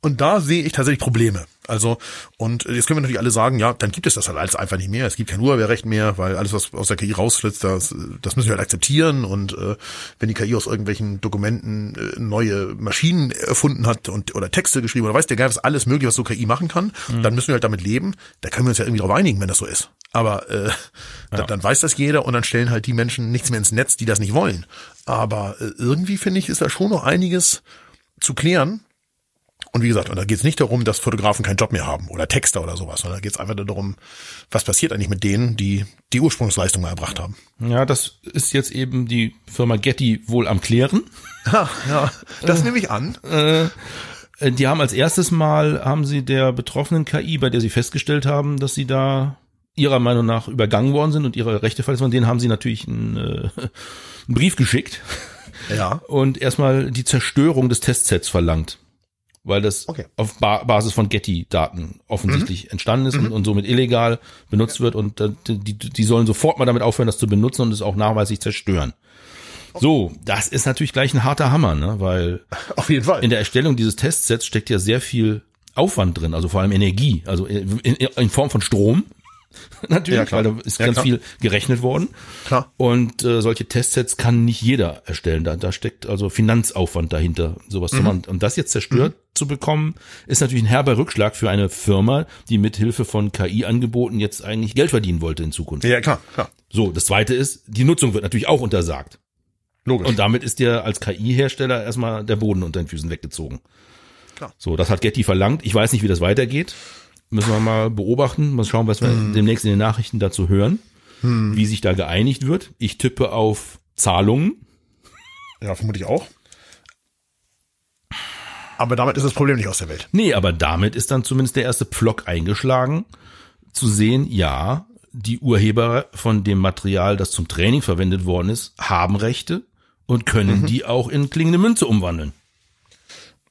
Und da sehe ich tatsächlich Probleme. Also, und jetzt können wir natürlich alle sagen, ja, dann gibt es das halt alles einfach nicht mehr. Es gibt kein Urheberrecht mehr, weil alles, was aus der KI rausflitzt, das, das müssen wir halt akzeptieren. Und äh, wenn die KI aus irgendwelchen Dokumenten äh, neue Maschinen erfunden hat und oder Texte geschrieben oder weiß der Geil, was alles möglich, was so KI machen kann, dann müssen wir halt damit leben. Da können wir uns ja irgendwie drauf einigen, wenn das so ist. Aber äh, dann, dann weiß das jeder und dann stellen halt die Menschen nichts mehr ins Netz, die das nicht wollen. Aber äh, irgendwie finde ich, ist da schon noch einiges zu klären. Und wie gesagt, und da geht es nicht darum, dass Fotografen keinen Job mehr haben oder Texter oder sowas, sondern da geht es einfach nur darum, was passiert eigentlich mit denen, die die Ursprungsleistung mal erbracht haben. Ja, das ist jetzt eben die Firma Getty wohl am Klären. Ja, ja, das nehme ich an. Äh, Die haben als erstes Mal, haben sie der betroffenen KI, bei der sie festgestellt haben, dass sie da ihrer Meinung nach übergangen worden sind und ihre Rechte verletzt worden, denen haben sie natürlich einen, äh, einen Brief geschickt Ja. und erstmal die Zerstörung des Testsets verlangt. Weil das Okay. auf ba Basis von Getty-Daten offensichtlich entstanden ist und, und somit illegal benutzt wird und äh, die, die sollen sofort mal damit aufhören, das zu benutzen und es auch nachweislich zerstören. So, das ist natürlich gleich ein harter Hammer, ne? weil Auf jeden Fall. in der Erstellung dieses Testsets steckt ja sehr viel Aufwand drin, also vor allem Energie, also in, in, in Form von Strom. Natürlich, Ja, weil da ist Ja, ganz klar. viel gerechnet worden. Klar. Und äh, solche Testsets kann nicht jeder erstellen. Da, da steckt also Finanzaufwand dahinter, sowas Mhm. zu machen. Und das jetzt zerstört zu bekommen, ist natürlich ein herber Rückschlag für eine Firma, die mit Hilfe von KI-Angeboten jetzt eigentlich Geld verdienen wollte in Zukunft. Ja, klar, klar. So, das zweite ist, die Nutzung wird natürlich auch untersagt. Logisch. Und damit ist dir als KI-Hersteller erstmal der Boden unter den Füßen weggezogen. Klar. So, das hat Getty verlangt. Ich weiß nicht, wie das weitergeht. Müssen wir mal beobachten. Mal schauen, was wir Hm. demnächst in den Nachrichten dazu hören. Wie sich da geeinigt wird. Ich tippe auf Zahlungen. Ja, vermutlich auch. Aber damit ist das Problem nicht aus der Welt. Nee, aber damit ist dann zumindest der erste Pflock eingeschlagen, zu sehen, ja, die Urheber von dem Material, das zum Training verwendet worden ist, haben Rechte und können die auch in klingende Münze umwandeln.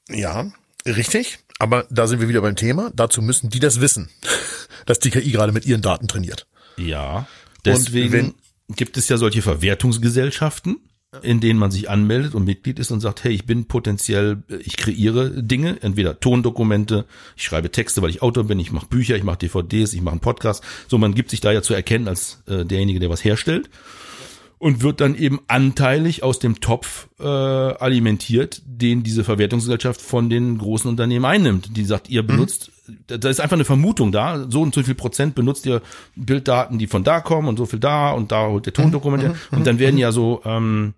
Ja, richtig. Aber da sind wir wieder beim Thema. Dazu müssen die das wissen, dass die KI gerade mit ihren Daten trainiert. Ja, deswegen wenn- gibt es ja solche Verwertungsgesellschaften, in denen man sich anmeldet und Mitglied ist und sagt, hey, ich bin potenziell, ich kreiere Dinge, entweder Tondokumente, ich schreibe Texte, weil ich Autor bin, ich mache Bücher, ich mache DVDs, ich mache einen Podcast. So, man gibt sich da ja zu erkennen als äh, derjenige, der was herstellt und wird dann eben anteilig aus dem Topf äh, alimentiert, den diese Verwertungsgesellschaft von den großen Unternehmen einnimmt. Die sagt, ihr benutzt, da da ist einfach eine Vermutung da, so und so viel Prozent benutzt ihr Bilddaten, die von da kommen und so viel da und da holt ihr Tondokumente und dann werden ja so ähm,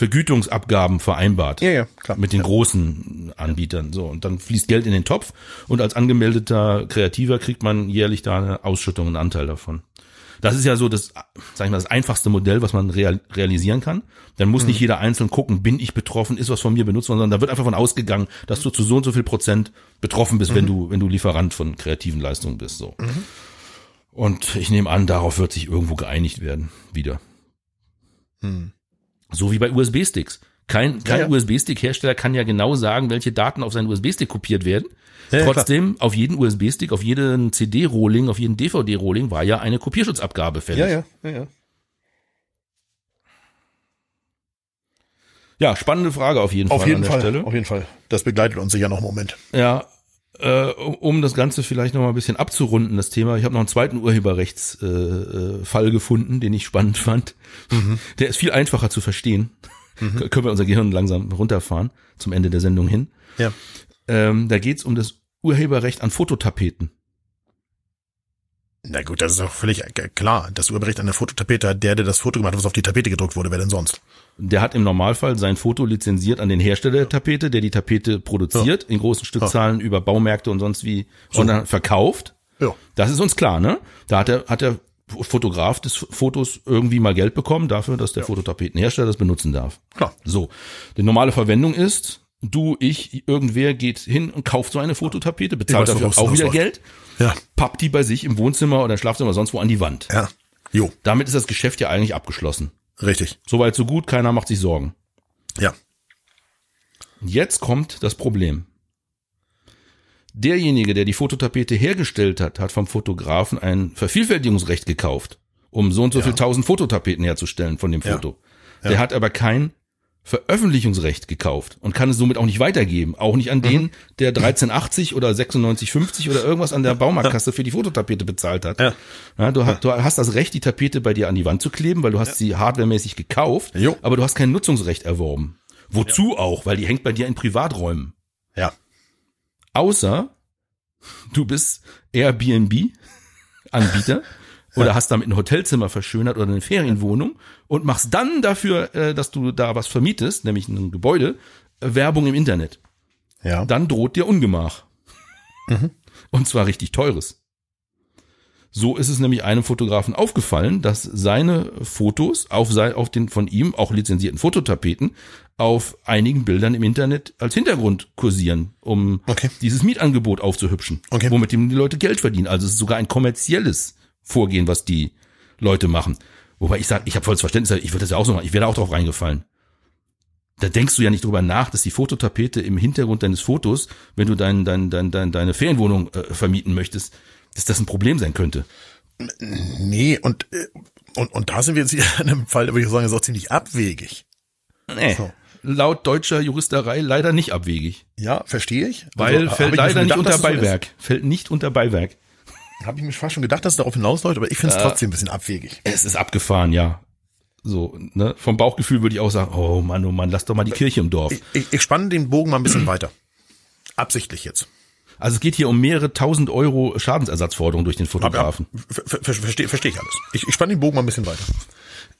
Vergütungsabgaben vereinbart Ja, ja, klar. mit den großen Anbietern. So und dann fließt Geld in den Topf. Und als angemeldeter Kreativer kriegt man jährlich da eine Ausschüttung, einen Anteil davon. Das ist ja so das, sag ich mal, das einfachste Modell, was man real, realisieren kann. Dann muss nicht jeder einzeln gucken, bin ich betroffen, ist was von mir benutzt worden, sondern da wird einfach von ausgegangen, dass du zu so und so viel Prozent betroffen bist, wenn du, wenn du Lieferant von kreativen Leistungen bist, so. Und ich nehme an, darauf wird sich irgendwo geeinigt werden, wieder. So wie bei USB-Sticks. Kein, kein Ja, ja. USB-Stick-Hersteller kann ja genau sagen, welche Daten auf seinen USB-Stick kopiert werden. Ja, Trotzdem, auf jeden USB-Stick, auf jeden CD-Rolling, auf jeden DVD-Rolling war ja eine Kopierschutzabgabe fällig. Ja, ja, ja, ja. Ja, spannende Frage auf jeden Auf Fall jeden an der Fall, Stelle. auf jeden Fall. Das begleitet uns sicher noch einen Moment. Ja, äh, um das Ganze vielleicht noch mal ein bisschen abzurunden, das Thema. Ich habe noch einen zweiten Urheberrechtsfall äh, Fall gefunden, den ich spannend fand. Der ist viel einfacher zu verstehen. K- Können wir unser Gehirn langsam runterfahren zum Ende der Sendung hin. Ja. Ähm, da geht's um das Urheberrecht an Fototapeten. Na gut, das ist auch völlig äh, klar. Das Urheberrecht an der Fototapete hat der, der das Foto gemacht hat, was auf die Tapete gedruckt wurde, wer denn sonst? Der hat im Normalfall sein Foto lizenziert an den Hersteller der Tapete, der die Tapete produziert, in großen Stückzahlen über Baumärkte und sonst wie und dann verkauft. Ja. Das ist uns klar, ne? Da hat der, hat der Fotograf des Fotos irgendwie mal Geld bekommen dafür, dass der Fototapetenhersteller das benutzen darf. Klar. So. Die normale Verwendung ist, du, ich, irgendwer geht hin und kauft so eine Fototapete, bezahlt weiß, dafür auch wieder hinausläuft. Geld, Ja. pappt die bei sich im Wohnzimmer oder Schlafzimmer oder sonst wo an die Wand. Ja. Jo, Damit ist das Geschäft ja eigentlich abgeschlossen. richtig. Soweit so gut, keiner macht sich Sorgen. Ja. Jetzt kommt das Problem. Derjenige, der die Fototapete hergestellt hat, hat vom Fotografen ein Vervielfältigungsrecht gekauft, um so und so viel tausend Fototapeten herzustellen von dem Ja. Foto. Der hat aber kein Veröffentlichungsrecht gekauft und kann es somit auch nicht weitergeben. Auch nicht an den, der 1380 oder 9650 oder irgendwas an der Baumarktkasse für die Fototapete bezahlt hat. Ja. Ja, du, hast, du hast das Recht, die Tapete bei dir an die Wand zu kleben, weil du hast sie hardwaremäßig gekauft, Jo. aber du hast kein Nutzungsrecht erworben. Wozu auch? Weil die hängt bei dir in Privaträumen. Ja. Außer du bist Airbnb-Anbieter oder hast damit ein Hotelzimmer verschönert oder eine Ferienwohnung und machst dann dafür, äh, dass du da was vermietest, nämlich ein Gebäude, äh, Werbung im Internet. Ja. Dann droht dir Ungemach. Und zwar richtig teures. So ist es nämlich einem Fotografen aufgefallen, dass seine Fotos auf, auf den von ihm auch lizenzierten Fototapeten auf einigen Bildern im Internet als Hintergrund kursieren, um Okay. dieses Mietangebot aufzuhübschen, Okay. womit die Leute Geld verdienen. Also es ist sogar ein kommerzielles Vorgehen, was die Leute machen. Wobei ich sage, ich habe volles Verständnis, ich würde das ja auch so machen, ich wäre auch drauf reingefallen. Da denkst du ja nicht drüber nach, dass die Fototapete im Hintergrund deines Fotos, wenn du dein, dein, dein, dein, deine Ferienwohnung äh, vermieten möchtest, dass das ein Problem sein könnte. Nee, und, äh, und, und da sind wir jetzt hier in einem Fall, würde ich sagen, ist auch ziemlich abwegig. Nee, So. laut deutscher Juristerei leider nicht abwegig. Ja, verstehe ich. Weil Also, fällt leider nicht gedacht, unter es so Beiwerk. Fällt nicht unter Beiwerk. Habe ich mir fast schon gedacht, dass es darauf hinausläuft, aber ich finde es trotzdem ein bisschen abwegig. Es ist abgefahren, ja. So, ne? Vom Bauchgefühl würde ich auch sagen, oh Mann, oh Mann, lass doch mal die Kirche im Dorf. Ich, ich, ich spanne den Bogen mal ein bisschen weiter. Absichtlich jetzt. Also es geht hier um mehrere tausend Euro Schadensersatzforderungen durch den Fotografen. ver, ver, ver, verstehe versteh ich alles. Ich, ich spanne den Bogen mal ein bisschen weiter.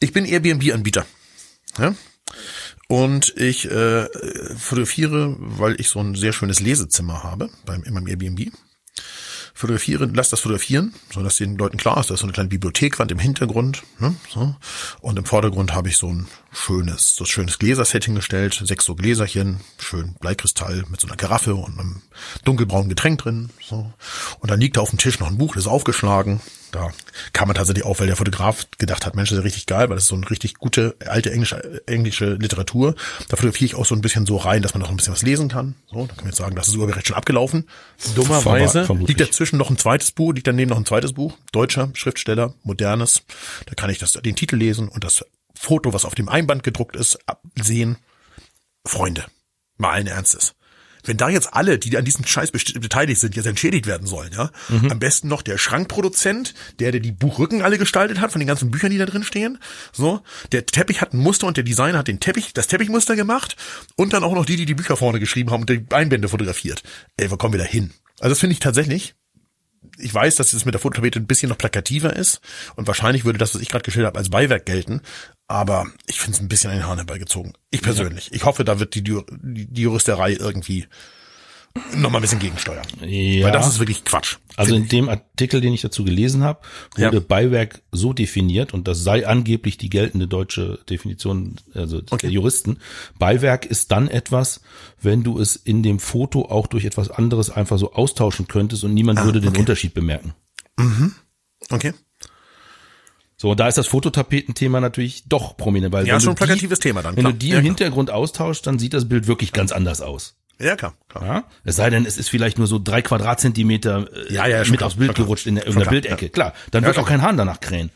Ich bin Airbnb-Anbieter. Ja? Und ich äh, fotografiere, weil ich so ein sehr schönes Lesezimmer habe beim in meinem Airbnb. Fotografiere, lass das fotografieren, so dass den Leuten klar ist, da ist so eine kleine Bibliothekwand im Hintergrund. Ne, so. Und im Vordergrund habe ich so ein schönes, so ein schönes Gläsersetting gestellt, sechs so Gläserchen, schön Bleikristall mit so einer Karaffe und einem dunkelbraunen Getränk drin. So. Und dann liegt da auf dem Tisch noch ein Buch, das ist aufgeschlagen. Da kam man tatsächlich auf, weil der Fotograf gedacht hat, Mensch, das ist ja richtig geil, weil das ist so eine richtig gute alte englische, englische Literatur. Da fotografiere ich auch so ein bisschen so rein, dass man noch ein bisschen was lesen kann. So, da kann man jetzt sagen, das ist urheberrecht schon abgelaufen. Dummerweise liegt dazwischen noch ein zweites Buch, liegt daneben noch ein zweites Buch, deutscher Schriftsteller, modernes. Da kann ich das, den Titel lesen und das Foto, was auf dem Einband gedruckt ist, sehen. Freunde, mal allen Ernstes wenn da jetzt alle, die an diesem Scheiß beteiligt sind, jetzt entschädigt werden sollen, ja, mhm. am besten noch der Schrankproduzent, der, der die Buchrücken alle gestaltet hat von den ganzen Büchern, die da drin stehen, so, der Teppich hat ein Muster und der Designer hat den Teppich, das Teppichmuster gemacht und dann auch noch die, die die Bücher vorne geschrieben haben und die Einbände fotografiert. Ey, wo kommen wir da hin? Also das finde ich tatsächlich ich weiß, dass es mit der Fototapete ein bisschen noch plakativer ist und wahrscheinlich würde das, was ich gerade geschildert habe, als Beiwerk gelten. Aber ich finde es ein bisschen an den Haaren herbeigezogen. Ich persönlich. Ich hoffe, da wird die, die Juristerei irgendwie noch mal ein bisschen gegensteuern. Ja. Weil das ist wirklich Quatsch. Also in dem Artikel, den ich dazu gelesen habe, wurde Ja. Beiwerk so definiert und das sei angeblich die geltende deutsche Definition, also Okay. der Juristen. Beiwerk ist dann etwas, wenn du es in dem Foto auch durch etwas anderes einfach so austauschen könntest und niemand Ah, würde den okay. Unterschied bemerken. Okay. So, da ist das Fototapetenthema natürlich doch prominent, weil Ja, wenn schon ein du die, plakatives Thema dann. wenn klar. du die ja, im klar. Hintergrund austauschst, dann sieht das Bild wirklich ganz anders aus. Ja, klar. klar. Ja? Es sei denn, es ist vielleicht nur so drei Quadratzentimeter äh, Ja, ja, mit klar, aufs Bild gerutscht in der, irgendeiner klar, Bildecke. ja. Klar, dann wird auch kein Hahn danach krähen.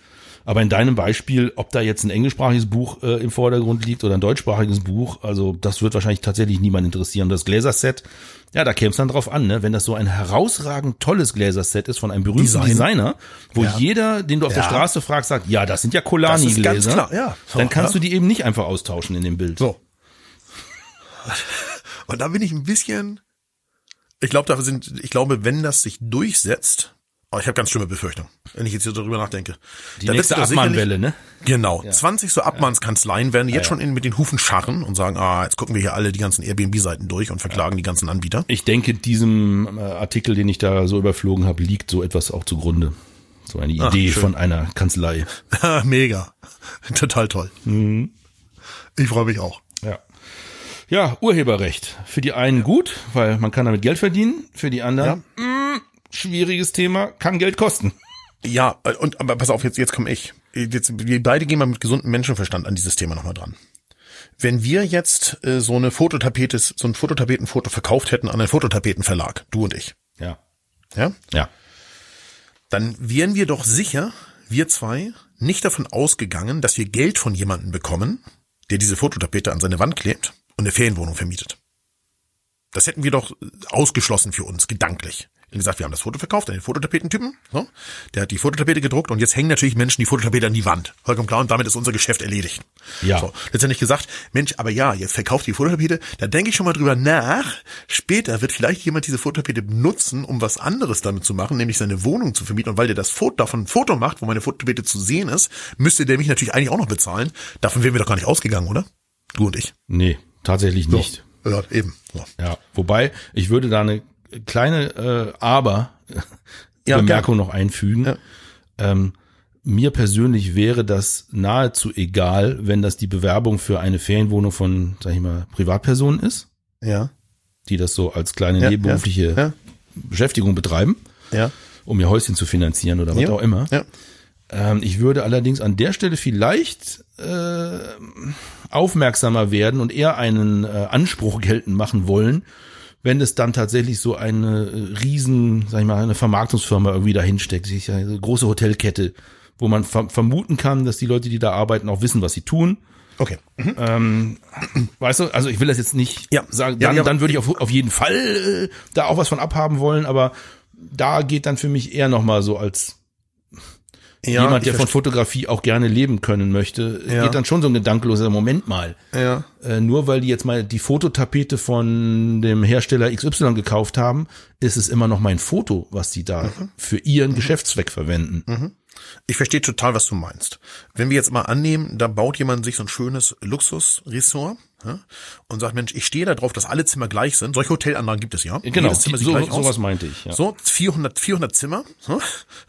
Aber in deinem Beispiel, ob da jetzt ein englischsprachiges Buch äh, im Vordergrund liegt oder ein deutschsprachiges Buch, also das wird wahrscheinlich tatsächlich niemand interessieren. Das Gläserset, ja, da käme es dann drauf an, ne? wenn das so ein herausragend tolles Gläserset ist von einem berühmten Design. Designer, wo Ja. jeder, den du auf der Ja. Straße fragst, sagt, ja, das sind ja Colani-Gläser, ganz klar, ja. So, dann kannst du die eben nicht einfach austauschen in dem Bild. So. Und da bin ich ein bisschen. Ich glaube, da sind, ich glaube, wenn das sich durchsetzt, oh, ich habe ganz schlimme Befürchtungen, wenn ich jetzt hier darüber nachdenke. Die Da wird nächste Abmahnwelle, ne? Genau. 20 so Abmannskanzleien werden jetzt schon in, mit den Hufen scharren und sagen, ah, jetzt gucken wir hier alle die ganzen Airbnb-Seiten durch und verklagen die ganzen Anbieter. Ich denke, diesem äh, Artikel, den ich da so überflogen habe, liegt so etwas auch zugrunde. So eine Idee schön. von einer Kanzlei. Mega. Total toll. Mhm. Ich freue mich auch. Ja. Ja, Urheberrecht. Für die einen gut, weil man kann damit Geld verdienen. Für die anderen, mh, schwieriges Thema, kann Geld kosten. Ja, und aber pass auf, jetzt, jetzt komme ich. Jetzt, wir beide gehen mal mit gesundem Menschenverstand an dieses Thema nochmal dran. Wenn wir jetzt äh, so eine Fototapete, so ein Fototapetenfoto verkauft hätten an einen Fototapetenverlag, du und ich, Ja. ja, Ja. dann wären wir doch sicher, wir zwei, nicht davon ausgegangen, dass wir Geld von jemandem bekommen, der diese Fototapete an seine Wand klebt und eine Ferienwohnung vermietet. Das hätten wir doch ausgeschlossen für uns, gedanklich. Wie gesagt, wir haben das Foto verkauft an den Fototapetentypen. So. Der hat die Fototapete gedruckt und jetzt hängen natürlich Menschen die Fototapete an die Wand. Vollkommen klar und damit ist unser Geschäft erledigt. Ja. So. Letztendlich gesagt, Mensch, aber ja, jetzt verkauft die Fototapete, da denke ich schon mal drüber nach. Später wird vielleicht jemand diese Fototapete benutzen, um was anderes damit zu machen, nämlich seine Wohnung zu vermieten. Und weil der das Foto davon ein Foto macht, wo meine Fototapete zu sehen ist, müsste der mich natürlich eigentlich auch noch bezahlen. Davon wären wir doch gar nicht ausgegangen, oder? Du und ich. Nee, tatsächlich nicht. Ja, eben. So. Ja. Wobei, ich würde da eine kleine äh, Aber Ja, Bemerkung noch einfügen. Ja. Ähm, mir persönlich wäre das nahezu egal, wenn das die Bewerbung für eine Ferienwohnung von, sag ich mal, Privatpersonen ist, Ja. die das so als kleine Ja, nebenberufliche ja, Beschäftigung betreiben, Ja. um ihr Häuschen zu finanzieren oder was auch immer. Ja. Ähm, ich würde allerdings an der Stelle vielleicht äh, aufmerksamer werden und eher einen äh, Anspruch geltend machen wollen, wenn es dann tatsächlich so eine äh, riesen, sag ich mal, eine Vermarktungsfirma irgendwie dahinsteckt, sich eine große Hotelkette, wo man ver vermuten kann, dass die Leute, die da arbeiten, auch wissen, was sie tun. Okay. Mhm. Ähm, weißt du, also ich will das jetzt nicht Ja. sagen, Ja, dann, ja. dann würde ich auf, auf jeden Fall äh, da auch was von abhaben wollen, aber da geht dann für mich eher nochmal so als Ja, jemand, der von Fotografie auch gerne leben können möchte, Ja. geht dann schon so ein gedankenloser Moment mal. Ja. Äh, nur weil die jetzt mal die Fototapete von dem Hersteller XY gekauft haben, ist es immer noch mein Foto, was die da Mhm. für ihren Geschäftszweck verwenden. Ich verstehe total, was du meinst. Wenn wir jetzt mal annehmen, da baut jemand sich so ein schönes Luxusressort, und sagt, Mensch, ich stehe da drauf, dass alle Zimmer gleich sind. Solche Hotelanlagen gibt es ja. Genau, Jedes Zimmer sieht so, gleich aus. sowas meinte ich. Ja. So, 400, 400 Zimmer. So,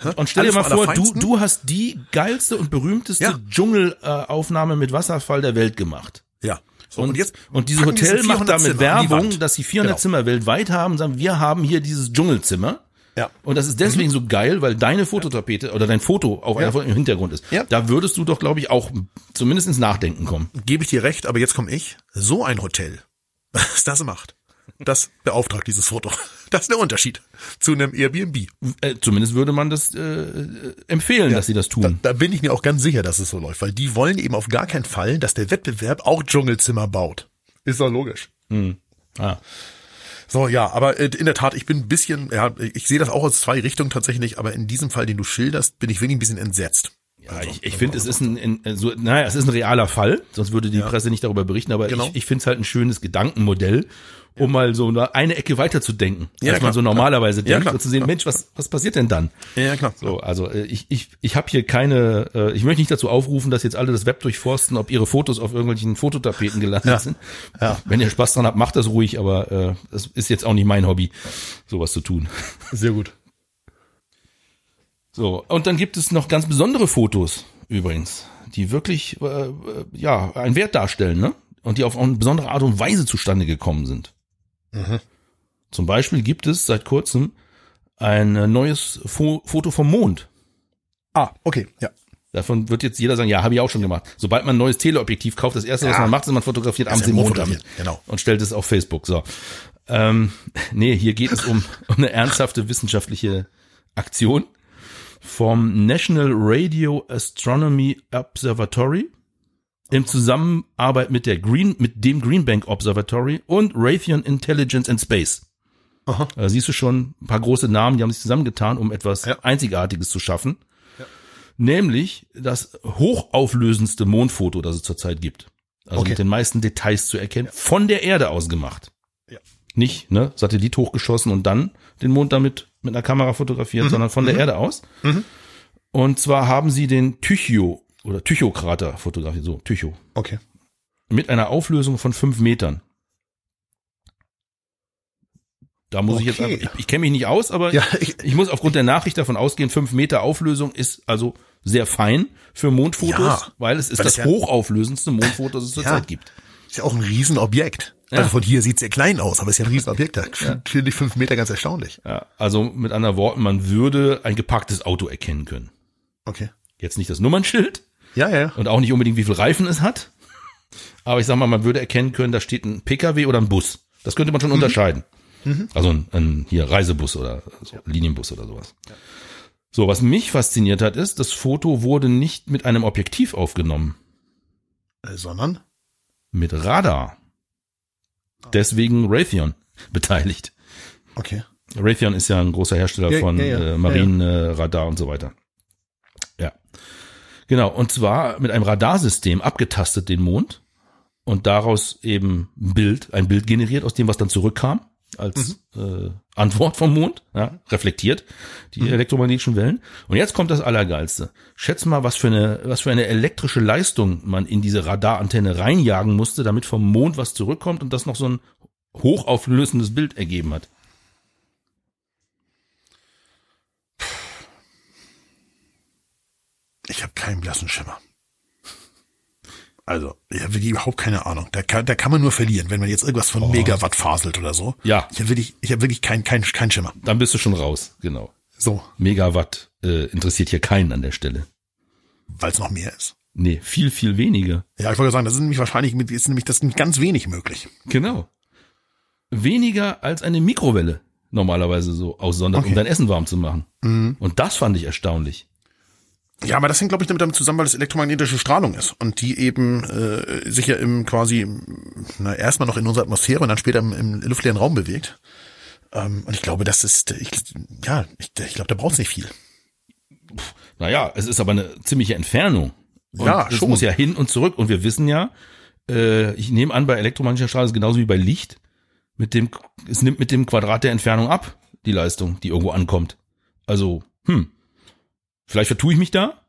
ja, Und stell dir alles mal vom vor, du, du hast die geilste und berühmteste Ja. Dschungelaufnahme mit Wasserfall der Welt gemacht. Ja. So, Und, und, jetzt und dieses Hotel macht 400 damit Zimmer Werbung, dass sie 400 Genau. Zimmer weltweit haben, sagen, wir haben hier dieses Dschungelzimmer. Ja. Und das ist deswegen so geil, weil deine Fototapete oder dein Foto auf Ja. einer im Hintergrund ist. Ja. Da würdest du doch, glaube ich, auch zumindest ins Nachdenken kommen. Gebe ich dir recht, aber jetzt komme ich. So ein Hotel, was das macht, das beauftragt dieses Foto. Das ist der Unterschied zu einem Airbnb. Äh, zumindest würde man das äh, äh, empfehlen, dass sie das Da, tun. da bin ich mir auch ganz sicher, dass es so läuft, weil die wollen eben auf gar keinen Fall, dass der Wettbewerb auch Dschungelzimmer baut. Ist doch logisch. Ah. So, ja, aber äh, in der Tat, ich bin ein bisschen, ja, ich sehe das auch aus zwei Richtungen tatsächlich, aber in diesem Fall, den du schilderst, bin ich wirklich ein bisschen entsetzt. Ja, ich, ich finde, es ist ein, ein äh, so, naja, es ist ein realer Fall, sonst würde die Presse nicht darüber berichten, aber Genau. ich, ich finde es halt ein schönes Gedankenmodell, um mal so eine, Ecke weiter zu denken, Ja, als man klar, so normalerweise klar. Ja, denkt, klar, und zu sehen, Mensch, was, was passiert denn dann? Ja, klar. So, also äh, ich, ich, ich habe hier keine, äh, ich möchte nicht dazu aufrufen, dass jetzt alle das Web durchforsten, ob ihre Fotos auf irgendwelchen Fototapeten gelandet Ja. sind. Ja. Wenn ihr Spaß dran habt, macht das ruhig, aber äh, das ist jetzt auch nicht mein Hobby, sowas zu tun. Sehr gut. So, und dann gibt es noch ganz besondere Fotos übrigens, die wirklich äh, äh, ja einen Wert darstellen, ne? Und die auf eine besondere Art und Weise zustande gekommen sind. Zum Beispiel gibt es seit kurzem ein äh, neues Fo Foto vom Mond. Ah, okay, ja. Davon wird jetzt jeder sagen, ja, habe ich auch schon gemacht. Sobald man ein neues Teleobjektiv kauft, das erste, was Ja. man macht, ist, man fotografiert abends den Mond damit. genau. Und stellt es auf Facebook. So. Ähm, nee, hier geht es um, um eine ernsthafte wissenschaftliche Aktion vom National Radio Astronomy Observatory im Zusammenarbeit mit der Green, mit dem Green Bank Observatory und Raytheon Intelligence and Space. Aha. Da siehst du schon ein paar große Namen, die haben sich zusammengetan, um etwas Ja. Einzigartiges zu schaffen. Nämlich das hochauflösendste Mondfoto, das es zurzeit gibt. Also Okay. mit den meisten Details zu erkennen, von der Erde aus gemacht. Ja. Nicht, ne, Satellit hochgeschossen und dann den Mond damit mit einer Kamera fotografiert, sondern von der Erde aus. Und zwar haben sie den Tycho oder Tycho-Krater fotografiert, so, Tycho. Okay. Mit einer Auflösung von fünf Metern. Da muss ich jetzt, Okay. einfach- ich, ich kenne mich nicht aus, aber Ja, ich, ich- muss aufgrund der Nachricht davon ausgehen, fünf Meter Auflösung ist also sehr fein für Mondfotos, Ja, weil es ist weil das ja- hochauflösendste Mondfoto, das es zurzeit gibt. Ist ja auch ein Riesenobjekt. Ja. Also von hier sieht's sehr klein aus, aber ist ja ein Riesenobjekt. Da finde ich fünf Meter ganz erstaunlich. Ja, also mit anderen Worten, man würde ein geparktes Auto erkennen können. Okay. Jetzt nicht das Nummernschild Ja, ja, ja. und auch nicht unbedingt, wie viel Reifen es hat. Aber ich sag mal, man würde erkennen können, da steht ein PKW oder ein Bus. Das könnte man schon unterscheiden. Also ein, ein hier Reisebus oder so, Linienbus oder sowas. So, was mich fasziniert hat, ist, das Foto wurde nicht mit einem Objektiv aufgenommen, Äh, sondern? Mit Radar. Deswegen Raytheon beteiligt. Okay. Raytheon ist ja ein großer Hersteller Ja, von ja, ja. äh, Marienradar und so weiter. Ja. Genau, und zwar mit einem Radarsystem abgetastet den Mond und daraus eben ein Bild, ein Bild generiert, aus dem was dann zurückkam als äh, Antwort vom Mond, ja, reflektiert die elektromagnetischen Wellen. Und jetzt kommt das Allergeilste. Schätz mal, was für eine, was für eine elektrische Leistung man in diese Radarantenne reinjagen musste, damit vom Mond was zurückkommt und das noch so ein hochauflösendes Bild ergeben hat. Ich habe keinen blassen Schimmer. Also, ich habe wirklich überhaupt keine Ahnung. Da kann, da kann man nur verlieren, wenn man jetzt irgendwas von Megawatt faselt oder so. Ja. Ich habe wirklich, ich habe wirklich keinen kein, kein Schimmer. Dann bist du schon raus, genau. So, Megawatt äh, interessiert hier keinen an der Stelle. weil es noch mehr ist. Nee, viel, viel weniger. Ja, ich wollte sagen, das ist nämlich wahrscheinlich ist nämlich das ist ganz wenig möglich. Genau. Weniger als eine Mikrowelle normalerweise so aussondert, um Okay. dein Essen warm zu machen. Und das fand ich erstaunlich. Ja, aber das hängt, glaube ich, damit zusammen, weil es elektromagnetische Strahlung ist und die eben äh, sich ja im quasi, na, erstmal noch in unserer Atmosphäre und dann später im, im luftleeren Raum bewegt. Ähm, und ich glaube, das ist, ich, ja, ich, ich glaube, da braucht's nicht viel. Naja, es ist aber eine ziemliche Entfernung. Und Ja, es schon. muss ja hin und zurück. Und wir wissen ja, äh, ich nehme an, bei elektromagnetischer Strahlung ist es genauso wie bei Licht. Mit dem, es nimmt mit dem Quadrat der Entfernung ab, die Leistung, die irgendwo ankommt. Also, hm. Vielleicht vertue ich mich da,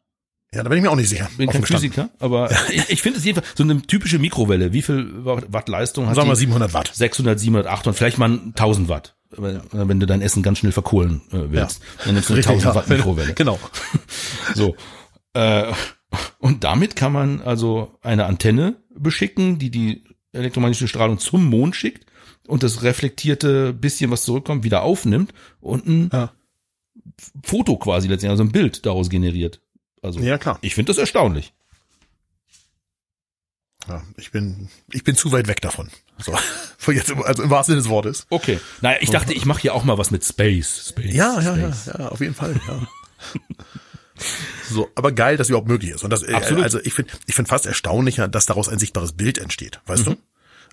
Ja, da bin ich mir auch nicht sicher. bin kein. Physiker, aber ich, ich finde es jedenfalls so eine typische Mikrowelle. Wie viel Watt Leistung hat Sagen wir die? 700 Watt. 600, 700, 800, vielleicht mal 1000 Watt. Wenn du dein Essen ganz schnell verkohlen äh, willst, dann nimmst du eine 1000 Watt ja. Mikrowelle. Genau. So. Äh, und damit kann man also eine Antenne beschicken, die die elektromagnetische Strahlung zum Mond schickt und das reflektierte bisschen, was zurückkommt, wieder aufnimmt und ein Ja. Foto quasi letztendlich, also ein Bild daraus generiert. Also Ja, klar. ich finde das erstaunlich. Ja, ich bin, ich bin zu weit weg davon. So. Von jetzt, im- also im wahrsten Sinne des Wortes. Okay. Naja, ich dachte, ich mache hier auch mal was mit Space. Space Ja, ja, ja, Space. ja, auf jeden Fall, ja. So, aber geil, dass überhaupt möglich ist. Und das, äh, Absolut. also ich finde, ich finde fast erstaunlicher, dass daraus ein sichtbares Bild entsteht, weißt Mhm. du?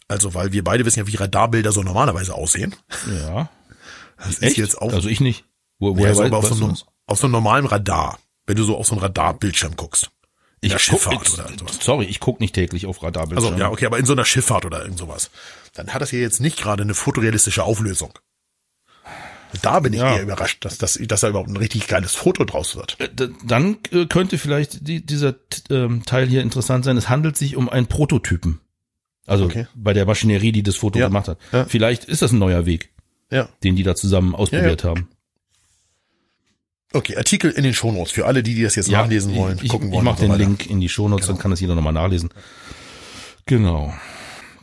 Also, weil wir beide wissen ja, wie Radarbilder so normalerweise aussehen. Ja. Das Echt? ist jetzt auch, also ich nicht. Wo, ja, woher so, aber auf, so einem, auf so einem normalen Radar, wenn du so auf so einen Radarbildschirm guckst. In guck- Schifffahrt ich- oder sowas. Sorry, ich gucke nicht täglich auf Radarbildschirme. Also, ja, okay, aber in so einer Schifffahrt oder irgend sowas. Dann hat das hier jetzt nicht gerade eine fotorealistische Auflösung. Da bin ich Ja. eher überrascht, dass, dass, dass da überhaupt ein richtig geiles Foto draus wird. Äh, Dann äh, könnte vielleicht die, dieser ähm, Teil hier interessant sein. Es handelt sich um einen Prototypen. Also Okay. bei der Maschinerie, die das Foto Ja. gemacht hat. Ja. Vielleicht ist das ein neuer Weg, Ja. den die da zusammen ausprobiert haben. Okay, Artikel in den Shownotes für alle, die, die das jetzt nachlesen wollen, ich, gucken ich, wollen. Ich mache den weiter. Link in die Shownotes, dann kann das jeder nochmal nachlesen. Genau.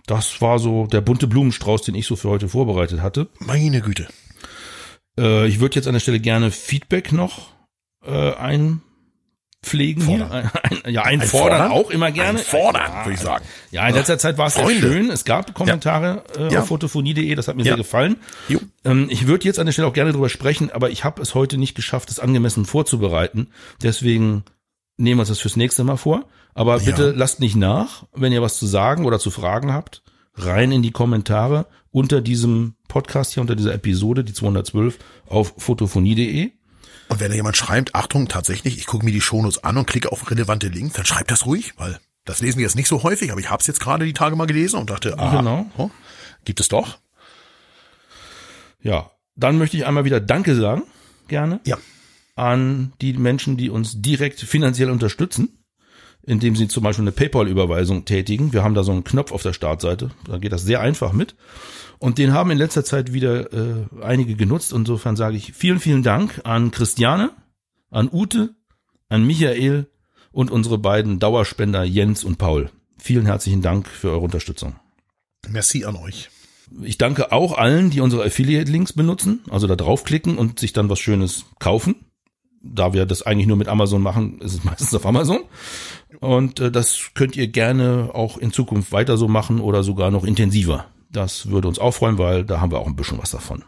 Das war so der bunte Blumenstrauß, den ich so für heute vorbereitet hatte. Meine Güte. Äh, ich würde jetzt an der Stelle gerne Feedback noch äh, einpflegen hier. Fordern. Ein, ein, ja, einfordern Einfordern? auch immer gerne. Einfordern, ja, würde ich sagen. Ja, in letzter Zeit war es sehr schön. Es gab Kommentare äh, Ja. auf fotophonie.de, das hat mir Ja. sehr gefallen. Ähm, ich würde jetzt an der Stelle auch gerne drüber sprechen, aber ich habe es heute nicht geschafft, es angemessen vorzubereiten. Deswegen nehmen wir uns das fürs nächste Mal vor. Aber bitte Ja. lasst nicht nach, wenn ihr was zu sagen oder zu fragen habt. Rein in die Kommentare unter diesem Podcast hier, unter dieser Episode, die 212, auf fotophonie.de. Und wenn da jemand schreibt, Achtung, tatsächlich, ich gucke mir die Shownotes an und klicke auf relevante Links, dann schreibt das ruhig, weil das lesen wir jetzt nicht so häufig, aber ich habe es jetzt gerade die Tage mal gelesen und dachte, ah, Genau. oh, gibt es doch. Ja, dann möchte ich einmal wieder Danke sagen, gerne. Ja. an die Menschen, die uns direkt finanziell unterstützen, indem sie zum Beispiel eine PayPal-Überweisung tätigen. Wir haben da so einen Knopf auf der Startseite, da geht das sehr einfach mit. Und den haben in letzter Zeit wieder äh, einige genutzt. Insofern sage ich vielen, vielen Dank an Christiane, an Ute, an Michael und unsere beiden Dauerspender Jens und Paul. Vielen herzlichen Dank für eure Unterstützung. Merci an euch. Ich danke auch allen, die unsere Affiliate-Links benutzen, also da draufklicken und sich dann was Schönes kaufen. Da wir das eigentlich nur mit Amazon machen, ist es meistens auf Amazon. Und äh, das könnt ihr gerne auch in Zukunft weiter so machen oder sogar noch intensiver. Das würde uns auch freuen, weil da haben wir auch ein bisschen was davon.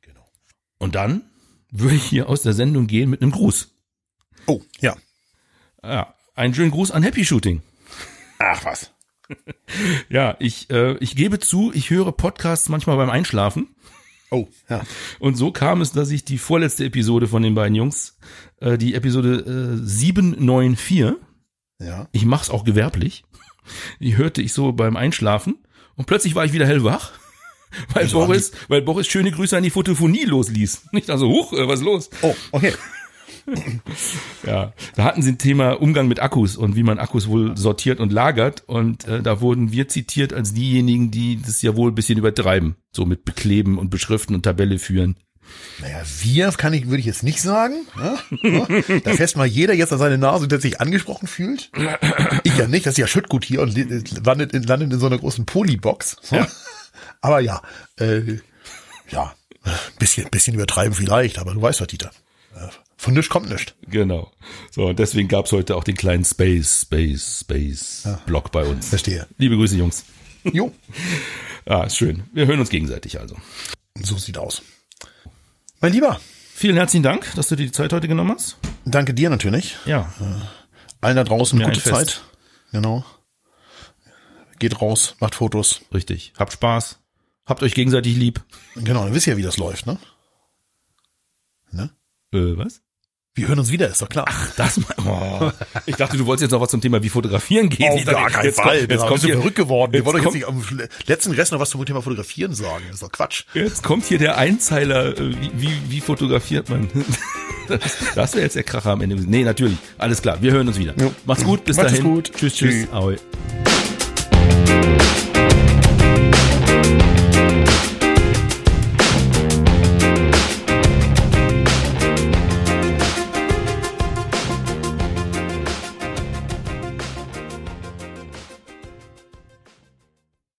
Genau. Und dann würde ich hier aus der Sendung gehen mit einem Gruß. Oh, ja. Ja, einen schönen Gruß an Happy Shooting. Ach was. Ja, ich, äh, ich gebe zu, ich höre Podcasts manchmal beim Einschlafen. Oh, ja. Und so kam es, dass ich die vorletzte Episode von den beiden Jungs, äh, die Episode äh, 794, Ja. ich mach's auch gewerblich, die hörte ich so beim Einschlafen und plötzlich war ich wieder hellwach, weil haben Boris, weil Boris schöne Grüße an die Fotophonie losließ. Nicht also, huch, äh, was ist los? Oh, okay. Ja, da hatten sie ein Thema Umgang mit Akkus und wie man Akkus wohl sortiert und lagert und äh, da wurden wir zitiert als diejenigen, die das ja wohl ein bisschen übertreiben, so mit Bekleben und Beschriften und Tabelle führen. Naja, wir kann ich, würde ich jetzt nicht sagen. Ja? Ja? Da fässt mal jeder jetzt an seine Nase, der sich angesprochen fühlt. Ich ja nicht, das ist ja Schüttgut hier und landet in, landet in so einer großen Polybox. So. Aber ja, äh, ja, bisschen, bisschen übertreiben vielleicht, aber du weißt was, Dieter. Äh, Von nichts kommt nichts. Genau. So, und deswegen gab's heute auch den kleinen Space, Space, Space Block bei uns. Verstehe. Liebe Grüße, Jungs. Jo, Ah, ist schön. Wir hören uns gegenseitig also. so sieht aus. Mein Lieber, Vielen herzlichen Dank, dass du dir die Zeit heute genommen hast. danke dir natürlich. Ja, Allen da draußen Mir gute. Zeit. Genau. Geht raus, macht Fotos. richtig. Habt Spaß. Habt euch gegenseitig lieb. Genau, dann wisst ihr, wie das läuft, ne? Ne? Äh, was? Wir hören uns wieder, ist doch klar. Ach, das oh. Ich dachte, du wolltest jetzt noch was zum Thema wie fotografieren gehen. Auf gar keinen Fall. Kommt, jetzt wir kommt sind hier, verrückt geworden. Wir wollen doch jetzt nicht am letzten Rest noch was zum Thema Fotografieren sagen. Das ist doch Quatsch. Jetzt kommt hier der Einzeiler, äh, wie, wie, wie fotografiert man? Das, wäre jetzt der Kracher am Ende. Nee, natürlich. Alles klar. Wir hören uns wieder. Jo. Macht's gut. Bis Macht es dahin. gut. Tschüss, tschüss. Tschüss. Ahoi.